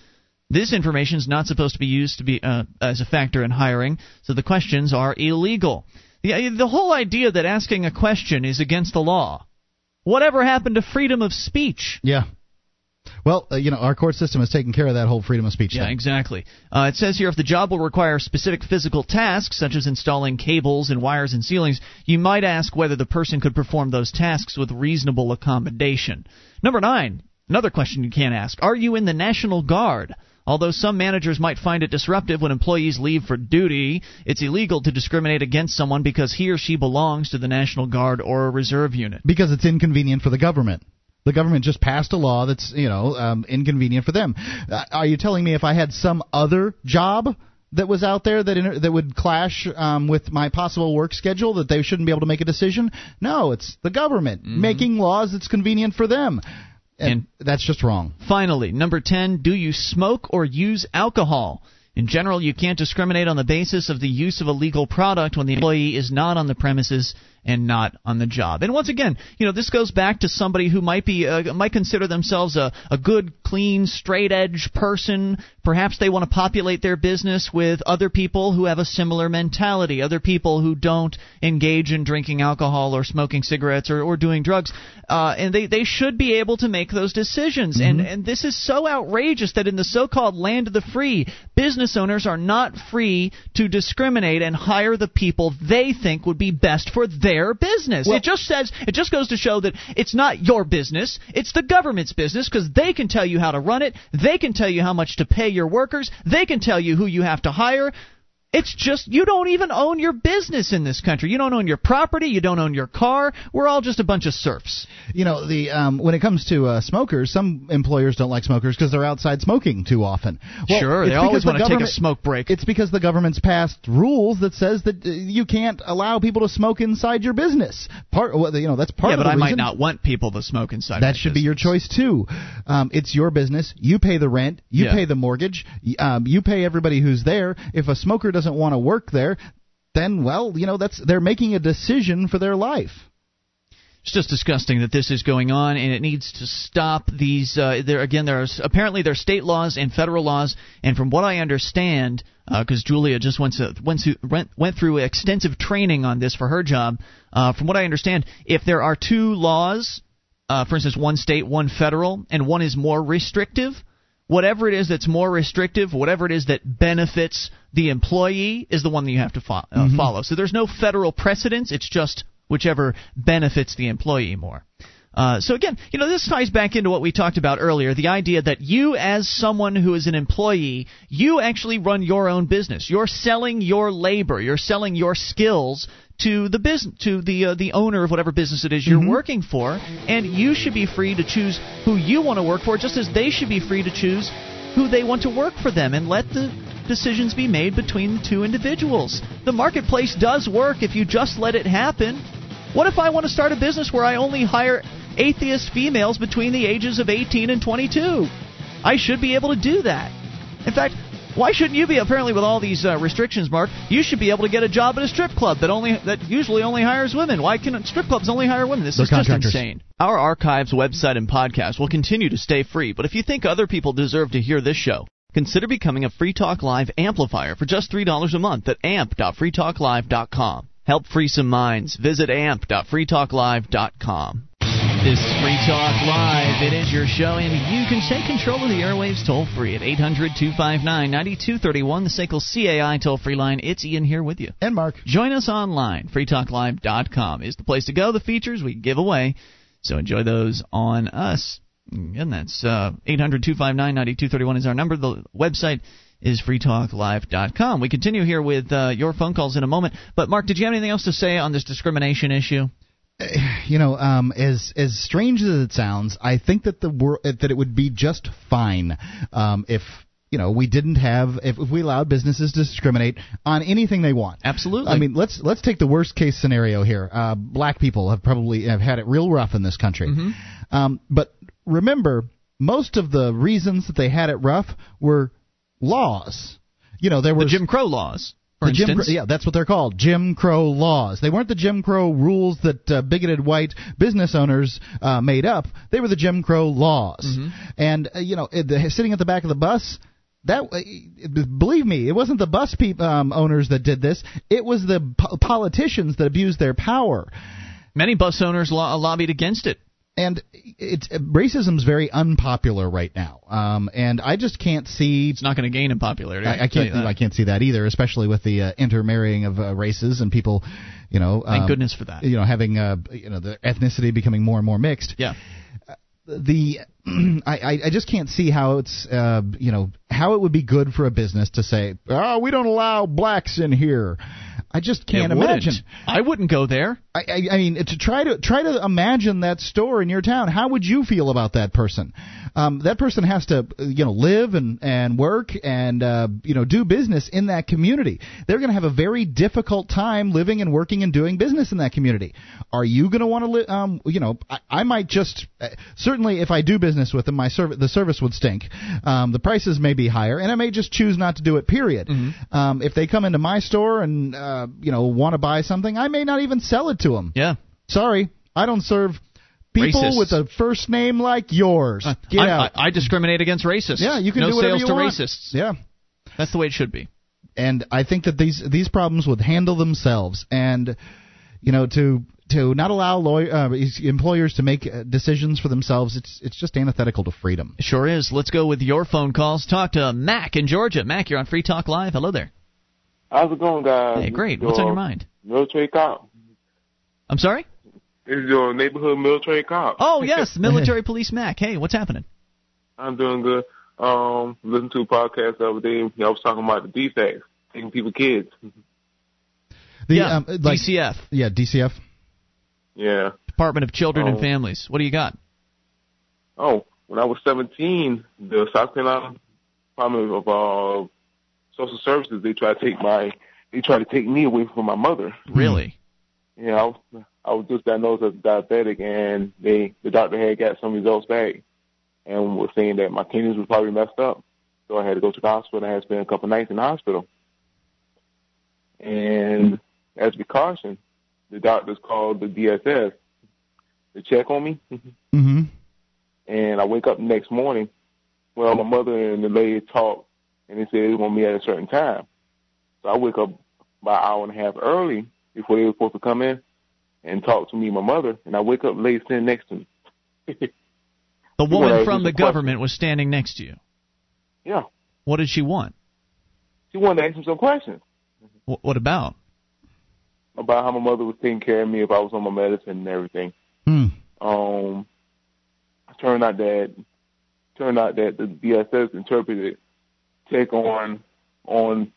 S1: This information is not supposed to be used to be uh, as a factor in hiring, so the questions are illegal. The, the whole idea that asking a question is against the law. Whatever happened to freedom of speech?
S2: Yeah. Well, uh, you know, our court system has taken care of that whole freedom of speech
S1: Yeah,
S2: thing.
S1: exactly. Uh, it says here if the job will require specific physical tasks, such as installing cables and wires and ceilings, you might ask whether the person could perform those tasks with reasonable accommodation. Number nine, another question you can't ask Are you in the National Guard? Although some managers might find it disruptive when employees leave for duty, it's illegal to discriminate against someone because he or she belongs to the National Guard or a reserve unit.
S2: Because it's inconvenient for the government. The government just passed a law that's, you know, um, inconvenient for them. Uh, are you telling me if I had some other job that was out there that inter- that would clash um, with my possible work schedule that they shouldn't be able to make a decision? No, it's the government making laws that's convenient for them. And, that's just wrong.
S1: Finally, number 10, do you smoke or use alcohol? In general, you can't discriminate on the basis of the use of a legal product when the employee is not on the premises and not on the job. And once again, you know, this goes back to somebody who might be uh, might consider themselves a, a good, clean, straight edge person. Perhaps they want to populate their business with other people who have a similar mentality, other people who don't engage in drinking alcohol or smoking cigarettes or, or doing drugs. Uh, and they, they should be able to make those decisions. And, and this is so outrageous that in the so called land of the free, business owners are not free to discriminate and hire the people they think would be best for their business. it just says, it just goes to show that it's not your business, it's the government's business because they can tell you how to run it, they can tell you how much to pay your workers, they can tell you who you have to hire. It's just you don't even own your business in this country. You don't own your property. You don't own your car. We're all just a bunch of serfs.
S2: You know, the um, when it comes to uh, smokers, some employers don't like smokers because they're outside smoking too often. Well,
S1: sure, they always
S2: the
S1: want to take a smoke break.
S2: It's because the government's passed rules that says that uh, you can't allow people to smoke inside your business. Part, well, you know, that's part
S1: yeah, but I might not want people to smoke inside.
S2: That should be your choice too. Um, it's your business. You pay the rent. You
S1: Yeah.
S2: pay the mortgage. Um, you pay everybody who's there. If a smoker doesn't want to work there, then well, you know that's they're making a decision for their life.
S1: It's just disgusting that this is going on, and it needs to stop. These uh, there again, there's apparently there are state laws and federal laws, and from what I understand, because Julia just went to, went, to, went went through extensive training on this for her job. Uh, from what I understand, if there are two laws, uh, for instance, one state, one federal, and one is more restrictive, whatever it is that's more restrictive, whatever it is that benefits the employee, is the one that you have to fo- uh,
S2: Mhm.
S1: follow. So there's no federal precedence. It's just whichever benefits the employee more. Uh, so again, you know, this ties back into what we talked about earlier: the idea that you, as someone who is an employee, you actually run your own business. You're selling your labor. You're selling your skills to the business to the uh, the owner of whatever business it is you're working for, and you should be free to choose who you want to work for, just as they should be free to choose who they want to work for them, and let the decisions be made between the two individuals. The marketplace does work if you just let it happen. What if I want to start a business where I only hire atheist females between the ages of 18 and 22? I should be able to do that. In fact, why shouldn't you be? Apparently, with all these uh, restrictions, Mark, you should be able to get a job at a strip club that only that usually only hires women. Why can strip clubs only hire women? This
S2: They're
S1: is just insane. Our archives, website, and podcast will continue to stay free. But if you think other people deserve to hear this show, consider becoming a Free Talk Live amplifier for just three dollars a month at amp.freetalklive.com. Help free some minds. Visit amp.freetalklive.com. This is Free Talk Live. It is your show, and you can take control of the airwaves toll free at 800 259 9231, the SACL CAI toll free line. It's Ian here with you.
S2: And Mark.
S1: Join us online. FreeTalkLive.com is the place to go. The features we give away, so enjoy those on us. And that's uh, 800 259 9231 is our number. The website is freetalklive.com. We continue here with uh, your phone calls in a moment. But, Mark, did you have anything else to say on this discrimination issue?
S2: you know, um, as as strange as it sounds, I think that the wor- that it would be just fine um, if you know we didn't have if, if we allowed businesses to discriminate on anything they want.
S1: Absolutely.
S2: I mean, let's let's take the worst case scenario here. Uh, black people have probably have had it real rough in this country,
S1: Mm-hmm.
S2: um, but remember, most of the reasons that they had it rough were laws. You know, there
S1: The Jim Crow laws, for
S2: the
S1: instance.
S2: Crow, yeah, that's what they're called, Jim Crow laws. They weren't the Jim Crow rules that uh, bigoted white business owners uh, made up. They were the Jim Crow laws.
S1: Mm-hmm.
S2: And uh, you know, the, sitting at the back of the bus. That uh, believe me, it wasn't the bus peop, um, owners that did this. It was the po- politicians that abused their power.
S1: Many bus owners lo- lobbied against it.
S2: And it's racism's very unpopular right now, um, and I just can't see.
S1: It's not going to gain in popularity.
S2: I, I can't. I can't see that either, especially with the uh, intermarrying of uh, races and people, you know.
S1: Thank
S2: um,
S1: goodness for that.
S2: You know, having uh, you know the ethnicity becoming more and more mixed.
S1: Yeah.
S2: The I, I I just can't see how it's uh, you know how it would be good for a business to say oh we don't allow blacks in here. I just can't
S1: It wouldn't.
S2: imagine.
S1: I wouldn't go there.
S2: I, I, I mean, to try to try to imagine that store in your town. How would you feel about that person? Um, that person has to, you know, live and and work and uh, you know do business in that community. They're going to have a very difficult time living and working and doing business in that community. Are you going to want to live? Um, you know, I, I might just uh, certainly if I do business with them, my service the service would stink. Um, the prices may be higher, and I may just choose not to do it. Period. Um, if they come into my store and uh, you know want to buy something, I may not even sell it to them.
S1: Yeah.
S2: Sorry, I don't serve people
S1: Racists.
S2: with a first name like yours. Get
S1: I,
S2: out.
S1: I, I discriminate against racists.
S2: yeah, you can
S1: no
S2: do whatever
S1: sales
S2: you
S1: to
S2: want.
S1: racists.
S2: Yeah.
S1: That's the way it should be.
S2: and I think that these these problems would handle themselves. And you know, to to not allow lawyer, uh, employers to make uh, decisions for themselves, it's it's just antithetical to freedom.
S1: It sure is. Let's go with your phone calls. Talk to Mac in Georgia. Mac, you're on Free Talk Live. Hello there.
S20: How's it going, guys?
S1: Hey, great. What's on your
S20: your
S1: mind?
S20: Military cop.
S1: I'm sorry?
S20: This is your neighborhood military cop.
S1: Oh, yes, military police Mac. Hey, what's happening?
S20: I'm doing good. Um, listened to a podcast the other day. Y'all was talking about the defects, taking people kids.
S2: The,
S1: yeah,
S2: um, like-
S1: DCF,
S2: Yeah, DCF.
S20: Yeah.
S1: Department of Children and
S20: Oh.
S1: Families. What do you got?
S20: Oh, when I was 17, the South Carolina Department of uh, Social Services they tried to take my they tried to take me away from my mother.
S1: Really?
S20: Yeah, I was, I was just diagnosed as diabetic, and they the doctor had got some results back, and was saying that my kidneys were probably messed up. So I had to go to the hospital. I had to spend a couple nights in the hospital. And as a precaution, the doctors called the DSS to check on me.
S2: Mm-hmm.
S20: And I wake up the next morning. Well, my mother and the lady talked, and they said it was going to be at a certain time. So I wake up about an hour and a half early before they were supposed to come in and talk to me and my mother. And I wake up, lady sitting next to me.
S1: The woman from the government was standing next to you.
S20: Yeah.
S1: What did she want?
S20: She wanted to ask me some questions
S1: Wh- What about?
S20: about how my mother was taking care of me if I was on my medicine and everything.
S2: Hmm.
S20: Um, turned out that turned out that the DSS interpreted take on on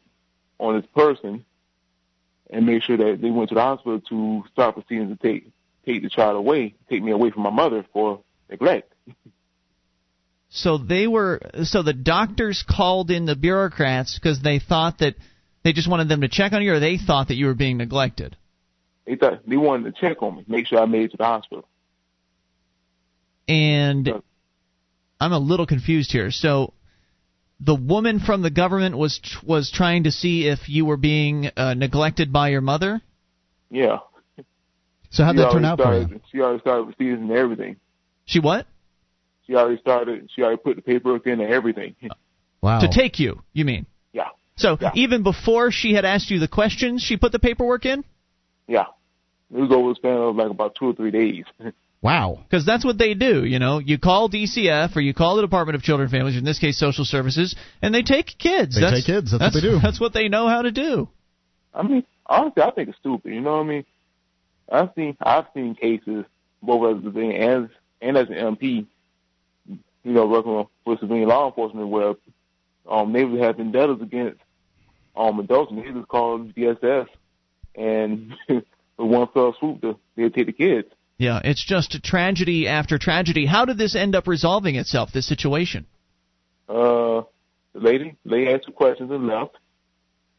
S20: on this person and make sure that they went to the hospital to start proceedings to take take the child away, take me away from my mother for neglect.
S1: So they were so the doctors called in the bureaucrats because they thought that they just wanted them to check on you, or they thought that you were being neglected.
S20: They thought they wanted to check on me, make sure I made it to the hospital.
S1: And I'm a little confused here. So the woman from the government was was trying to see if you were being uh, neglected by your mother.
S20: Yeah.
S2: So how'd
S20: She
S2: that turn
S20: already
S2: out for
S20: started,
S2: you?
S20: She already started receiving and everything.
S1: She what?
S20: She already started. She already put the paperwork in and everything.
S2: Wow.
S1: To take you, you mean?
S20: Yeah.
S1: So even before she had asked you the questions, she put the paperwork in.
S20: Yeah. It was over a span of like about two or three days.
S2: Wow.
S1: Because that's what they do. You know, you call DCF or you call the Department of Children and Families, in this case, Social Services, and they take kids.
S2: They
S1: that's,
S2: take kids. That's what they do.
S1: That's what they know how to do.
S20: I mean, honestly, I think it's stupid. You know what I mean? I've seen I've seen cases both as a civilian and and as an MP. You know, working with civilian law enforcement where um neighbors have vendettas against um adults and they just call DSS and with one fell swoop they they take the kids.
S1: Yeah, it's just tragedy after tragedy. How did this end up resolving itself? This situation?
S20: Uh, the lady, lady answered questions and left.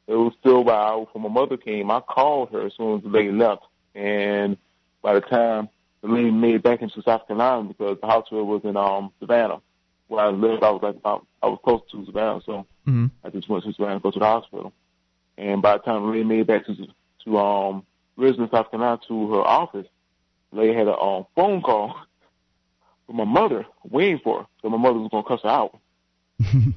S20: It was still about hour before my mother came. I called her as soon as the lady left, and by the time the lady made it back into South Carolina because the hospital was in um Savannah, where I lived, I was like about I was close to Savannah, so
S1: Mm-hmm.
S20: I just went to Savannah to go to the hospital. And by the time the lady made it back to to um Richmond, South Carolina, to her office, lady had a um phone call from my mother waiting for her, so my mother was gonna cuss her out.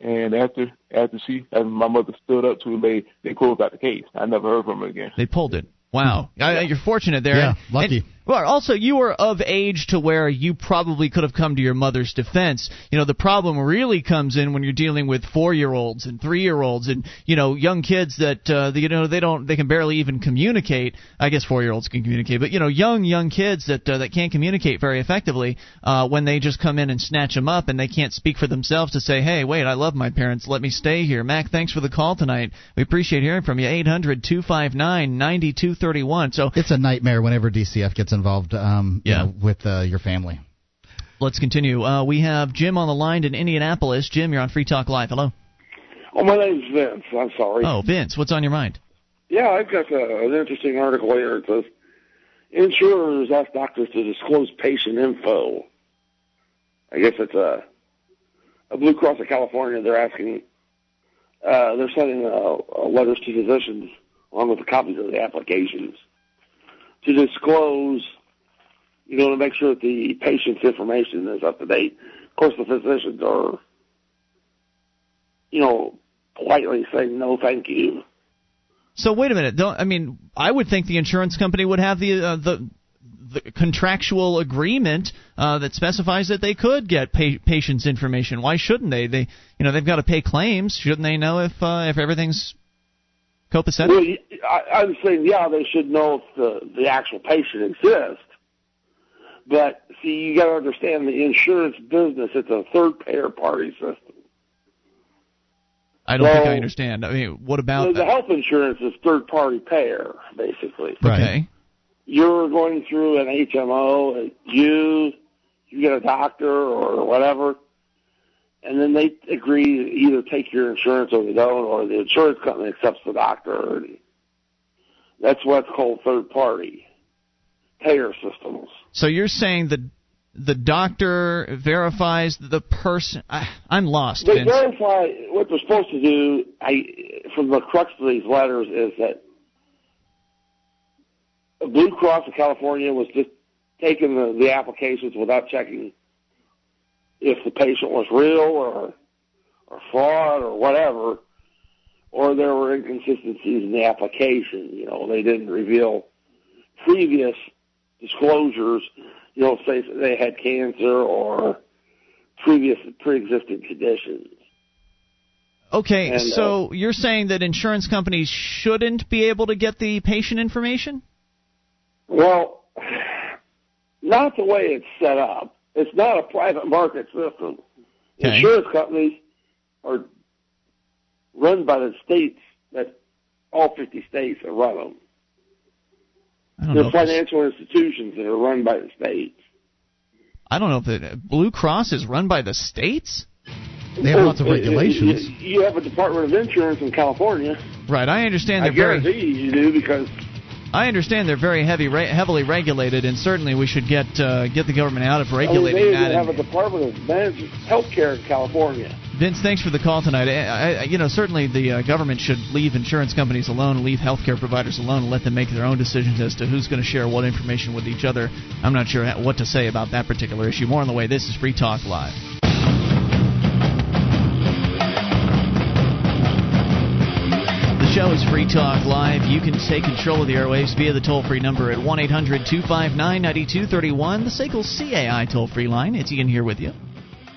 S20: And after after she after my mother stood up to the lady, they closed out the case. I never heard from her again.
S1: They pulled it. Wow, I, you're fortunate there.
S2: Yeah, lucky.
S1: and- well, also you were of age to where you probably could have come to your mother's defense. You know, the problem really comes in when you're dealing with four-year-olds and three-year-olds and you know young kids that uh, you know they don't they can barely even communicate. I guess four-year-olds can communicate, but you know young young kids that uh, that can't communicate very effectively uh, when they just come in and snatch them up and they can't speak for themselves to say, hey, wait, I love my parents, let me stay here. Mac, thanks for the call tonight. We appreciate hearing from you. Eight hundred two five nine ninety two thirty one. So
S2: It's a nightmare whenever DCF gets involved. Um, you
S1: Yeah.
S2: know, with uh, your family.
S1: Let's continue. Uh, we have Jim on the line in Indianapolis. Jim, you're on Free Talk Live. Hello.
S21: Oh, my name's Vince. I'm sorry.
S1: Oh, Vince, what's on your mind?
S21: Yeah, I've got uh, an interesting article here. It says insurers ask doctors to disclose patient info. I guess it's a, a Blue Cross of California. They're asking, uh, they're sending uh, uh, letters to physicians along with the copies of the applications to disclose, you know, to make sure that the patient's information is up to date. Of course, the physicians are, you know, politely saying no, thank you.
S1: So wait a minute. Don't I mean I would think the insurance company would have the uh, the the contractual agreement uh, that specifies that they could get pa- patients' information. Why shouldn't they? They you know they've got to pay claims. Shouldn't they know if uh, if everything's copacetic?
S21: Well, I'm saying, yeah, they should know if the, the actual patient exists. But see, you got to understand the insurance business. It's a third payer party system.
S1: I don't think I understand. I mean, what
S21: So
S1: about
S21: the health insurance is third party payer, basically.
S1: Okay.
S21: You're going through an HMO, you you get a doctor or whatever, and then they agree to either take your insurance or they don't, or the insurance company accepts the doctor. That's what's called third party payer systems.
S1: So you're saying that the doctor verifies the person? I, I'm lost,
S21: They
S1: Vince.
S21: verify what they're supposed to do. I, from the crux of these letters, is that Blue Cross of California was just taking the, the applications without checking if the patient was real or or fraud or whatever, or there were inconsistencies in the application. You know, they didn't reveal previous disclosures. You know, say they had cancer or previous pre-existing conditions.
S1: Okay,
S21: And, uh,
S1: so you're saying that insurance companies shouldn't be able to get the patient information?
S21: Well, not the way it's set up. It's not a private market system. Insurance companies are run by the states that all 50 states are run them. They're financial institutions that are run by the states.
S1: I don't know if the Blue Cross is run by the states.
S2: They have lots of regulations.
S21: You, have a Department of Insurance in California.
S1: Right. I understand
S21: I
S1: very.
S21: guarantee you, you do because
S1: I understand they're very heavy, re- heavily regulated, and certainly we should get uh, get the government out of
S21: I mean,
S1: regulating
S21: they
S1: that. and-
S21: have a Department of Managed Healthcare in California.
S1: Vince, thanks for the call tonight. I, I, you know, certainly the uh, government should leave insurance companies alone, leave healthcare providers alone, and let them make their own decisions as to who's going to share what information with each other. I'm not sure what to say about that particular issue. More on the way. This is Free Talk Live. Show is Free Talk Live. You can take control of the airwaves via the toll free number at 1 800 259 9231, the SACL CAI toll free line. It's Ian here with you.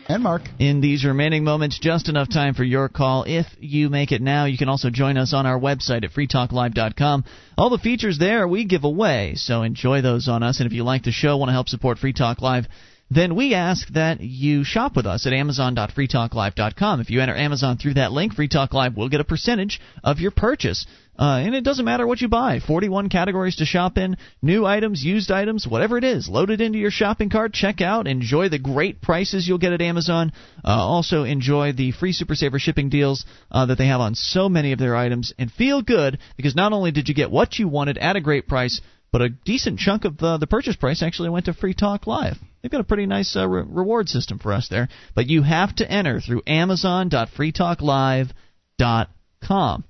S2: And Mark.
S1: In these remaining moments, just enough time for your call. If you make it now, you can also join us on our website at freetalklive.com. All the features there we give away, so enjoy those on us. And if you like the show, want to help support Free Talk Live, then we ask that you shop with us at amazon.freetalklive.com. If you enter Amazon through that link, Free Talk Live will get a percentage of your purchase. Uh, and it doesn't matter what you buy 41 categories to shop in, new items, used items, whatever it is. Load it into your shopping cart, check out, enjoy the great prices you'll get at Amazon. Uh, also, enjoy the free Super Saver shipping deals uh, that they have on so many of their items. And feel good because not only did you get what you wanted at a great price, but a decent chunk of uh, the purchase price actually went to Free Talk Live. They've got a pretty nice uh, re- reward system for us there. But you have to enter through Amazon.freetalklive.com.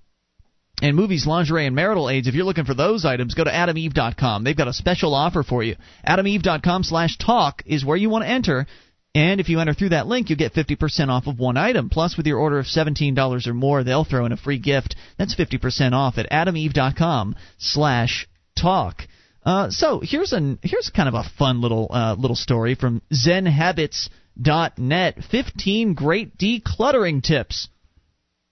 S1: And movies, lingerie, and marital aids, if you're looking for those items, go to adameve.com. They've got a special offer for you. adameve.com slash talk is where you want to enter. And if you enter through that link, you get 50% off of one item. Plus, with your order of $17 or more, they'll throw in a free gift. That's 50% off at adameve.com slash talk. Uh, so here's an here's kind of a fun little uh, little story from ZenHabits.net. 15 great decluttering tips.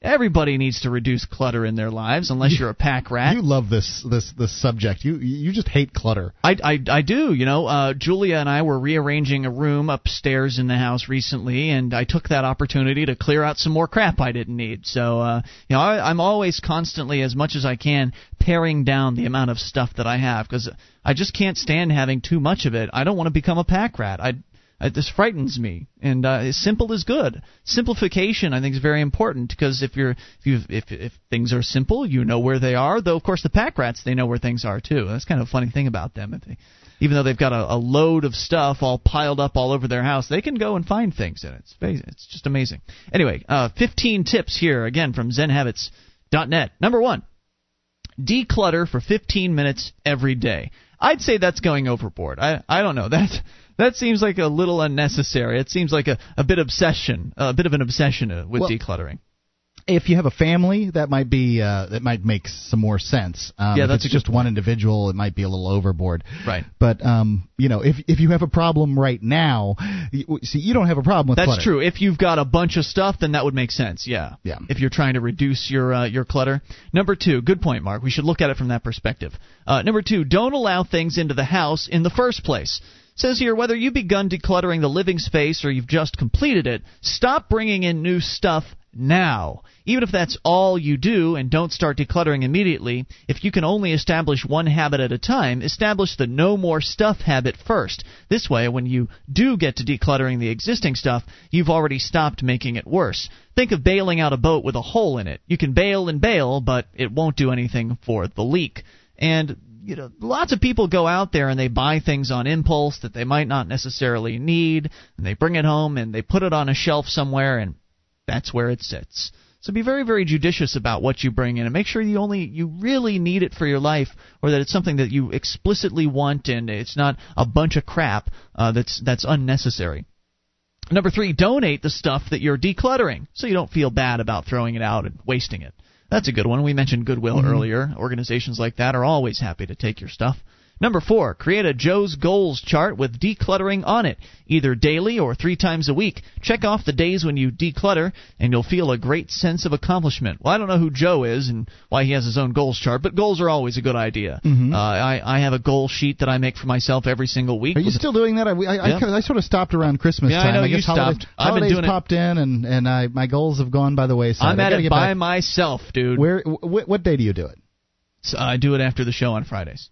S1: Everybody needs to reduce clutter in their lives, unless you're a pack rat.
S2: You love this this this subject. You you just hate clutter.
S1: I, I, I do. You know, uh, Julia and I were rearranging a room upstairs in the house recently, and I took that opportunity to clear out some more crap I didn't need. So, uh, you know, I, I'm always constantly, as much as I can, paring down the amount of stuff that I have because I just can't stand having too much of it. I don't want to become a pack rat. I uh, this frightens me, and uh, simple is good. Simplification, I think, is very important because if you're if you if if things are simple, you know where they are. Though, of course, the pack rats they know where things are too. That's kind of a funny thing about them. If they, even though they've got a, a load of stuff all piled up all over their house, they can go and find things in it. It's. It's just amazing. Anyway, uh, 15 tips here again from ZenHabits.net. Number one, declutter for 15 minutes every day. I'd say that's going overboard. I I don't know that that seems like a little unnecessary. It seems like a, a bit obsession, a bit of an obsession uh, with
S2: Well-
S1: decluttering.
S2: If you have a family, that might be uh, that might make some more sense. Um,
S1: Yeah,
S2: if
S1: that's
S2: it's
S1: a good
S2: just one individual. It might be a little overboard.
S1: Right.
S2: But um, you know, if if you have a problem right now, you, see, you don't have a problem with
S1: That's
S2: clutter.
S1: true. If you've got a bunch of stuff, then that would make sense. Yeah.
S2: Yeah.
S1: If you're trying to reduce your uh, your clutter. Number two, good point, Mark. We should look at it from that perspective. Uh, number two, don't allow things into the house in the first place. Says here, whether you've begun decluttering the living space or you've just completed it, stop bringing in new stuff now. Even if that's all you do and don't start decluttering immediately, if you can only establish one habit at a time, establish the no more stuff habit first. This way, when you do get to decluttering the existing stuff, you've already stopped making it worse. Think of bailing out a boat with a hole in it. You can bail and bail, but it won't do anything for the leak. And you know, lots of people go out there and they buy things on impulse that they might not necessarily need, and they bring it home and they put it on a shelf somewhere, and that's where it sits. So be very, very judicious about what you bring in, and make sure you only you really need it for your life, or that it's something that you explicitly want, and it's not a bunch of crap uh, that's that's unnecessary. Number three, donate the stuff that you're decluttering, so you don't feel bad about throwing it out and wasting it. That's a good one. We mentioned Goodwill
S2: Mhm.
S1: earlier. Organizations like that are always happy to take your stuff. Number four, create a Joe's Goals chart with decluttering on it, either daily or three times a week. Check off the days when you declutter, and you'll feel a great sense of accomplishment. Well, I don't know who Joe is and why he has his own goals chart, but goals are always a good idea.
S2: Mhm.
S1: Uh, I, I have a goal sheet that I make for myself every single week.
S2: Are you still doing that? I, I,
S1: Yeah.
S2: I, I sort of stopped around Christmas
S1: Yeah, I
S2: time.
S1: know
S2: guess
S1: you
S2: holidays,
S1: stopped. I've been doing it-
S2: popped in, and and I, my goals have gone by the wayside.
S1: I'm at it by
S2: back.
S1: myself, dude.
S2: Where? Wh- what day do you do it?
S1: So I do it after the show on Fridays.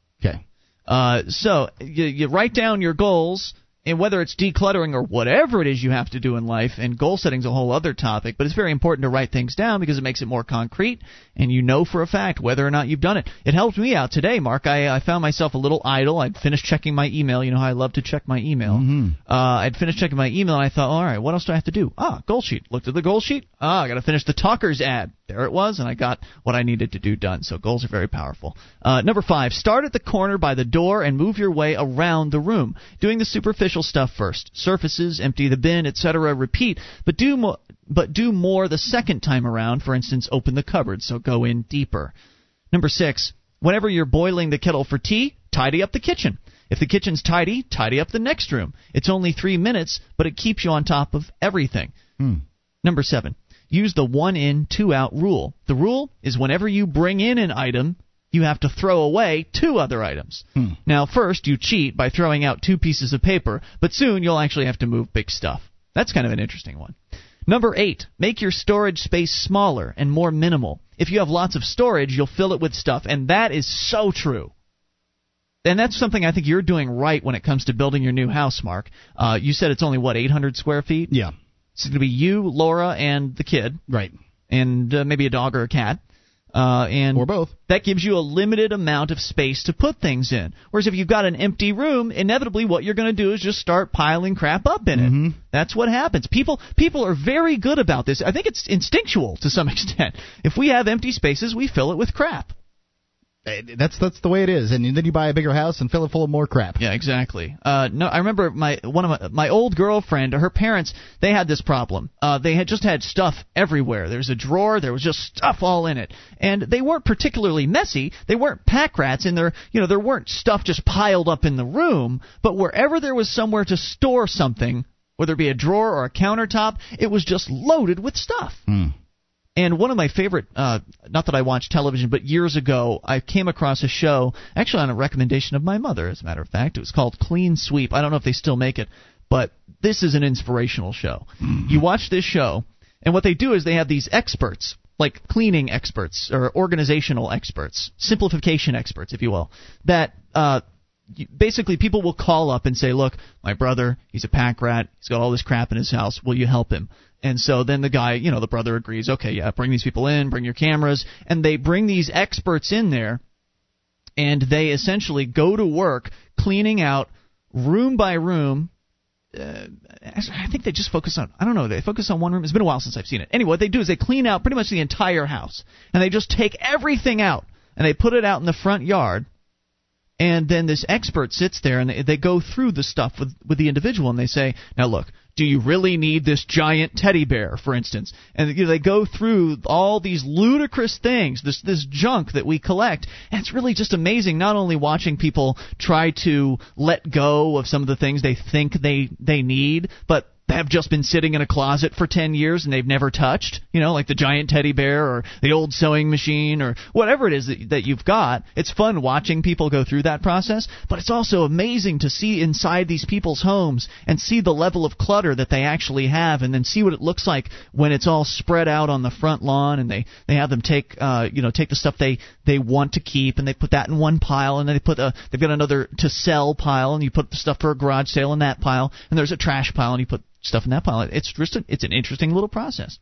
S1: Uh, so you, you write down your goals, and whether it's decluttering or whatever it is you have to do in life, and goal setting's a whole other topic, but it's very important to write things down because it makes it more concrete, and you know for a fact whether or not you've done it. It helped me out today, Mark. I, I found myself a little idle. I'd finished checking my email. You know how I love to check my email.
S2: Mm-hmm.
S1: Uh, I'd finished checking my email, and I thought, all right, what else do I have to do? Ah, goal sheet. Looked at the goal sheet. Ah, I got to finish the Talkers ad. There it was, and I got what I needed to do done. So goals are very powerful. Uh, number five, start at the corner by the door and move your way around the room, doing the superficial stuff first. Surfaces, empty the bin, etc. Repeat, but do more. But do more the second time around. For instance, open the cupboard, so go in deeper. Number six, whenever you're boiling the kettle for tea, tidy up the kitchen. If the kitchen's tidy, tidy up the next room. It's only three minutes, but it keeps you on top of everything.
S2: Hmm.
S1: Number seven, use the one in, two out rule. The rule is whenever you bring in an item, you have to throw away two other items.
S2: Hmm.
S1: Now, first, you cheat by throwing out two pieces of paper, but soon you'll actually have to move big stuff. That's kind of an interesting one. Number eight, make your storage space smaller and more minimal. If you have lots of storage, you'll fill it with stuff, and that is so true. And that's something I think you're doing right when it comes to building your new house, Mark. Uh, you said it's only, what, 800 square feet?
S2: Yeah.
S1: It's going to be you, Laura, and the kid.
S2: Right.
S1: And uh, maybe a dog or a cat. Uh, and
S2: or both.
S1: That gives you a limited amount of space to put things in. Whereas if you've got an empty room, inevitably what you're going to do is just start piling crap up in
S2: Mm-hmm.
S1: it. That's what happens. People people are very good about this. I think it's instinctual to some extent. If we have empty spaces, we fill it with crap.
S2: Eh, That's that's the way it is, and then you buy a bigger house and fill it full of more crap.
S1: Yeah, exactly. Uh, no, I remember my one of my, my old girlfriend. Her parents they had this problem. Uh, they had just had stuff everywhere. There was a drawer. There was just stuff all in it, and they weren't particularly messy. They weren't pack rats in there. You know, there weren't stuff just piled up in the room. But wherever there was somewhere to store something, whether it be a drawer or a countertop, it was just loaded with stuff.
S2: Hmm.
S1: And one of my favorite, uh, not that I watch television, but years ago, I came across a show, actually on a recommendation of my mother, as a matter of fact. It was called Clean Sweep. I don't know if they still make it, but this is an inspirational show. You watch this show, and what they do is they have these experts, like cleaning experts or organizational experts, simplification experts, if you will, that uh, basically people will call up and say, "Look, my brother, he's a pack rat. He's got all this crap in his house. Will you help him?" And so then the guy, you know, the brother agrees. Okay, yeah, bring these people in, bring your cameras, and they bring these experts in there, and they essentially go to work cleaning out room by room. Uh, I think they just focus on. I don't know. They focus on one room. It's been a while since I've seen it. Anyway, what they do is they clean out pretty much the entire house, and they just take everything out and they put it out in the front yard and then this expert sits there and they, they go through the stuff with with the individual and they say now look do you really need this giant teddy bear for instance? And you know, they go through all these ludicrous things this this junk that we collect and it's really just amazing not only watching people try to let go of some of the things they think they they need but have just been sitting in a closet for 10 years and they've never touched, you know, like the giant teddy bear or the old sewing machine or whatever it is that, that you've got. It's fun watching people go through that process, but it's also amazing to see inside these people's homes and see the level of clutter that they actually have and then see what it looks like when it's all spread out on the front lawn and they they have them take uh you know take the stuff they they want to keep and they put that in one pile and then they put a they've got another to sell pile and you put the stuff for a garage sale in that pile and there's a trash pile and you put stuff in that pile. It's just a, it's an interesting little process.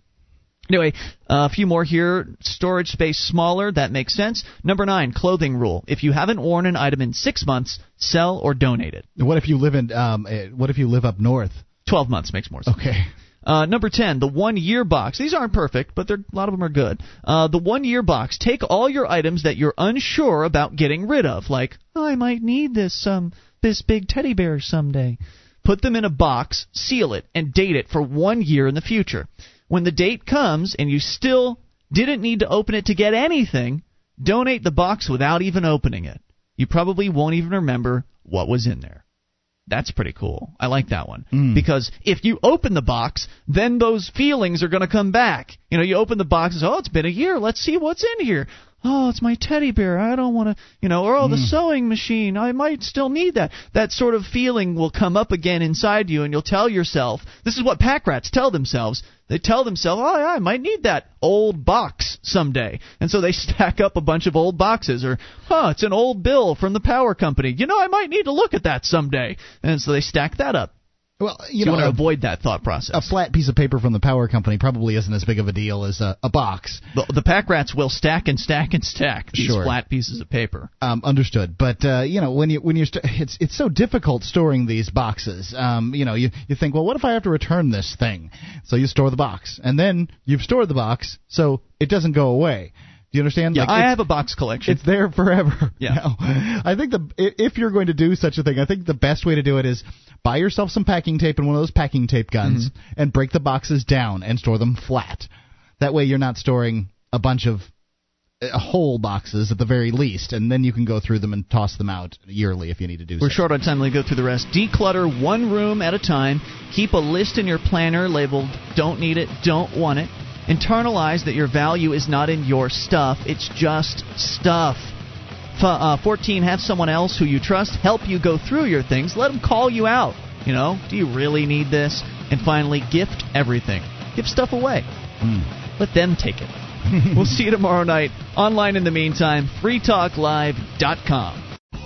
S1: Anyway, uh, a few more here. Storage space smaller, that makes sense. Number nine, clothing rule. If you haven't worn an item in six months, sell or donate it.
S2: What if you live in um, eh, what if you live up north?
S1: Twelve months makes more sense.
S2: Okay.
S1: Uh, number 10, the one year box. These aren't perfect, but they're, a lot of them are good. Uh, the one year box. Take all your items that you're unsure about getting rid of, like, oh, I might need this, um, this big teddy bear someday. Put them in a box, seal it, and date it for one year in the future. When the date comes and you still didn't need to open it to get anything, donate the box without even opening it. You probably won't even remember what was in there. That's pretty cool. I like that one. Hmm. Because if you open the box, then those feelings are going to come back. You know, you open the box and say, oh, it's been a year. Let's see what's in here. Oh, it's my teddy bear. I don't want to, you know, or oh, the
S2: Mm.
S1: sewing machine. I might still need that. That sort of feeling will come up again inside you, and you'll tell yourself, this is what pack rats tell themselves. They tell themselves, oh, yeah, I might need that old box someday. And so they stack up a bunch of old boxes, or, huh, it's an old bill from the power company. You know, I might need to look at that someday. And so they stack that up.
S2: Well,
S1: So
S2: you know,
S1: want to
S2: a-
S1: avoid that thought process.
S2: A flat piece of paper from the power company probably isn't as big of a deal as a, a box.
S1: The, the pack rats will stack and stack and stack these
S2: Sure.
S1: flat pieces of paper.
S2: Um, understood, but uh, you know when you when you're st- it's it's so difficult storing these boxes. Um, you know you you think, well, what if I have to return this thing? So you store the box, and then you've stored the box, so it doesn't go away. Do you understand?
S1: Yeah,
S2: Like,
S1: I have a box collection.
S2: It's there forever.
S1: Yeah.
S2: Now, I think the if you're going to do such a thing, I think the best way to do it is buy yourself some packing tape and one of those packing tape guns,
S1: Mm-hmm.
S2: and break the boxes down and store them flat. That way, you're not storing a bunch of uh, whole boxes at the very least, and then you can go through them and toss them out yearly if you need to do
S1: We're
S2: so.
S1: short on time. Let me go through the rest. Declutter one room at a time. Keep a list in your planner labeled "Don't need it, don't want it." Internalize that your value is not in your stuff; it's just stuff. F- uh, 14. Have someone else who you trust help you go through your things. Let them call you out. You know, do you really need this? And finally, gift everything. Give stuff away. Let them take it. we'll see you tomorrow night. Online in the meantime, freetalklive.com.